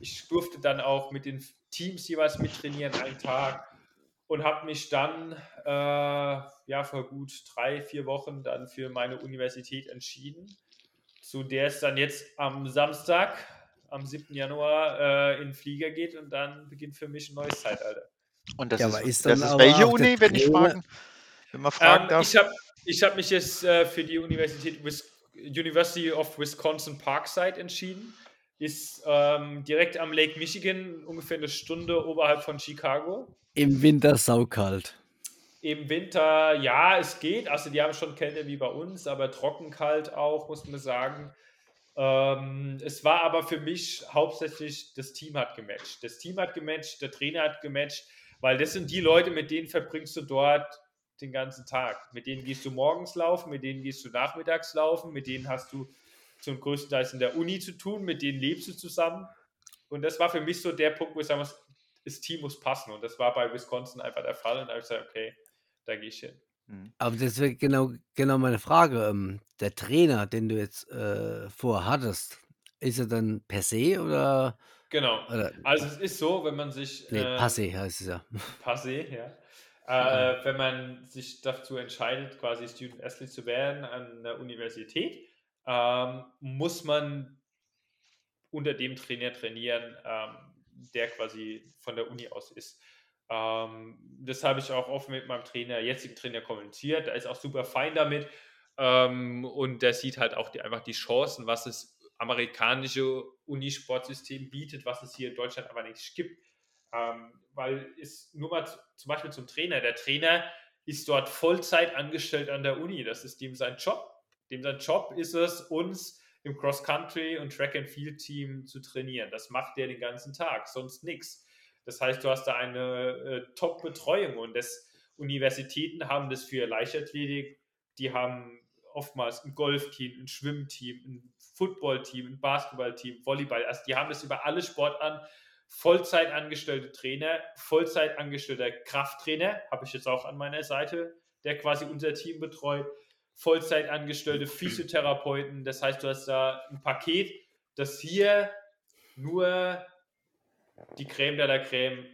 ich durfte dann auch mit den Teams jeweils mittrainieren einen Tag und habe mich dann äh, ja vor gut drei, vier Wochen dann für meine Universität entschieden, zu der es dann jetzt am Samstag, am 7. Januar äh, in den Flieger geht und dann beginnt für mich ein neues Zeitalter. Und das Ja, ist, ist das dann ist welche Uni, wenn ich fragen, wenn man fragen Ähm, darf? ich habe ich hab mich jetzt äh, für die Universität Wis University of Wisconsin Parkside entschieden. Ist ähm, direkt am Lake Michigan, ungefähr eine Stunde oberhalb von Chicago. Im Winter saukalt. Im Winter, ja, es geht. Also die haben schon Kälte wie bei uns, aber trockenkalt auch, muss man sagen. Ähm, es war aber für mich hauptsächlich, das Team hat gematcht. Das Team hat gematcht, der Trainer hat gematcht, weil das sind die Leute, mit denen verbringst du dort den ganzen Tag. Mit denen gehst du morgens laufen, mit denen gehst du nachmittags laufen, mit denen hast du zum größten Teil in der Uni zu tun, mit denen lebst du zusammen. Und das war für mich so der Punkt, wo ich sagen muss, das Team muss passen. Und das war bei Wisconsin einfach der Fall. Und da habe ich gesagt, okay, da gehe ich hin. Hm. Aber das wäre genau, genau meine Frage. Ähm, der Trainer, den du jetzt äh, vorher hattest, ist er dann per se oder, Genau. oder Also es ist so, wenn man sich nee, äh, passé heißt es ja. passé, ja. Äh, wenn man sich dazu entscheidet, quasi Student Athlete zu werden an der Universität, ähm, muss man unter dem Trainer trainieren, ähm, der quasi von der Uni aus ist. Ähm, das habe ich auch offen mit meinem Trainer, jetzigen Trainer kommuniziert. Da ist auch super fein damit. Ähm, und der sieht halt auch die, einfach die Chancen, was das amerikanische Unisportsystem bietet, was es hier in Deutschland aber nicht gibt. Ähm, weil es nur mal zu, zum Beispiel zum Trainer. Der Trainer ist dort Vollzeit angestellt an der Uni. Das ist dem sein Job. Dem sein Job ist es, uns im Cross-Country und Track-and-Field-Team zu trainieren. Das macht der den ganzen Tag, sonst nichts. Das heißt, du hast da eine äh, Top-Betreuung und das, Universitäten haben das für Leichtathletik, die haben oftmals ein Golfteam, ein Schwimmteam, ein Footballteam, ein Basketballteam, Volleyball. Also die haben das über alle Sportarten. Vollzeit angestellte Trainer, Vollzeit angestellter Krafttrainer, habe ich jetzt auch an meiner Seite, der quasi unser Team betreut. Vollzeit angestellte Physiotherapeuten. Das heißt, du hast da ein Paket, das hier nur die Creme de la Creme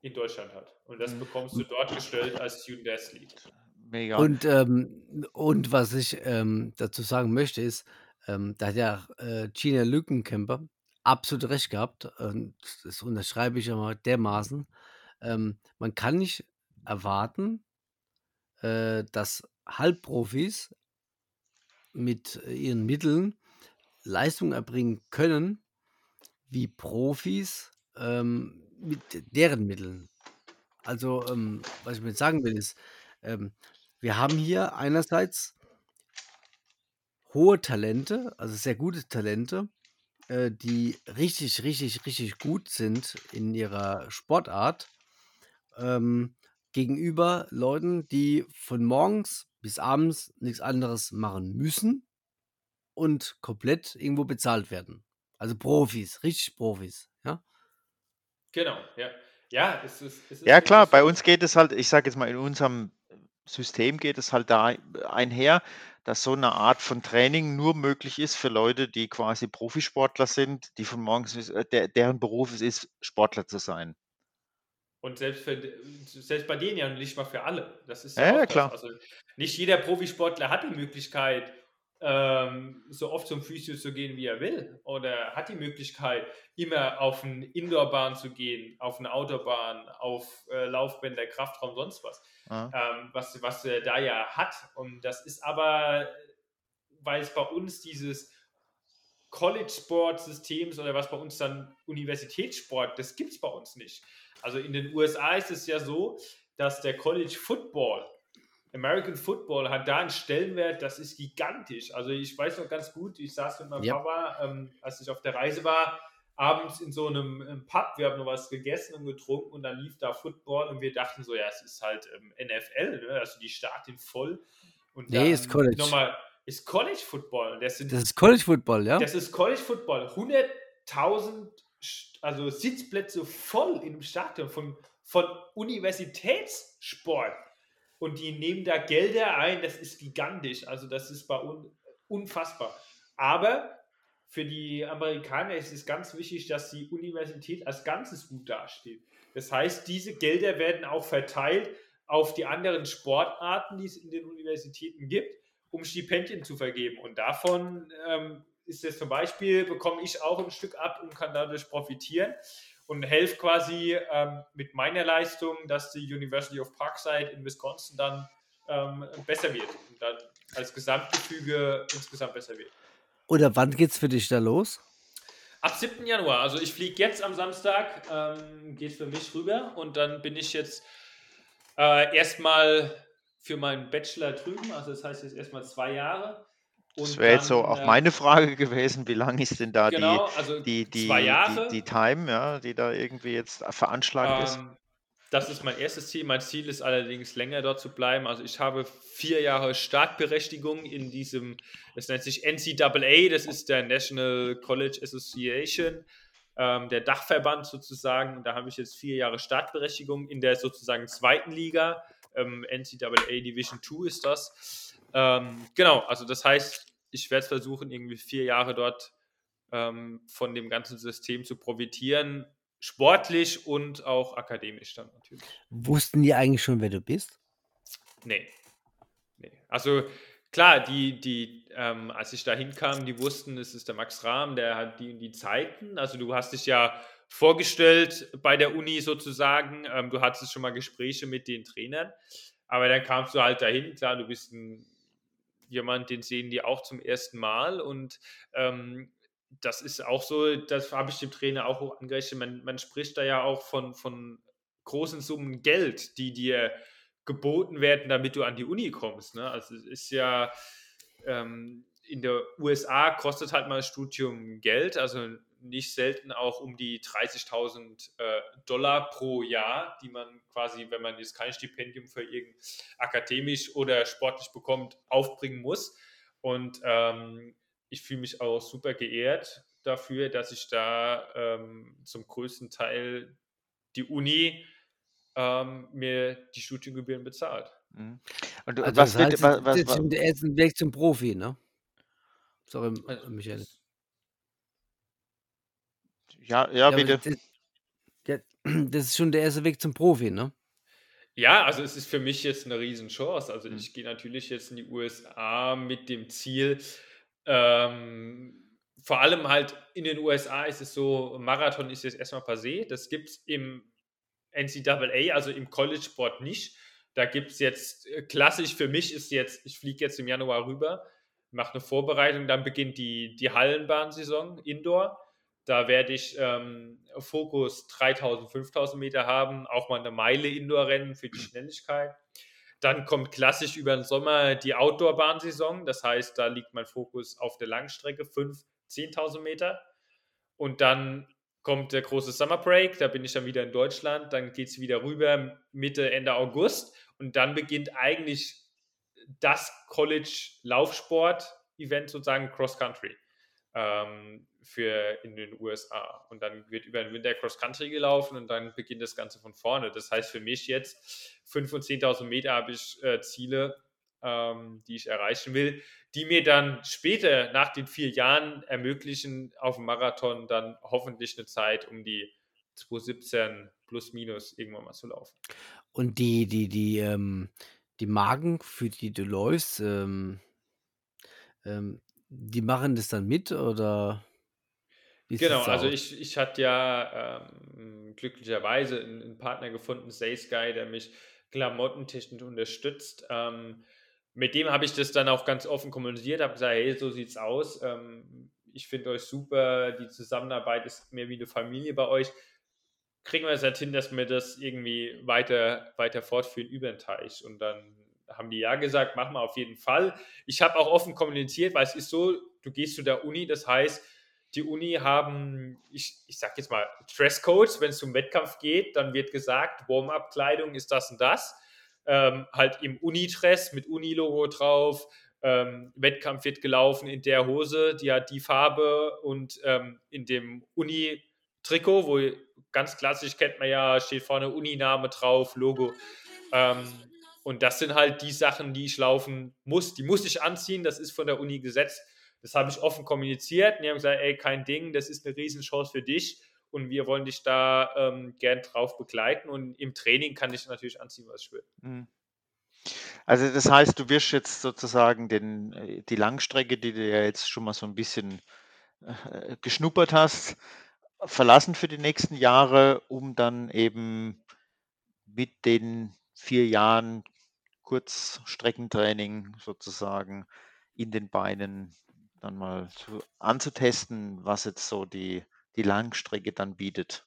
in Deutschland hat. Und das bekommst du dort gestellt als Student Athlete. Mega. Und, ähm, und was ich ähm, dazu sagen möchte, ist, ähm, da hat ja äh, Gina Lückenkämper absolut recht gehabt. Und das unterschreibe ich aber dermaßen. Ähm, man kann nicht erwarten, äh, dass Halbprofis mit ihren Mitteln Leistung erbringen können, wie Profis ähm, mit deren Mitteln. Also, ähm, was ich mir sagen will, ist, ähm, wir haben hier einerseits hohe Talente, also sehr gute Talente, äh, die richtig, richtig, richtig gut sind in ihrer Sportart, ähm, gegenüber Leuten, die von morgens bis abends nichts anderes machen müssen und komplett irgendwo bezahlt werden. Also Profis, richtig Profis, ja. Genau, ja. Ja, es ist, es ist Ja, klar, bei uns geht es halt, ich sage jetzt mal, in unserem System geht es halt da einher, dass so eine Art von Training nur möglich ist für Leute, die quasi Profisportler sind, die von morgens bis, äh, der, deren Beruf es ist, Sportler zu sein. Und selbst, für, selbst bei denen ja nicht mal für alle. Das ist Ja, ja, das. klar. Also nicht jeder Profisportler hat die Möglichkeit, ähm, so oft zum Physio zu gehen, wie er will. Oder hat die Möglichkeit, immer auf eine Indoorbahn zu gehen, auf eine Autobahn, auf äh, Laufbänder, Kraftraum, sonst was. Ähm, was, was er da ja hat. Und das ist aber, weil es bei uns dieses College-Sport-Systems oder was bei uns dann Universitätssport, das gibt es bei uns nicht. Also in den USA ist es ja so, dass der College Football, American Football hat da einen Stellenwert, das ist gigantisch. Also ich weiß noch ganz gut, ich saß mit meinem Ja. Papa, ähm, als ich auf der Reise war, abends in so einem Pub, wir haben noch was gegessen und getrunken und dann lief da Football und wir dachten so, ja, es ist halt ähm, NFL, ne? also die starten voll. Und Nee, ist College. Nochmal, ist College Football. Das, sind, Das ist College Football, ja? das ist College Football. 100.000 St- also Sitzplätze voll im Stadion von, von Universitätssport. Und die nehmen da Gelder ein, das ist gigantisch. Also das ist bei uns unfassbar. Aber für die Amerikaner ist es ganz wichtig, dass die Universität als Ganzes gut dasteht. Das heißt, diese Gelder werden auch verteilt auf die anderen Sportarten, die es in den Universitäten gibt, um Stipendien zu vergeben. Und davon ähm, ist es zum Beispiel, bekomme ich auch ein Stück ab und kann dadurch profitieren und helfe quasi ähm, mit meiner Leistung, dass die University of Parkside in Wisconsin dann ähm, besser wird und dann als Gesamtgefüge insgesamt besser wird. Oder wann geht es für dich da los? Ab 7. Januar. Also ich fliege jetzt am Samstag, ähm, geht für mich rüber und dann bin ich jetzt äh, erstmal für meinen Bachelor drüben. Also das heißt jetzt erstmal zwei Jahre. Das wäre jetzt so auch äh, meine Frage gewesen, wie lange ist denn da genau, die, also die, die, zwei Jahre. die, die Time, ja, die da irgendwie jetzt veranschlagt ist? Ähm, das ist mein erstes Ziel. Mein Ziel ist allerdings länger dort zu bleiben. Also ich habe vier Jahre Startberechtigung in diesem, das nennt sich NCAA, das ist der National College Association, ähm, der Dachverband sozusagen. Und da habe ich jetzt vier Jahre Startberechtigung in der sozusagen zweiten Liga. Ähm, NCAA Division 2 ist das. Ähm, genau, also das heißt, ich werde versuchen, irgendwie vier Jahre dort ähm, von dem ganzen System zu profitieren sportlich und auch akademisch dann natürlich. Wussten die eigentlich schon, wer du bist? Nee. nee. Also klar, die, die, ähm, als ich da hinkam, die wussten, es ist der Max Rahm, der hat die die Zeiten. Also du hast dich ja vorgestellt bei der Uni sozusagen. Ähm, du hattest schon mal Gespräche mit den Trainern. Aber dann kamst du halt dahin, klar, du bist ein, jemand, den sehen die auch zum ersten Mal und ähm, das ist auch so, das habe ich dem Trainer auch hoch angerechnet. Man, man spricht da ja auch von, von großen Summen Geld, die dir geboten werden, damit du an die Uni kommst. Ne? Also es ist ja ähm, in der USA kostet halt mal Studium Geld, also nicht selten auch um die 30.000 äh, Dollar pro Jahr, die man quasi, wenn man jetzt kein Stipendium für irgend akademisch oder sportlich bekommt, aufbringen muss. Und ähm, ich fühle mich auch super geehrt dafür, dass ich da ähm, zum größten Teil die Uni ähm, mir die Studiengebühren bezahlt. Mhm. Und also was, das heißt, was, was, was, er Weg zum Profi, ne? Sorry, äh, Michael. Ja, ja, ja bitte. Das, das, ist schon der erste Weg zum Profi, ne? Ja, also es ist für mich jetzt eine Riesenchance. Also mhm. ich gehe natürlich jetzt in die USA mit dem Ziel, ähm, vor allem halt in den USA ist es so, Marathon ist jetzt erstmal passé. Das gibt es im NCAA, also im College-Sport nicht. Da gibt es jetzt, äh, klassisch für mich ist jetzt, ich fliege jetzt im Januar rüber, mache eine Vorbereitung, dann beginnt die, die Hallenbahnsaison Indoor. Da werde ich ähm, Fokus 3000, 5000 Meter haben, auch mal eine Meile Indoor-Rennen für die Schnelligkeit. Dann kommt klassisch über den Sommer die Outdoor-Bahnsaison. Das heißt, da liegt mein Fokus auf der Langstrecke, 5.000, 10.000 Meter. Und dann kommt der große Summer Break, da bin ich dann wieder in Deutschland. Dann geht es wieder rüber Mitte, Ende August. Und dann beginnt eigentlich das College-Laufsport-Event sozusagen Cross Country ähm, für in den USA. Und dann wird über den Winter Cross Country gelaufen und dann beginnt das Ganze von vorne. Das heißt für mich jetzt 5.000 und 10.000 Meter habe ich äh, Ziele, ähm, die ich erreichen will, die mir dann später nach den vier Jahren ermöglichen, auf dem Marathon dann hoffentlich eine Zeit um die 217 plus minus irgendwann mal zu laufen. Und die, die, die, ähm, die Magen, für die du läufst, ähm, ähm, die machen das dann mit oder? Genau, also ich, ich hatte ja ähm, glücklicherweise einen, einen, Partner gefunden, Sales Guy, der mich klamottentechnisch unterstützt. Ähm, mit dem habe ich das dann auch ganz offen kommuniziert, habe gesagt, hey, so sieht's aus. Ähm, ich finde euch super, die Zusammenarbeit ist mehr wie eine Familie bei euch. Kriegen wir es halt hin, dass wir das irgendwie weiter, weiter fortführen über den Teich. Und dann haben die ja gesagt, machen wir auf jeden Fall. Ich habe auch offen kommuniziert, weil es ist so, du gehst zu der Uni, das heißt, die Uni haben, ich, ich sag jetzt mal, Dresscodes, wenn es zum Wettkampf geht, dann wird gesagt, Warm-up-Kleidung ist das und das. Ähm, halt im Uni-Dress mit Uni-Logo drauf. Ähm, Wettkampf wird gelaufen in der Hose, die hat die Farbe und ähm, in dem Uni-Trikot, wo ganz klassisch kennt man ja, steht vorne Uni-Name drauf, Logo. Und das sind halt die Sachen, die ich laufen muss. Die muss ich anziehen, das ist von der Uni gesetzt. Das habe ich offen kommuniziert. Und die haben gesagt, ey, kein Ding, das ist eine Riesenchance für dich. und wir wollen dich da ähm, gern drauf begleiten und im Training kann ich natürlich anziehen, was ich will. Mhm. Also das heißt, du wirst jetzt sozusagen den, äh, die Langstrecke, die du ja jetzt schon mal so ein bisschen äh, geschnuppert hast, verlassen für die nächsten Jahre, um dann eben mit den vier Jahren Kurzstreckentraining sozusagen in den Beinen dann mal zu, anzutesten, was jetzt so die, die Langstrecke dann bietet.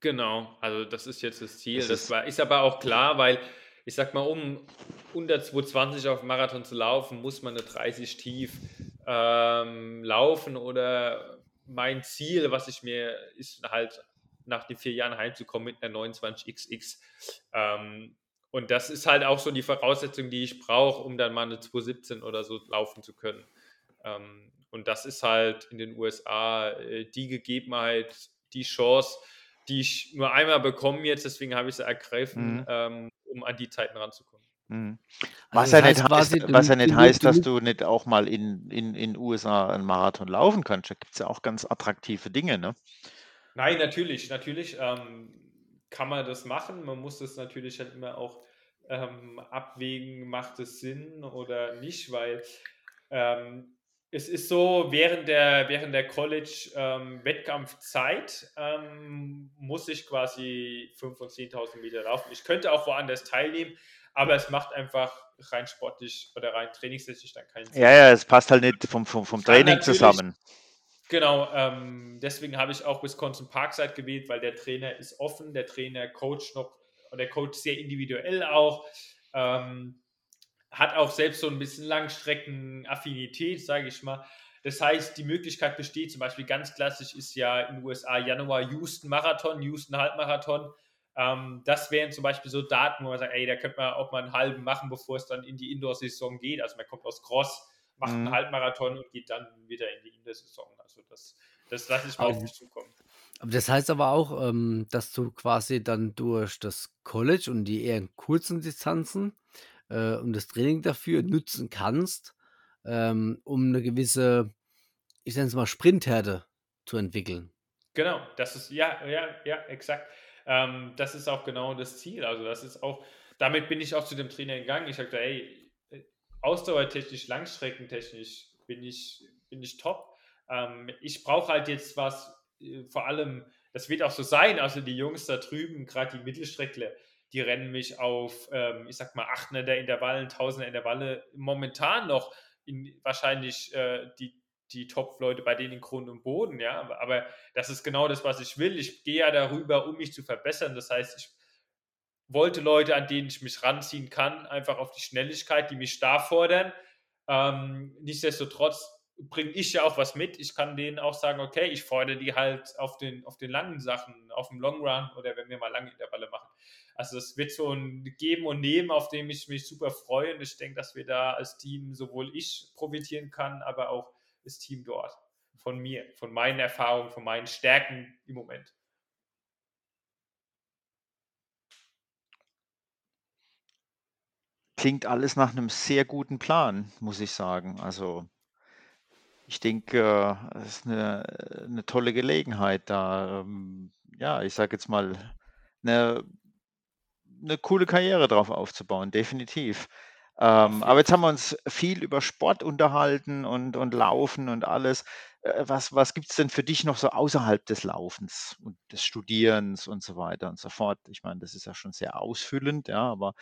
Genau, also das ist jetzt das Ziel. Das, das ist, war, ist aber auch klar, weil ich sag mal, um unter 220 auf Marathon zu laufen, muss man eine 30 tief ähm, laufen oder mein Ziel, was ich mir, ist halt nach den vier Jahren heimzukommen mit einer 29XX. Ähm, und das ist halt auch so die Voraussetzung, die ich brauche, um dann mal eine 217 oder so laufen zu können. Ähm, und das ist halt in den USA äh, die Gegebenheit, die Chance, die ich nur einmal bekommen jetzt, deswegen habe ich sie ergriffen, mhm. ähm, um an die Zeiten ranzukommen. Mhm. Was, also ja nicht heißt, was ja nicht heißt, dass du nicht auch mal in in, in USA einen Marathon laufen kannst. Da gibt es ja auch ganz attraktive Dinge, ne? Nein, natürlich, natürlich ähm, kann man das machen. Man muss das natürlich halt immer auch ähm, abwägen, macht es Sinn oder nicht, weil ähm, es ist so, während der, während der College-Wettkampfzeit ähm, ähm, muss ich quasi 5.000 und 10.000 Meter laufen. Ich könnte auch woanders teilnehmen, aber es macht einfach rein sportlich oder rein trainingstechnisch dann keinen Sinn. Ja, ja, es passt halt nicht vom, vom, vom Training zusammen. Genau, ähm, deswegen habe ich auch Wisconsin Parkside gewählt, weil der Trainer ist offen, der Trainer coacht noch, der coacht sehr individuell auch. Ähm, hat auch selbst so ein bisschen Langstrecken-Affinität, sage ich mal. Das heißt, die Möglichkeit besteht, zum Beispiel ganz klassisch ist ja in den USA Januar Houston Marathon, Houston Halbmarathon. Ähm, das wären zum Beispiel so Daten, wo man sagt, ey, da könnte man auch mal einen halben machen, bevor es dann in die Indoor-Saison geht. Also man kommt aus Cross, macht mhm. einen Halbmarathon und geht dann wieder in die Indoor-Saison. Also das, das lasse ich mal auf mich zukommen. das heißt aber auch, ähm, dass du quasi dann durch das College und die eher kurzen Distanzen äh, und das Training dafür nutzen kannst, ähm, um eine gewisse, ich nenne es mal Sprinthärte zu entwickeln. Genau, das ist, ja, ja, ja, exakt. Ähm, das ist auch genau das Ziel. Also das ist auch, damit bin ich auch zu dem Trainer gegangen. Ich sagte, ey, ausdauertechnisch, langstreckentechnisch bin ich, bin ich top. Ähm, ich brauche halt jetzt was, äh, vor allem, das wird auch so sein, also die Jungs da drüben, gerade die Mittelstreckler, die rennen mich auf, ähm, ich sag mal, 800er Intervallen, 1000er Intervalle momentan noch in wahrscheinlich äh, die, die Top-Leute bei denen in Grund und Boden, ja. Aber, aber, das ist genau das, was ich will. Ich gehe ja darüber, um mich zu verbessern. Das heißt, ich wollte Leute, an denen ich mich ranziehen kann, einfach auf die Schnelligkeit, die mich da fordern. Ähm, nichtsdestotrotz bringe ich ja auch was mit. Ich kann denen auch sagen, okay, ich fordere die halt auf den, auf den langen Sachen, auf dem Long Run oder wenn wir mal lange Intervalle machen. Also es wird so ein Geben und Nehmen, auf dem ich mich super freue. Und ich denke, dass wir da als Team sowohl ich profitieren kann, aber auch das Team dort. Von mir, von meinen Erfahrungen, von meinen Stärken im Moment. Klingt alles nach einem sehr guten Plan, muss ich sagen. Also ich denke, es ist eine, eine tolle Gelegenheit da, ähm, ja, ich sage jetzt mal, eine eine coole Karriere drauf aufzubauen, definitiv. Ähm, aber jetzt haben wir uns viel über Sport unterhalten und, und Laufen und alles. Äh, was was gibt es denn für dich noch so außerhalb des Laufens und des Studierens und so weiter und so fort? Ich meine, das ist ja schon sehr ausfüllend, ja, aber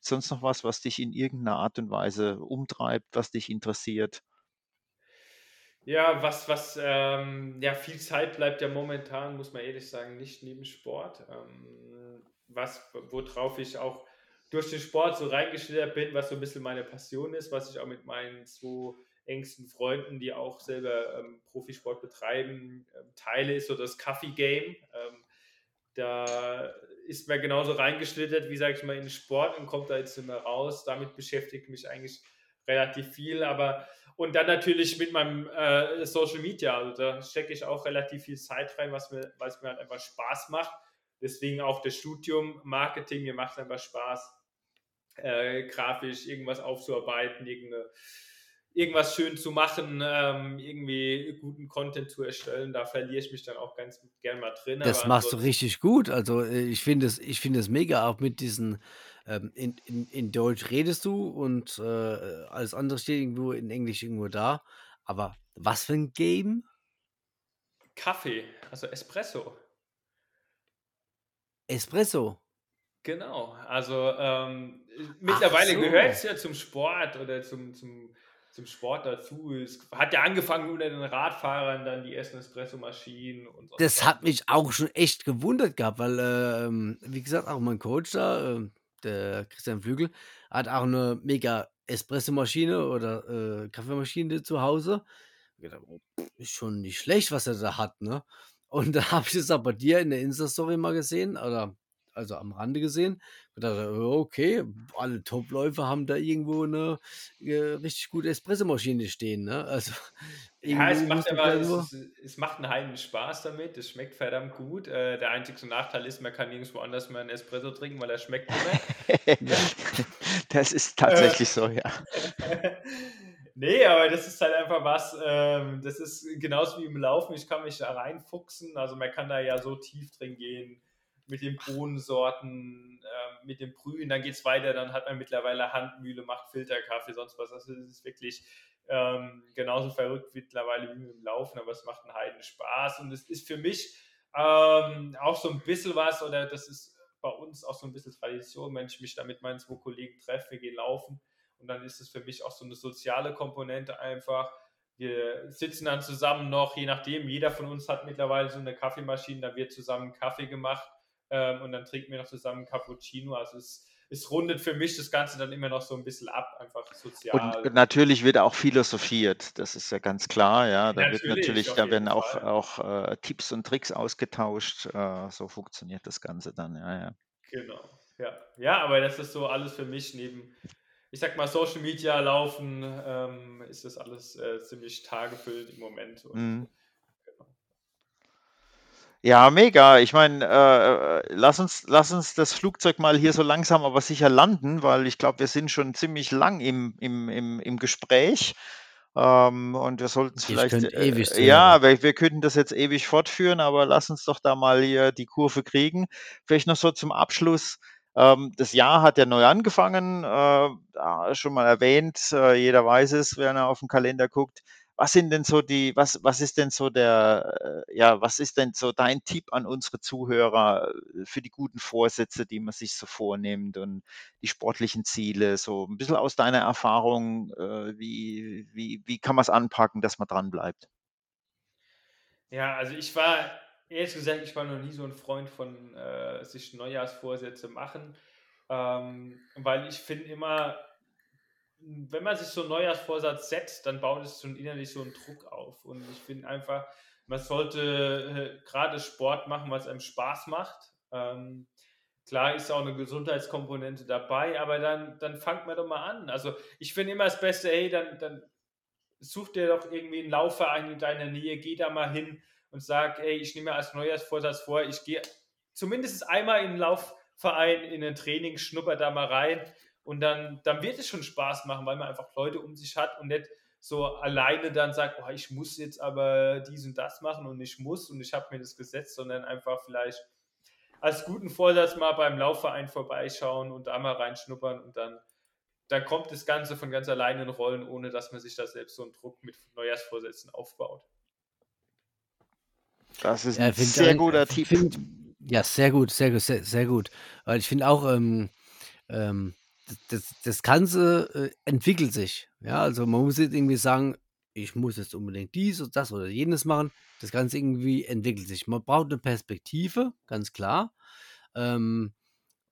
gibt es sonst noch was, was dich in irgendeiner Art und Weise umtreibt, was dich interessiert? Ja, was, was, ähm, ja, viel Zeit bleibt ja momentan, muss man ehrlich sagen, nicht neben Sport. Ähm, was, worauf ich auch durch den Sport so reingeschlittert bin, was so ein bisschen meine Passion ist, was ich auch mit meinen zwei engsten Freunden, die auch selber ähm, Profisport betreiben, ähm, teile, ist so das Kaffee-Game. Ähm, da ist man genauso reingeschlittert, wie sage ich mal, in den Sport und kommt da jetzt immer raus. Damit beschäftigt mich eigentlich relativ viel, aber und dann natürlich mit meinem äh, Social Media, also da stecke ich auch relativ viel Zeit rein, was mir, es mir halt einfach Spaß macht. Deswegen auch das Studium Marketing, mir macht es einfach Spaß, äh, grafisch irgendwas aufzuarbeiten, irgendeine irgendwas schön zu machen, ähm, irgendwie guten Content zu erstellen. Da verliere ich mich dann auch ganz gern mal drin. Das machst du richtig gut. Also äh, ich finde es, ich finde es mega, auch mit diesen, ähm, in, in, in Deutsch redest du und äh, alles andere steht irgendwo in Englisch irgendwo da. Aber was für ein Game? Kaffee, also Espresso. Espresso. Genau, also ähm, mittlerweile gehört es so. ja zum Sport oder zum, zum, zum Sport dazu. Es hat ja angefangen unter den Radfahrern, dann die ersten Espresso-Maschinen und sonst Das hat mich auch schon echt gewundert gehabt, weil, ähm, wie gesagt, auch mein Coach da, ähm, der Christian Flügel, hat auch eine mega Espresso-Maschine oder äh, Kaffeemaschine zu Hause. Oh, ist schon nicht schlecht, was er da hat, ne? Und da habe ich es bei dir in der Insta-Story mal gesehen, oder also am Rande gesehen. Dachte, okay, alle Topläufer haben da irgendwo eine äh, richtig gute Espresso-Maschine stehen, ne? Also Ja, es macht aber, es, es macht einen heiden Spaß damit. Es schmeckt verdammt gut. Äh, der einzige Nachteil ist, man kann nirgendwo anders mehr einen Espresso trinken, weil er schmeckt immer. Das ist Äh, tatsächlich so, ja. nee, aber das ist halt einfach was, ähm, das ist genauso wie im Laufen, ich kann mich da reinfuchsen, also man kann da ja so tief drin gehen mit den Bohnensorten, ähm, mit dem Brühen, dann geht es weiter, dann hat man mittlerweile Handmühle, macht Filterkaffee, sonst was, also es ist wirklich ähm, genauso verrückt mittlerweile wie mit dem Laufen, aber es macht einen heiden Spaß. Und es ist für mich ähm, auch so ein bisschen was, oder das ist bei uns auch so ein bisschen Tradition, wenn ich mich da mit meinen zwei Kollegen treffe, wir gehen laufen, und dann ist es für mich auch so eine soziale Komponente einfach. Wir sitzen dann zusammen noch, je nachdem, jeder von uns hat mittlerweile so eine Kaffeemaschine, da wird zusammen Kaffee gemacht ähm, und dann trinken wir noch zusammen Cappuccino. Also es, es rundet für mich das Ganze dann immer noch so ein bisschen ab, einfach Und sozial. natürlich wird auch philosophiert, das ist ja ganz klar, ja. Da wird Natürlich, natürlich, auf da werden auch, Fall. auch äh, Tipps und Tricks ausgetauscht. Äh, so funktioniert das Ganze dann, ja, ja. Genau. Ja. ja, aber das ist so alles für mich neben, ich sag mal, Social Media laufen, ähm, ist das alles äh, ziemlich taggefüllt im Moment. Und Mhm. Ja, mega. Ich meine, äh, lass uns, lass uns das Flugzeug mal hier so langsam aber sicher landen, weil ich glaube, wir sind schon ziemlich lang im, im, im, im Gespräch. Ähm, und wir sollten es Ich vielleicht, könnte ewig äh, ja, wir, wir könnten das jetzt ewig fortführen, aber lass uns doch da mal hier die Kurve kriegen. Vielleicht noch so zum Abschluss. Ähm, das Jahr hat ja neu angefangen, äh, schon mal erwähnt, äh, jeder weiß es, wenn er auf den Kalender guckt. Was sind denn so die, was, was ist denn so der, äh, ja, was ist denn so dein Tipp an unsere Zuhörer äh, für die guten Vorsätze, die man sich so vornimmt und die sportlichen Ziele, so ein bisschen aus deiner Erfahrung, äh, wie, wie, wie kann man es anpacken, dass man dran bleibt? Ja, also ich war, ehrlich gesagt, ich war noch nie so ein Freund von äh, sich Neujahrsvorsätze machen, ähm, weil ich finde immer, wenn man sich so einen Neujahrsvorsatz setzt, dann baut es schon innerlich so einen Druck auf. Und ich finde einfach, man sollte äh, gerade Sport machen, was einem Spaß macht. Ähm, klar ist auch eine Gesundheitskomponente dabei, aber dann, dann fangt man doch mal an. Also ich finde immer das Beste, hey, dann, dann such dir doch irgendwie einen Laufverein in deiner Nähe, geh da mal hin und sag, ey, ich nehme mir als Neujahrsvorsatz vor, ich gehe zumindest einmal in einen Laufverein, in ein Training, schnupper da mal rein und dann, dann wird es schon Spaß machen, weil man einfach Leute um sich hat und nicht so alleine dann sagt, oh, ich muss jetzt aber dies und das machen und ich muss und ich habe mir das gesetzt, sondern einfach vielleicht als guten Vorsatz mal beim Laufverein vorbeischauen und da mal reinschnuppern und dann, dann kommt das Ganze von ganz alleine in Rollen, ohne dass man sich da selbst so einen Druck mit Neujahrsvorsätzen aufbaut. Das ist Ja, ein find sehr ein- guter Tipp. ja, sehr gut, sehr gut, sehr, sehr gut. Weil ich finde auch, ähm, ähm, das, das Ganze äh, entwickelt sich. Ja, also man muss jetzt irgendwie sagen, ich muss jetzt unbedingt dies und das oder jenes machen. Das Ganze irgendwie entwickelt sich. Man braucht eine Perspektive, ganz klar. Ähm,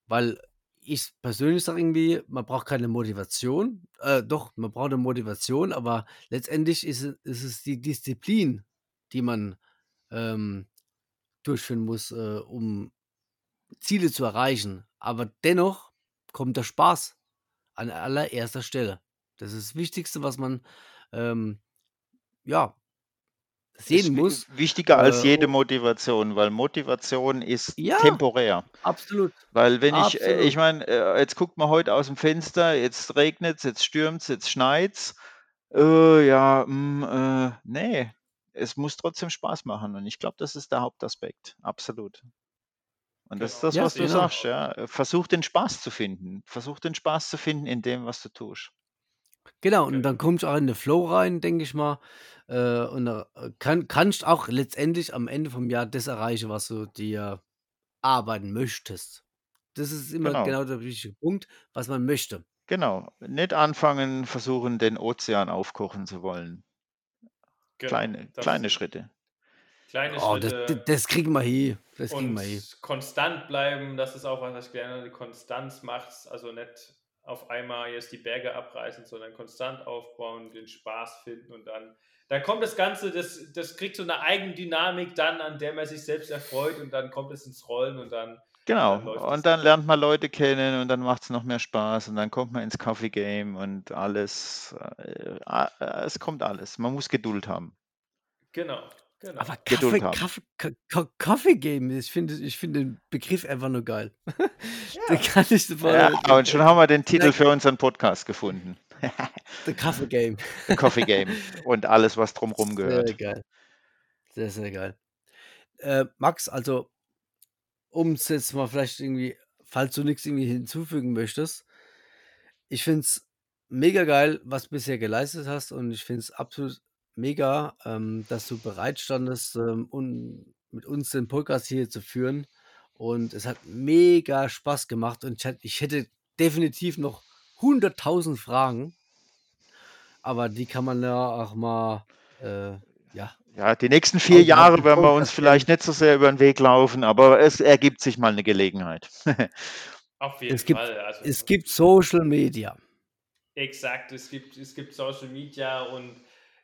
weil ich persönlich sage irgendwie, man braucht keine Motivation. Äh, doch, man braucht eine Motivation, aber letztendlich ist, es- ist es die Disziplin, die man ähm, durchführen muss, äh, um Ziele zu erreichen. Aber dennoch kommt der Spaß an allererster Stelle. Das ist das Wichtigste, was man ähm, ja sehen muss. wichtiger als Äh, jede oh, Motivation, weil Motivation ist ja, temporär. absolut, Weil wenn ich, äh, ich absolut. meine, äh, jetzt guckt man heute aus dem Fenster, jetzt regnet es, jetzt stürmt es, jetzt schneit Äh, ja, hm, äh, ne, es muss trotzdem Spaß machen und ich glaube, das ist der Hauptaspekt, absolut. Und das ist Genau, das, Ja, was du genau. sagst, ja. Versuch den Spaß zu finden. Versuch den Spaß zu finden in dem, was du tust. Genau, und dann kommst du auch in den Flow rein, denke ich mal. Äh, und da äh, kann, kannst auch letztendlich am Ende vom Jahr das erreichen, was du dir arbeiten möchtest. Das ist immer Genau, genau der wichtige Punkt, was man möchte. genau. Nicht anfangen, versuchen, den Ozean aufkochen zu wollen. Genau. Kleine, Das kleine Schritte. Kleine Oh, das, das, Schritte das kriegen wir hin. Das kriegen und wir hin. konstant bleiben, das ist auch was, was ich habe. Die Konstanz macht's, also nicht auf einmal jetzt die Berge abreißen, sondern konstant aufbauen, den Spaß finden und dann, dann kommt das Ganze, das, das kriegt so eine Eigendynamik dann, an der man sich selbst erfreut und dann kommt es ins Rollen und dann, Genau. dann läuft Und dann lernt man Leute kennen und dann macht es noch mehr Spaß und dann kommt man ins Coffee Game und alles. Äh, äh, es kommt alles. Man muss Geduld haben. Genau, genau. Aber Kaffee. Kaffee, Ka- Ka- Coffee Game, ich finde ich finde den Begriff einfach nur geil. Ja, kann ich sofort. Ja, und schon haben wir den Titel für unseren Podcast gefunden. The Kaffee Game. The Coffee Game und alles, was drumherum Sehr gehört. geil. Sehr, sehr geil. Äh, Max, also, um es jetzt mal vielleicht irgendwie, falls du nichts irgendwie hinzufügen möchtest, ich finde es mega geil, was du bisher geleistet hast und ich finde es absolut mega, ähm, dass du bereit standest, ähm, un mit uns den Podcast hier zu führen und es hat mega Spaß gemacht und ich hätt ich hätte definitiv noch 100.000 Fragen, aber die kann man ja auch mal, äh, ja, Ja, die nächsten vier Jahre werden wir uns vielleicht nicht so sehr über den Weg laufen, aber es ergibt sich mal eine Gelegenheit. auf jeden Es gibt Fall. Also es gibt Social Media. Exakt, es gibt, es gibt Social Media und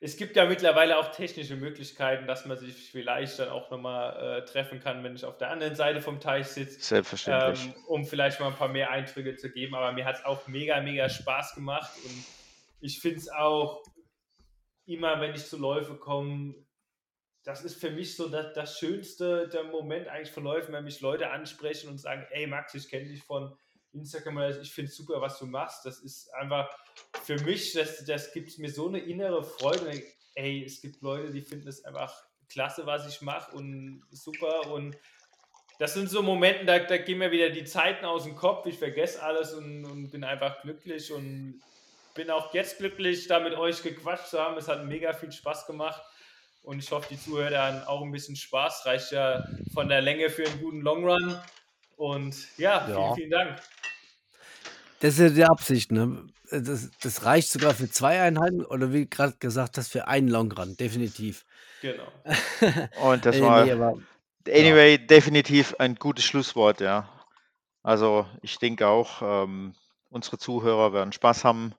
es gibt ja mittlerweile auch technische Möglichkeiten, dass man sich vielleicht dann auch nochmal äh, treffen kann, wenn ich auf der anderen Seite vom Teich sitze, Selbstverständlich. ähm, um vielleicht mal ein paar mehr Eindrücke zu geben. Aber mir hat es auch mega, mega Spaß gemacht und ich finde es auch immer, wenn ich zu Läufe komme, das ist für mich so das, das schönste der Moment eigentlich von Läufen, wenn mich Leute ansprechen und sagen, ey Max, ich kenne dich von Instagram, ich finde es super, was du machst. Das ist einfach für mich, das, das gibt mir so eine innere Freude. Ey, es gibt Leute, die finden es einfach klasse, was ich mache und super. Und das sind so Momente, da, da gehen mir wieder die Zeiten aus dem Kopf. Ich vergesse alles und, und bin einfach glücklich und bin auch jetzt glücklich, da mit euch gequatscht zu haben. Es hat mega viel Spaß gemacht. Und ich hoffe, die Zuhörer haben auch ein bisschen Spaß. Reicht ja von der Länge für einen guten Long Run. Und ja, vielen, Ja. vielen Dank. Das ist ja die Absicht, ne? Das, das reicht sogar für zwei Einheiten oder wie gerade gesagt hast, für einen Long Run, definitiv. Genau. Und das Äh, war nee, aber ja. anyway definitiv ein gutes Schlusswort, ja. Also ich denke auch, ähm, unsere Zuhörer werden Spaß haben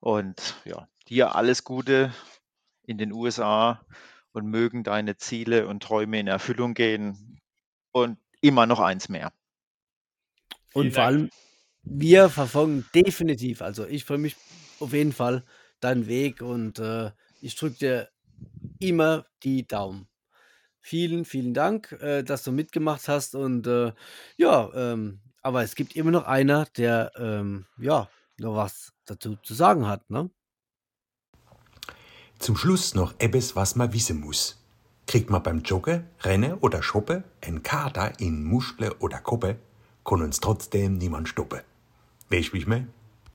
und ja, dir alles Gute in den USA und mögen deine Ziele und Träume in Erfüllung gehen und immer noch eins mehr. Und Vielen vor Dank. allem, wir verfolgen definitiv, also ich freue mich auf jeden Fall deinen Weg und äh, ich drücke dir immer die Daumen. Vielen, vielen Dank, äh, dass du mitgemacht hast und äh, ja, ähm, aber es gibt immer noch einer, der ähm, ja noch was dazu zu sagen hat, ne? Zum Schluss noch etwas, was man wissen muss. Kriegt man beim Joggen, Rennen oder Shoppen ein Kater in Muschel oder Koppe, kann uns trotzdem niemand stoppen. Weißt du, wie ich mein?